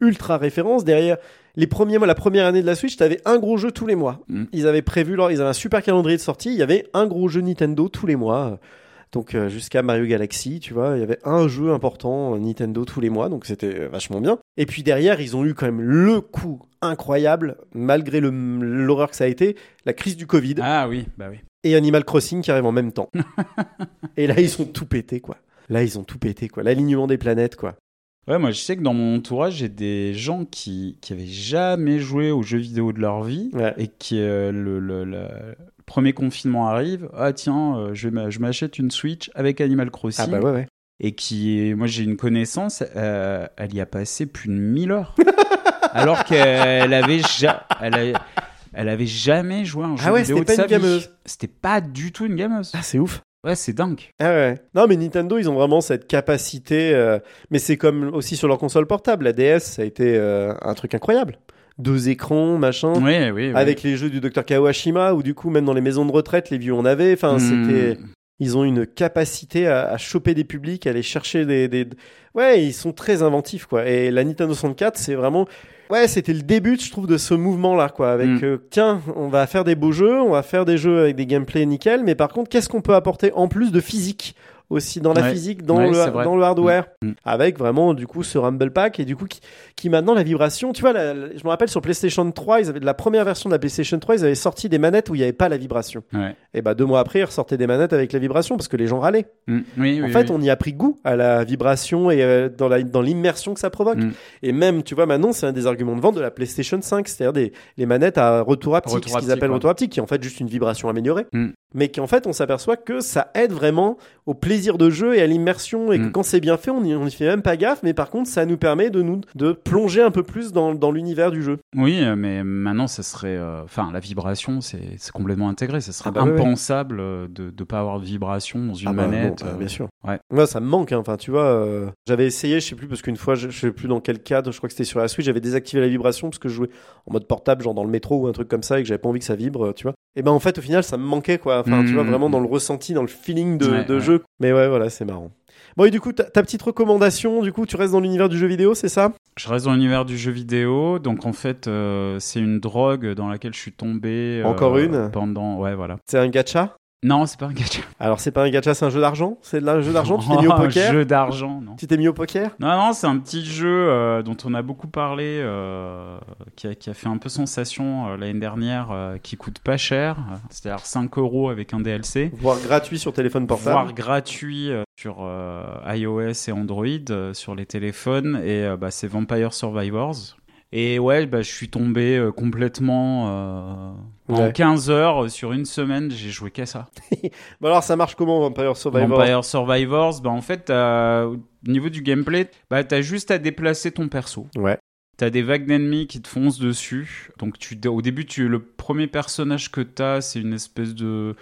ultra référence. Derrière, les premiers mois, la première année de la Switch, t'avais un gros jeu tous les mois. Mm. Ils avaient prévu, leur, ils avaient un super calendrier de sortie. Il y avait un gros jeu Nintendo tous les mois. Donc euh, jusqu'à Mario Galaxy, tu vois, il y avait un jeu important euh, Nintendo tous les mois, donc c'était euh, vachement bien. Et puis derrière, ils ont eu quand même le coup incroyable, malgré l'horreur que ça a été, la crise du Covid Ah oui, bah oui. et Animal Crossing qui arrive en même temps. <laughs> et là, ils ont tout pété, quoi. Là, ils ont tout pété, quoi. L'alignement des planètes, quoi. Ouais, moi je sais que dans mon entourage, j'ai des gens qui, qui avaient jamais joué aux jeux vidéo de leur vie Ouais. et qui, euh, le, le- le premier confinement arrive, ah tiens, euh, je, m'achète une Switch avec Animal Crossing. Ah bah ouais, ouais. Et qui, moi j'ai une connaissance, euh, elle y a passé plus de 1000 heures. <laughs> alors qu'elle avait, ja- elle, a- elle avait jamais joué à un jeu Ah ouais, vidéo c'était de pas sa gameuse. C'était pas du tout une gameuse. Ah, c'est ouf. Ouais, c'est dingue. Ah ouais. Non, mais Nintendo, ils ont vraiment cette capacité. euh, Mais c'est comme aussi sur leur console portable. La DS, ça a été euh, un truc incroyable. Deux écrans, machin. Oui, oui, oui. Avec les jeux du Dr Kawashima, ou du coup, même dans les maisons de retraite, les vieux on avait. Enfin, Hmm. c'était. Ils ont une capacité à, à choper des publics, à aller chercher des, des. Ouais, ils sont très inventifs, quoi. Et la Nintendo 64, c'est vraiment. Ouais, c'était le début, je trouve, de ce mouvement-là, quoi. Avec, Mm. euh, tiens, on va faire des beaux jeux, on va faire des jeux avec des gameplays nickel, mais par contre, qu'est-ce qu'on peut apporter en plus de physique aussi dans la Ouais. physique, dans, Ouais, le, dans le hardware, Mm. avec vraiment du coup ce Rumble Pack et du coup qui, qui maintenant la vibration, tu vois, la- la- je me rappelle sur PlayStation 3, ils avaient la première version de la PlayStation 3, ils avaient sorti des manettes où il n'y avait pas la vibration. Ouais. Et bah deux mois après, ils ressortaient des manettes avec la vibration parce que les gens râlaient. Mm. Oui, en oui, fait, oui. on y a pris goût à la vibration et euh, dans la dans l'immersion que ça provoque. Mm. Et même, tu vois, maintenant c'est un des arguments de vente de la PlayStation 5, c'est-à-dire des les manettes à retour haptique, Retour ce qu'ils appellent ouais. retour haptique, qui est en fait juste une vibration améliorée, Mm. mais qui en fait on s'aperçoit que ça aide vraiment au plaisir de jeu et à l'immersion et que Mm. quand c'est bien fait, on y, on y fait même pas gaffe, mais par contre ça nous permet de nous de plonger un peu plus dans, dans l'univers du jeu. Oui, euh, mais maintenant, ça serait. euh, Enfin, la vibration, c'est complètement intégré. Ça serait Ah bah ouais. impensable euh, de ne pas avoir de vibration dans une Ah bah, manette. bon, bah, bien sûr. ouais. Ça me manque. hein. Enfin, tu vois, euh, j'avais essayé, je sais plus, parce qu'une fois, je, je sais plus dans quel cadre, je crois que c'était sur la Switch, j'avais désactivé la vibration parce que je jouais en mode portable, genre dans le métro ou un truc comme ça, et que j'avais pas envie que ça vibre, tu vois. Et ben, en fait, au final, ça me manquait, quoi. Enfin, tu vois, vraiment dans le ressenti, dans le feeling de, Ouais, de ouais. jeu. Mais ouais, voilà, c'est marrant. Bon, et du coup, ta, ta petite recommandation, du coup, tu restes dans l'univers du jeu vidéo, c'est ça? Je reste dans l'univers du jeu vidéo, donc en fait, euh, c'est une drogue dans laquelle je suis tombé. euh, Encore une? Pendant. Ouais, voilà. C'est un gacha? Non, c'est pas un gacha. <laughs> Alors, c'est pas un gacha, c'est un jeu d'argent? C'est de la- un jeu d'argent? Tu t'es mis au Un poker? jeu d'argent, non. Tu t'es mis au poker? Non, non, c'est un petit jeu euh, dont on a beaucoup parlé, euh, qui, a, qui a fait un peu sensation euh, l'année dernière, qui coûte pas cher, c'est-à-dire 5 euros avec un DLC, Voire gratuit sur téléphone portable. Voire gratuit sur iOS et Android, sur les téléphones, et bah, c'est Vampire Survivors. Et ouais, bah, je suis tombé euh, complètement euh, en Ouais. 15 heures euh, sur une semaine, j'ai joué qu'à ça. <laughs> Bon, alors, ça marche comment, Vampire Survivor Vampire Survivors, bah, en fait, au niveau du gameplay, bah, t'as juste à déplacer ton perso. Ouais. T'as des vagues d'ennemis qui te foncent dessus. Donc tu, au début, tu, le premier personnage que t'as, c'est une espèce de...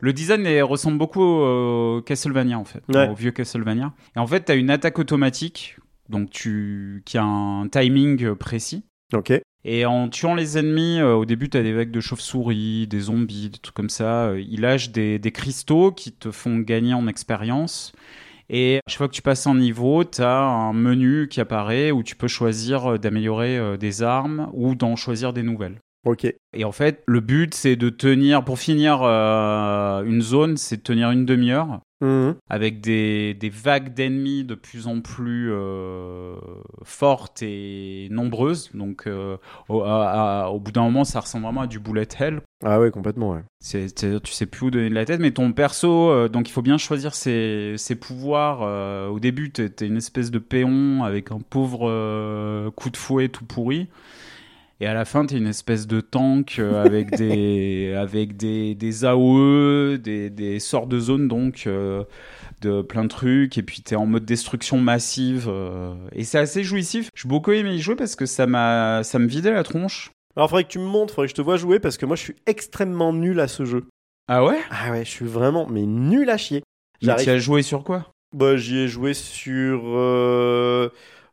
Le design ressemble beaucoup au Castlevania, en fait. Ouais. Au vieux Castlevania. Et en fait, t'as une attaque automatique, donc tu, qui a un timing précis. Ok. Et en tuant les ennemis, euh, au début, t'as des vagues de chauves-souris, des zombies, des trucs comme ça. Euh, il lâche des, des cristaux qui te font gagner en expérience. Et chaque fois que tu passes un niveau, t'as un menu qui apparaît où tu peux choisir euh, d'améliorer euh, des armes ou d'en choisir des nouvelles. Ok. Et en fait, le but, c'est de tenir, pour finir euh, une zone, c'est de tenir une demi-heure Mhm. avec des, des vagues d'ennemis de plus en plus euh, fortes et nombreuses. Donc, euh, au, à- à- au bout d'un moment, ça ressemble vraiment à du bullet hell. Ah ouais, complètement, ouais. C'est- tu sais plus où donner de la tête, mais ton perso, euh, donc il faut bien choisir ses, ses pouvoirs. au début, t'es, une espèce de péon avec un pauvre coup de fouet tout pourri. Et à la fin, t'es une espèce de tank euh, avec <laughs> des avec des, des AOE, des, des sorts de zone donc euh, de plein de trucs. Et puis t'es en mode destruction massive. euh, et c'est assez jouissif. J'ai beaucoup aimé y jouer parce que ça m'a ça me vidait la tronche. Alors, faudrait que tu me montres, faudrait que je te vois jouer parce que moi, je suis extrêmement nul à ce jeu. Ah ouais? Ah ouais, je suis vraiment, mais nul à chier. Mais tu as joué sur quoi? Bah, j'y ai joué sur euh,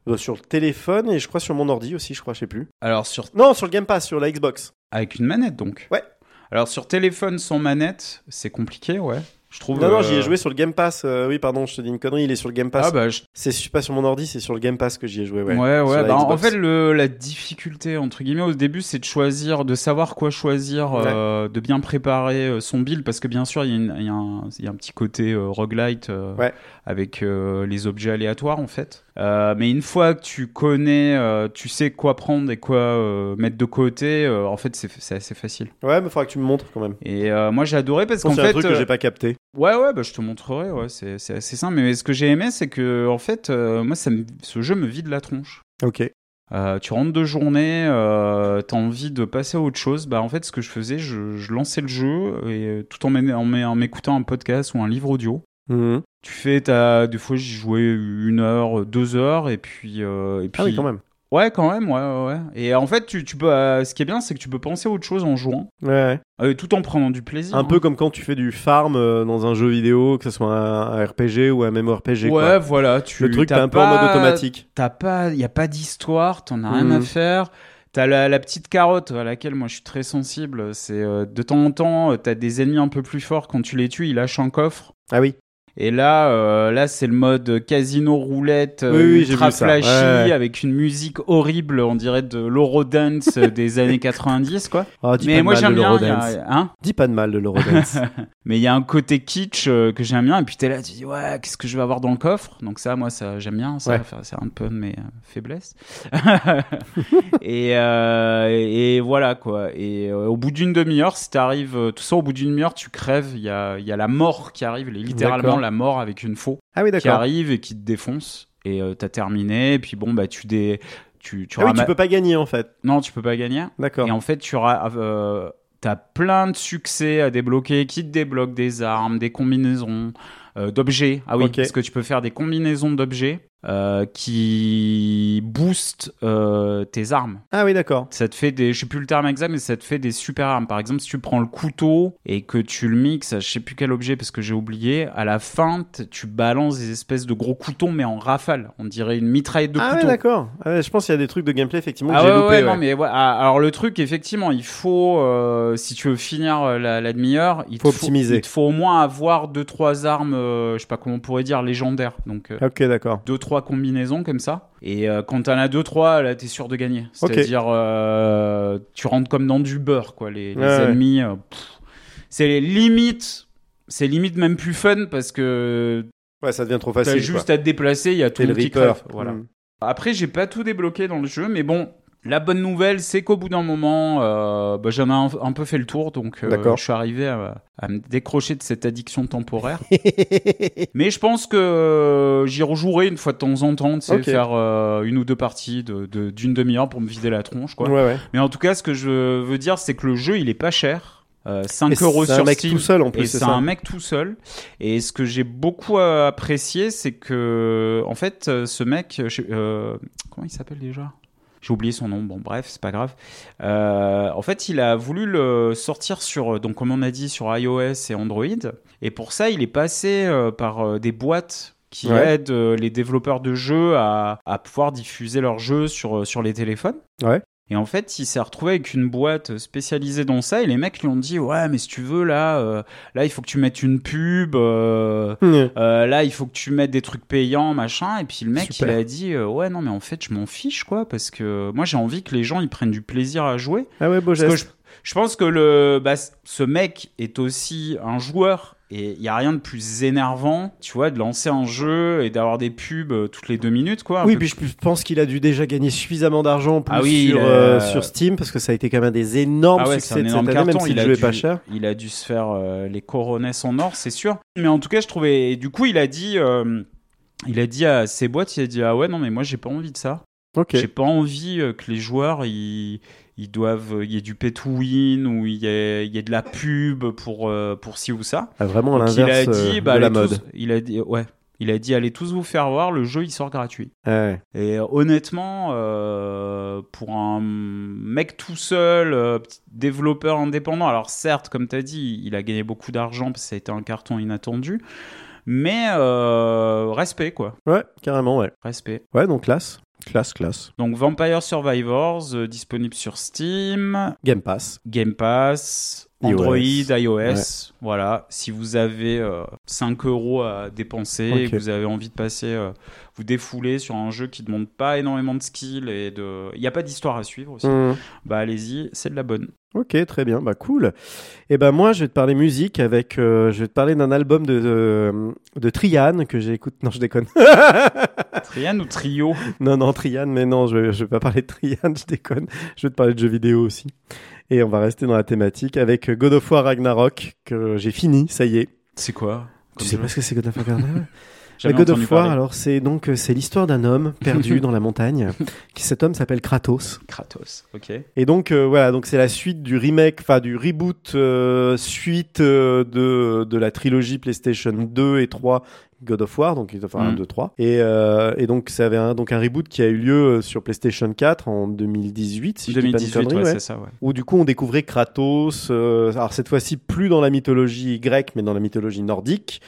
euh, sur le téléphone et je crois sur mon ordi aussi, je crois, je sais plus. Alors sur Non, sur le Game Pass, sur la Xbox. Avec une manette donc? Ouais. Alors sur téléphone sans manette, c'est compliqué, ouais. Je trouve. Non, non, euh, j'y ai joué sur le Game Pass. euh, oui, pardon, je te dis une connerie, il est sur le Game Pass. Ah bah je- C'est pas sur mon ordi, c'est sur le Game Pass que j'y ai joué, ouais. ouais, ouais. Bah, en fait, le, la difficulté entre guillemets au début, c'est de choisir, de savoir quoi choisir, euh, de bien préparer son build, parce que bien sûr, il y, y y a un petit côté euh, roguelite Ouais. avec les objets aléatoires en fait. Mais une fois que tu connais, tu sais quoi prendre et quoi mettre de côté, en fait, c'est c'est assez facile. Ouais, mais faudra que tu me montres quand même. Et moi, j'ai adoré parce qu'en c'est fait, un truc que j'ai pas capté. Ouais, ouais, bah, je te montrerai, ouais, c'est c'est assez simple. Mais ce que j'ai aimé, c'est que, en fait, euh, moi, ça me- ce jeu me vide la tronche. Ok. Euh, tu rentres de journée, euh, t'as envie de passer à autre chose. Bah, en fait, ce que je faisais, je, je lançais le jeu et tout en m'é- en m'é- en m'écoutant un podcast ou un livre audio. Mhm. Tu fais, t'as, des fois, j'y jouais une heure, deux heures, et puis, et puis. Ah oui, quand même. Ouais, quand même, ouais, ouais, ouais. Et en fait, tu, tu peux, euh, ce qui est bien, c'est que tu peux penser à autre chose en jouant, Ouais, euh, tout en prenant du plaisir. Un hein. peu comme quand tu fais du farm euh, dans un jeu vidéo, que ce soit un, un RPG ou un MMORPG. Ouais, quoi. voilà. Tu, Le truc, t'as t'es un peu en mode pas- automatique. T'as pas, y a pas d'histoire, t'en as rien Mhm. à faire. T'as la, la petite carotte à laquelle moi je suis très sensible. C'est euh, de temps en temps, euh, t'as des ennemis un peu plus forts. Quand tu les tues, ils lâchent un coffre. Ah oui. Et là, euh, là c'est le mode casino roulette Oui, ultra flashy Ouais, ouais. avec une musique horrible, on dirait de l'Eurodance <laughs> des années 90 quoi. Ah, dis Mais pas moi j'aime bien. a- hein Dis pas de mal de l'Eurodance. <laughs> Mais il y a un côté kitsch euh, que j'aime bien. Et puis t'es là, tu dis ouais, qu'est-ce que je vais avoir dans le coffre? Donc ça, moi, ça j'aime bien. Ça, Ouais. C'est un peu de mes euh, faiblesses. <laughs> et, euh, et voilà quoi. Et au bout d'une demi-heure, si t'arrives tout ça, au bout d'une demi-heure, tu crèves. Il y a, il y a la mort qui arrive, littéralement D'accord. La mort avec une faux ah oui, qui arrive et qui te défonce. Et euh, t'as terminé. Et puis bon, bah tu dé... Tu, tu Ah oui, tu peux pas gagner en fait. Non, tu peux pas gagner. D'accord. Et en fait, tu auras, euh, t'as plein de succès à débloquer qui te débloquent des armes, des combinaisons euh, d'objets. Ah oui, Ok. parce que tu peux faire des combinaisons d'objets euh, qui boostent euh, tes armes. Ah oui, d'accord. Ça te fait des, je sais plus le terme exact, mais ça te fait des super armes. Par exemple, si tu prends le couteau et que tu le mixes, à je sais plus quel objet parce que j'ai oublié, à la fin, tu balances des espèces de gros couteaux, mais en rafale. On dirait une mitraillette de ah couteau. d'accord. Ah ouais, je pense qu'il y a des trucs de gameplay effectivement que Ah j'ai ouais, loupé. ouais, ouais. non, mais ouais, ah, alors le truc, effectivement, il faut, euh, si tu veux finir la, la demi-heure, il, Faut optimiser. il te faut au moins avoir deux trois armes, je sais pas comment on pourrait dire, légendaires. Donc Ok, d'accord. deux trois combinaisons comme ça. Et euh, quand t'en as deux trois, là, t'es sûr de gagner. C'est-à-dire, euh, tu rentres comme dans du beurre, quoi. Les, les Ouais, ennemis, euh, c'est les limites. C'est limite même plus fun parce que Ouais, ça devient trop t'as facile. juste à te déplacer, il y a tout le monde qui crève. Voilà. Mm. Après, j'ai pas tout débloqué dans le jeu, mais bon, la bonne nouvelle, c'est qu'au bout d'un moment, euh, bah, j'en ai un, un peu fait le tour, donc euh, je suis arrivé à, à me décrocher de cette addiction temporaire. <laughs> mais je pense que euh, j'y rejouerai une fois de temps en temps, Ok. faire une ou deux parties de- de- d'une demi-heure pour me vider la tronche, quoi. Ouais, ouais. Mais en tout cas, ce que je veux dire, c'est que le jeu, il est pas cher. Euh, 5 Et euros c'est sur un mec Steam. tout seul en plus, Et c'est c'est un mec tout seul. Et ce que j'ai beaucoup apprécié, c'est que, en fait, ce mec, euh, comment il s'appelle déjà? J'ai oublié son nom. Bon, bref, c'est pas grave. Euh, en fait, il a voulu le sortir sur, donc comme on a dit, sur iOS et Android. Et pour ça, il est passé euh, par euh, des boîtes qui Ouais. aident euh, les développeurs de jeux à, à pouvoir diffuser leurs jeux sur, sur les téléphones. Ouais. Et en fait, il s'est retrouvé avec une boîte spécialisée dans ça. Et les mecs lui ont dit Ouais, mais si tu veux, là, euh, là il faut que tu mettes une pub. euh, euh, là, il faut que tu mettes des trucs payants, machin. Et puis le mec, Super. il a dit euh, Ouais, non, mais en fait, je m'en fiche, quoi. Parce que moi, j'ai envie que les gens ils prennent du plaisir à jouer. Ah ouais, beau geste. je, je pense que le, bah, ce mec est aussi un joueur. Et il y a rien de plus énervant, tu vois, de lancer un jeu et d'avoir des pubs euh, toutes les deux minutes, quoi. Oui, peu puis je pense qu'il a dû déjà gagner suffisamment d'argent Ah oui, sur, a- euh, sur Steam parce que ça a été quand même des énormes Ah ouais, c'est succès un de énorme cette année, même s'il il, a jouait dû, pas cher. il a dû se faire euh, les coronesses en or, c'est sûr. Mais en tout cas, je trouvais. et du coup, il a dit, euh, il a dit à ses boîtes, il a dit ah ouais non mais moi j'ai pas envie de ça. Ok. J'ai pas envie que les joueurs ils, ils doivent, il y ait du pay to win ou il y ait, il y ait de la pub pour euh, pour ci ou ça. Ah, vraiment à Donc, il a l'inverse dit euh, bah, de la allez tous- mode. il a dit ouais. Il a dit allez tous vous faire voir, le jeu il sort gratuit. Ouais. Et honnêtement, euh, pour un mec tout seul, euh, développeur indépendant, alors certes, comme tu as dit, il a gagné beaucoup d'argent parce que ça a été un carton inattendu, mais euh, respect quoi, ouais, carrément, ouais. respect. Ouais, donc classe. Classe, classe. Donc Vampire Survivors, euh, disponible sur Steam, Game Pass. Game Pass. Android, iOS. Ouais. Voilà, si vous avez euh, 5 euros à dépenser et que vous avez envie de passer, euh, vous défouler sur un jeu qui ne demande pas énormément de skill et de. Il n'y a pas d'histoire à suivre aussi. Mm. Bah allez-y, c'est de la bonne. Ok, très bien, bah cool. Et ben moi, je vais te parler musique avec, euh, je vais te parler d'un album de de, de Trian que j'écoute. Non, je déconne. <laughs> Trian ou Trio? Non, non, Trian, mais non, je vais, je vais pas parler de Trian, <laughs> je déconne. Je vais te parler de jeux vidéo aussi. Et on va rester dans la thématique avec God of War Ragnarok que j'ai fini, ça y est. C'est quoi? Tu sais pas ce que c'est God of War Ragnarok? God of War, alors c'est donc euh, c'est l'histoire d'un homme <laughs> perdu dans la montagne. Qui cet homme s'appelle Kratos. Kratos, ok. Et donc euh, voilà, donc c'est la suite du remake, enfin du reboot euh, suite euh, de de la trilogie PlayStation 2 et 3 God of War, donc enfin 1, Mm. 2, 3. Et, euh, et donc ça avait un, donc un reboot qui a eu lieu euh, sur PlayStation 4 en 2018, si je dis pas 2018, ouais, ouais. c'est ça, ouais. où du coup on découvrait Kratos, euh, alors cette fois-ci plus dans la mythologie grecque, mais dans la mythologie nordique,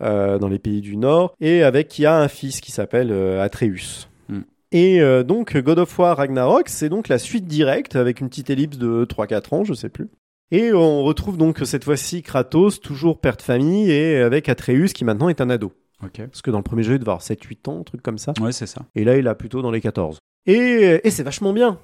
dans les pays du Nord, et avec qui a un fils qui s'appelle euh, Atreus. Mm. Et euh, donc God of War Ragnarok, c'est donc la suite directe avec une petite ellipse de 3-4 ans, je sais plus. Et on retrouve donc cette fois-ci Kratos, toujours père de famille, et avec Atreus qui maintenant est un ado. Parce que dans le premier jeu, il devait avoir 7-8 ans, un truc comme ça. Ouais, c'est ça. Et là, il a plutôt dans les 14. Et, et c'est vachement bien.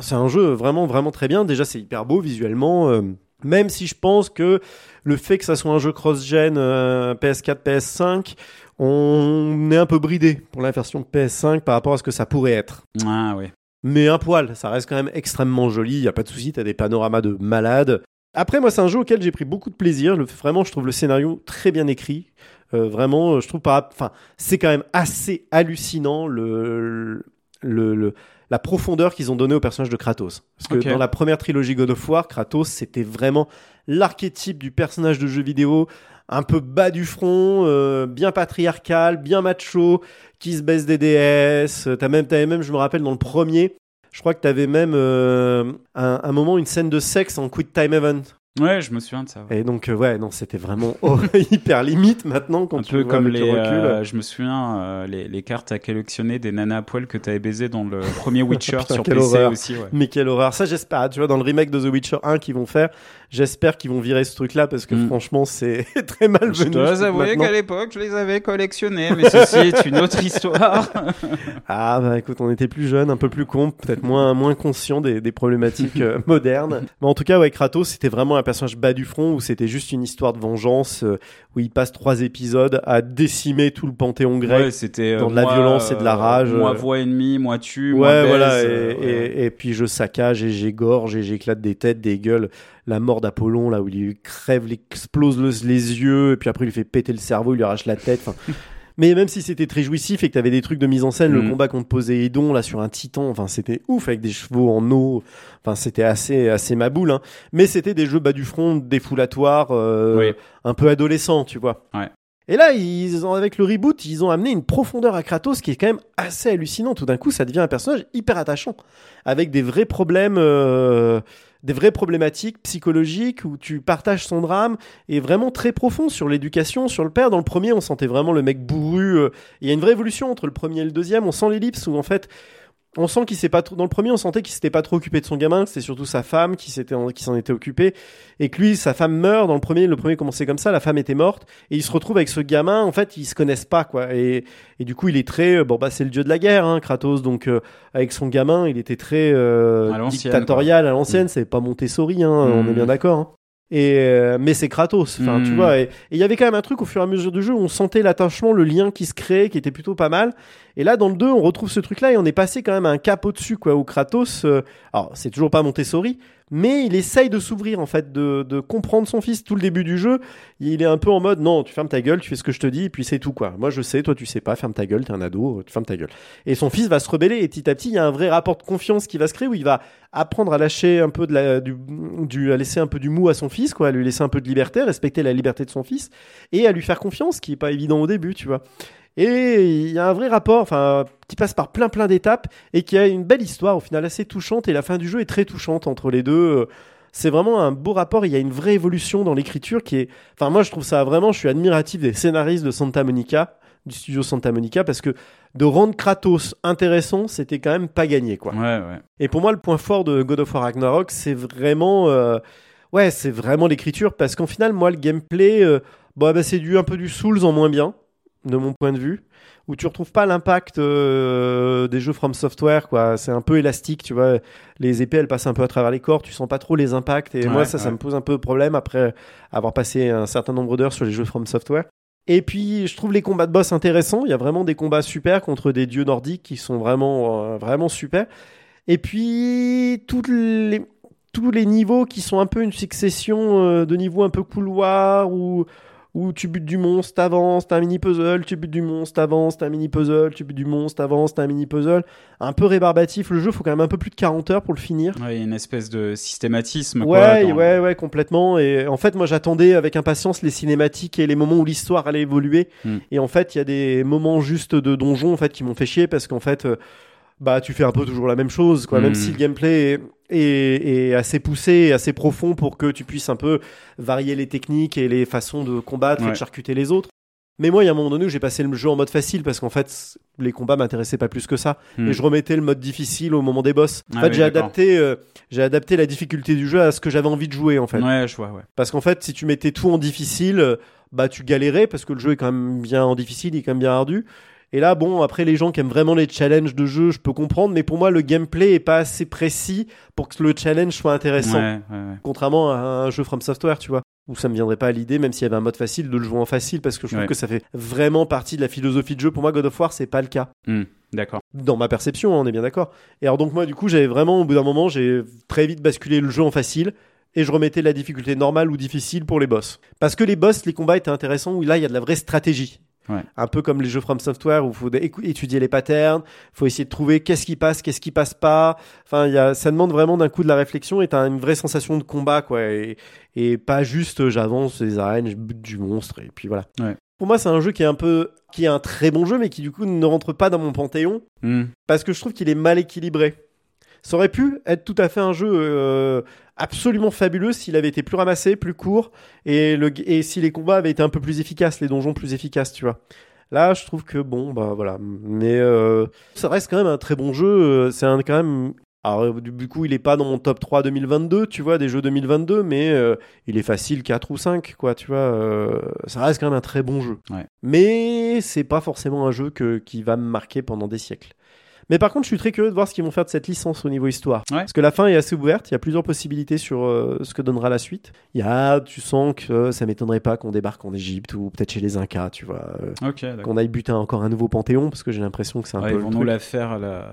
C'est un jeu vraiment, vraiment très bien. Déjà, c'est hyper beau visuellement. euh, même si je pense que le fait que ça soit un jeu cross-gen euh, PS4, PS5, on est un peu bridé pour la version PS5 par rapport à ce que ça pourrait être. Ah, ouais. Mais un poil, ça reste quand même extrêmement joli. Il y a pas de souci, t'as des panoramas de malade. Après, moi, c'est un jeu auquel j'ai pris beaucoup de plaisir. Le, vraiment, je trouve le scénario très bien écrit. Euh, vraiment, je trouve pas. Enfin, c'est quand même assez hallucinant le, le, le- la profondeur qu'ils ont donnée au personnage de Kratos. Parce que dans la première trilogie God of War, Kratos, c'était vraiment l'archétype du personnage de jeu vidéo, un peu bas du front, euh, bien patriarcal, bien macho, qui se baisse des DS. Euh, T'as même, t'avais même, je me rappelle, dans le premier, je crois que t'avais même euh, un, un moment, une scène de sexe en Quick Time Event. Ouais, je me souviens de ça. ouais. Et donc, euh, ouais, non, c'était vraiment <laughs> hyper limite maintenant quand Un tu peu vois comme les, euh, je me souviens, euh, les, les cartes à collectionner des nanas à poil que t'avais baisé dans le premier <laughs> Witcher Putain, sur PC horreur. aussi, ouais. Mais quelle horreur. Ça, j'espère. Tu vois, dans le remake de The Witcher 1 qu'ils vont faire, j'espère qu'ils vont virer ce truc-là parce que Mm. franchement, c'est <laughs> très mal Je venu. dois avouer qu'à l'époque, je les avais collectionnés, mais ceci est une autre histoire. <laughs> Ah, bah écoute, on était plus jeunes, un peu plus cons, peut-être moins, moins conscients des, des problématiques euh, <laughs> modernes. Mais en tout cas, ouais, Kratos, c'était vraiment un personnage bas du front où c'était juste une histoire de vengeance euh, où il passe trois épisodes à décimer tout le panthéon grec. Ouais, c'était euh, dans de la moi, violence et de la rage, Moi, voix ennemie, moi tue, moi baise, voilà, et, euh, ouais. et, et puis je saccage et j'égorge et j'éclate des têtes, des gueules. La mort d'Apollon, là où il lui crève, il explose le- les yeux, et puis après il lui fait péter le cerveau, il lui arrache la tête. <laughs> Mais même si c'était très jouissif et que t'avais des trucs de mise en scène, le Mhm. combat contre Poséidon, là sur un titan, enfin c'était ouf avec des chevaux en eau, enfin c'était assez, assez maboule. Hein. Mais c'était des jeux bas du front, défoulatoires, euh, Oui. un peu adolescents, tu vois. Ouais. Et là, ils ont, avec le reboot, ils ont amené une profondeur à Kratos qui est quand même assez hallucinant. Tout d'un coup, ça devient un personnage hyper attachant, avec des vrais problèmes, euh, des vraies problématiques psychologiques où tu partages son drame et vraiment très profond sur l'éducation, sur le père. Dans le premier, on sentait vraiment le mec bourru. euh, Il y a une vraie évolution entre le premier et le deuxième. On sent l'ellipse où en fait. On sent qu'il s'est pas trop, dans le premier, on sentait qu'il s'était pas trop occupé de son gamin, que c'était surtout sa femme qui s'était, qui s'en était occupée, et que lui, sa femme meurt dans le premier, le premier commençait comme ça, la femme était morte, et il se retrouve avec ce gamin, en fait, ils se connaissent pas, quoi, et, et du coup, il est très, euh, bon, bah, c'est le dieu de la guerre, hein, Kratos, donc, euh, avec son gamin, il était très, euh, À dictatorial à l'ancienne, c'est pas Montessori, hein, on Mm. est bien d'accord, hein. Et euh, mais c'est Kratos, enfin tu Mm. vois. Et et il y avait quand même un truc au fur et à mesure du jeu où on sentait l'attachement, le lien qui se créait, qui était plutôt pas mal. Et là dans le 2, on retrouve ce truc-là et on est passé quand même à un cap au-dessus quoi. Où Kratos, euh, alors c'est toujours pas Montessori, mais il essaye de s'ouvrir en fait, de, de comprendre son fils. Tout le début du jeu, il est un peu en mode non, tu fermes ta gueule, tu fais ce que je te dis, et puis c'est tout quoi. Moi je sais, toi tu sais pas, ferme ta gueule, t'es un ado, tu fermes ta gueule. Et son fils va se rebeller et petit à petit il y a un vrai rapport de confiance qui va se créer où il va apprendre à lâcher un peu de la, du, du, à laisser un peu du mou à son fils, quoi, à lui laisser un peu de liberté, respecter la liberté de son fils et à lui faire confiance, ce qui est pas évident au début, tu vois. Et il y a un vrai rapport, enfin, qui passe par plein plein d'étapes et qui a une belle histoire au final assez touchante et la fin du jeu est très touchante entre les deux. C'est vraiment un beau rapport. Il y a une vraie évolution dans l'écriture qui est, enfin, moi je trouve ça vraiment, je suis admiratif des scénaristes de Santa Monica, du studio Santa Monica, parce que de rendre Kratos intéressant, c'était quand même pas gagné, quoi. Ouais, ouais. Et pour moi, le point fort de God of War Ragnarok, c'est vraiment, euh, ouais, c'est vraiment l'écriture, parce qu'en final, moi, le gameplay, euh, bon, bah, c'est du un peu du Souls en moins bien, de mon point de vue, où tu retrouves pas l'impact euh, des jeux From Software, quoi. C'est un peu élastique, tu vois. Les épées, elles passent un peu à travers les corps, tu sens pas trop les impacts, et Ouais, moi, ça, ça me pose un peu de problème après avoir passé un certain nombre d'heures sur les jeux From Software. Et puis, je trouve les combats de boss intéressants. Il y a vraiment des combats super contre des dieux nordiques qui sont vraiment, euh, vraiment super. Et puis, toutes les, tous les niveaux qui sont un peu une succession euh, de niveaux un peu couloir ou, où tu butes du monstre, t'avances, t'as un mini puzzle, tu butes du monstre, t'avances, t'as un mini puzzle, tu butes du monstre, t'avances, t'as un mini puzzle. Un peu rébarbatif le jeu, faut quand même un peu plus de 40 heures pour le finir. Ouais, une espèce de systématisme. Ouais, quoi, ouais, ouais, complètement. Et en fait, moi, j'attendais avec impatience les cinématiques et les moments où l'histoire allait évoluer. Hmm. Et en fait, il y a des moments juste de donjon en fait qui m'ont fait chier parce qu'en fait, euh, bah, tu fais un peu toujours la même chose, quoi. Hmm. Même si le gameplay est, est- est assez poussé, assez profond pour que tu puisses un peu varier les techniques et les façons de combattre et de charcuter les autres. Mais moi, il y a un moment donné où j'ai passé le jeu en mode facile parce qu'en fait, les combats m'intéressaient pas plus que ça. Hmm. Et je remettais le mode difficile au moment des boss. En Ah fait, oui, j'ai adapté, euh, j'ai adapté la difficulté du jeu à ce que j'avais envie de jouer, en fait. Ouais, je vois, ouais. Parce qu'en fait, si tu mettais tout en difficile, euh, bah tu galérais parce que le jeu est quand même bien en difficile, il est quand même bien ardu. Et là, bon, après les gens qui aiment vraiment les challenges de jeu, je peux comprendre, mais pour moi, le gameplay est pas assez précis pour que le challenge soit intéressant. Ouais, ouais, ouais. Contrairement à un jeu From Software, tu vois, où ça me viendrait pas à l'idée, même s'il y avait un mode facile, de le jouer en facile, parce que je trouve que ça fait vraiment partie de la philosophie de jeu. Pour moi, God of War, c'est pas le cas Hmm, D'accord. dans ma perception, hein, on est bien d'accord. Et alors donc moi du coup j'avais vraiment au bout d'un moment j'ai très vite basculé le jeu en facile et je remettais la difficulté normale ou difficile pour les boss. Parce que les boss, les combats étaient intéressants où là il y a de la vraie stratégie. Ouais. Un peu comme les jeux From Software où il faut étudier les patterns, faut essayer de trouver qu'est-ce qui passe, qu'est-ce qui passe pas. Enfin, il y a, ça demande vraiment d'un coup de la réflexion et t'as une vraie sensation de combat, quoi. Et, et pas juste euh, j'avance les arènes, je bute du monstre et puis voilà. Ouais. Pour moi, c'est un jeu qui est un peu, qui est un très bon jeu, mais qui du coup ne rentre pas dans mon panthéon Hmm. parce que je trouve qu'il est mal équilibré. Ça aurait pu être tout à fait un jeu euh, absolument fabuleux s'il avait été plus ramassé, plus court, et, le, et si les combats avaient été un peu plus efficaces, les donjons plus efficaces, tu vois. Là, je trouve que bon, bah voilà. Mais euh, ça reste quand même un très bon jeu. euh, C'est un quand même. Alors, du du coup, il est pas dans mon top 3 2022, tu vois, des jeux 2022, mais euh, il est facile 4 ou 5, quoi, tu vois. euh, ça reste quand même un très bon jeu. Ouais. Mais c'est pas forcément un jeu que, qui va me marquer pendant des siècles. Mais par contre, je suis très curieux de voir ce qu'ils vont faire de cette licence au niveau histoire. Ouais. Parce que la fin est assez ouverte, il y a plusieurs possibilités sur euh, ce que donnera la suite. Il y a, tu sens que euh, ça m'étonnerait pas qu'on débarque en Égypte ou peut-être chez les Incas, tu vois. euh, qu'on aille buter encore un nouveau panthéon, parce que j'ai l'impression que c'est un Ouais, peu ils le vont nous truc. la faire à la,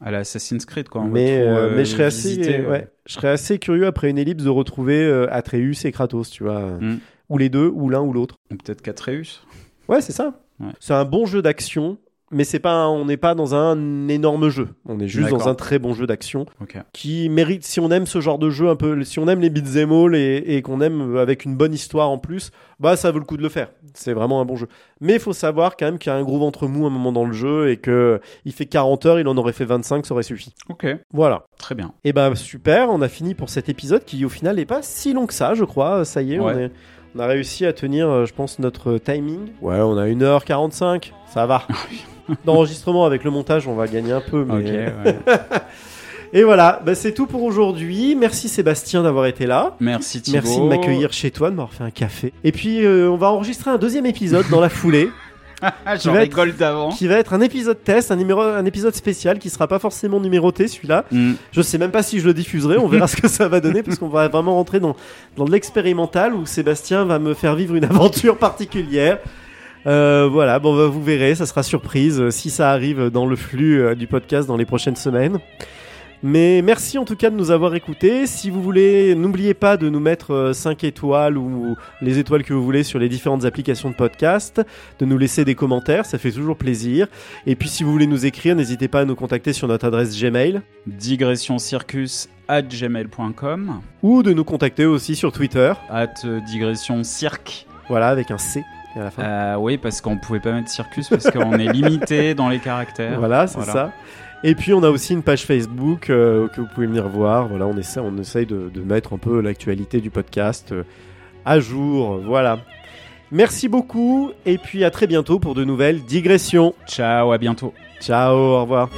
à la Assassin's Creed, quoi. Mais, euh, euh, mais je serais assez, visiter, ouais, je serais assez curieux après une ellipse de retrouver euh, Atreus et Kratos, tu vois. Mm. Ou les deux, ou l'un ou l'autre. Peut-être qu'Atreus. Ouais, c'est ça. Ouais. C'est un bon jeu d'action, mais c'est pas, un- on n'est pas dans un énorme jeu. On est juste dans un très bon jeu d'action Ok. qui mérite, si on aime ce genre de jeu un peu, si on aime les beat'em all et, et qu'on aime euh, avec une bonne histoire en plus, bah ça vaut le coup de le faire. C'est vraiment un bon jeu. Mais il faut savoir quand même qu'il y a un gros ventre mou à un moment dans le jeu et que il fait 40 heures, il en aurait fait 25, ça aurait suffi. Ok, Voilà. très bien. Et ben super, on a fini pour cet épisode qui au final n'est pas si long que ça, je crois. Ça y est, on, est- on a réussi à tenir, euh, je pense, notre timing. Ouais, on a 1h45, ça va. <laughs> <laughs> D'enregistrement avec le montage, on va gagner un peu. Mais... Ouais. <laughs> Et voilà, bah, c'est tout pour aujourd'hui. Merci Sébastien d'avoir été là. Merci Thibaut. Merci de m'accueillir chez toi, de m'avoir fait un café. Et puis, euh, on va enregistrer un deuxième épisode dans la foulée, <laughs> Ah, j'en rigole d'avant. qui va être un épisode test, un, numéro, un épisode spécial qui sera pas forcément numéroté celui-là. Hmm. Je sais même pas si je le diffuserai, on verra ce que ça va donner parce qu'on va vraiment rentrer dans, dans de l'expérimental où Sébastien va me faire vivre une aventure particulière. Euh, voilà, bon, bah, vous verrez, ça sera surprise euh, si ça arrive dans le flux euh, du podcast dans les prochaines semaines. Mais merci en tout cas de nous avoir écoutés. Si vous voulez, n'oubliez pas de nous mettre 5 étoiles ou les étoiles que vous voulez sur les différentes applications de podcast, de nous laisser des commentaires, ça fait toujours plaisir. Et puis si vous voulez nous écrire, n'hésitez pas à nous contacter sur notre adresse Gmail. digressioncircus at gmail.com ou de nous contacter aussi sur Twitter, at digression cirque. voilà, avec un C à la fin. Euh, oui, parce qu'on pouvait pas mettre circus parce qu'on est limité <laughs> dans les caractères. voilà, c'est voilà. ça. Et puis on a aussi une page Facebook euh, que vous pouvez venir voir. Voilà, on essaie, on essaye de, de mettre un peu l'actualité du podcast euh, à jour. Voilà. Merci beaucoup et puis à très bientôt pour de nouvelles digressions. Ciao, à bientôt. Ciao, au revoir.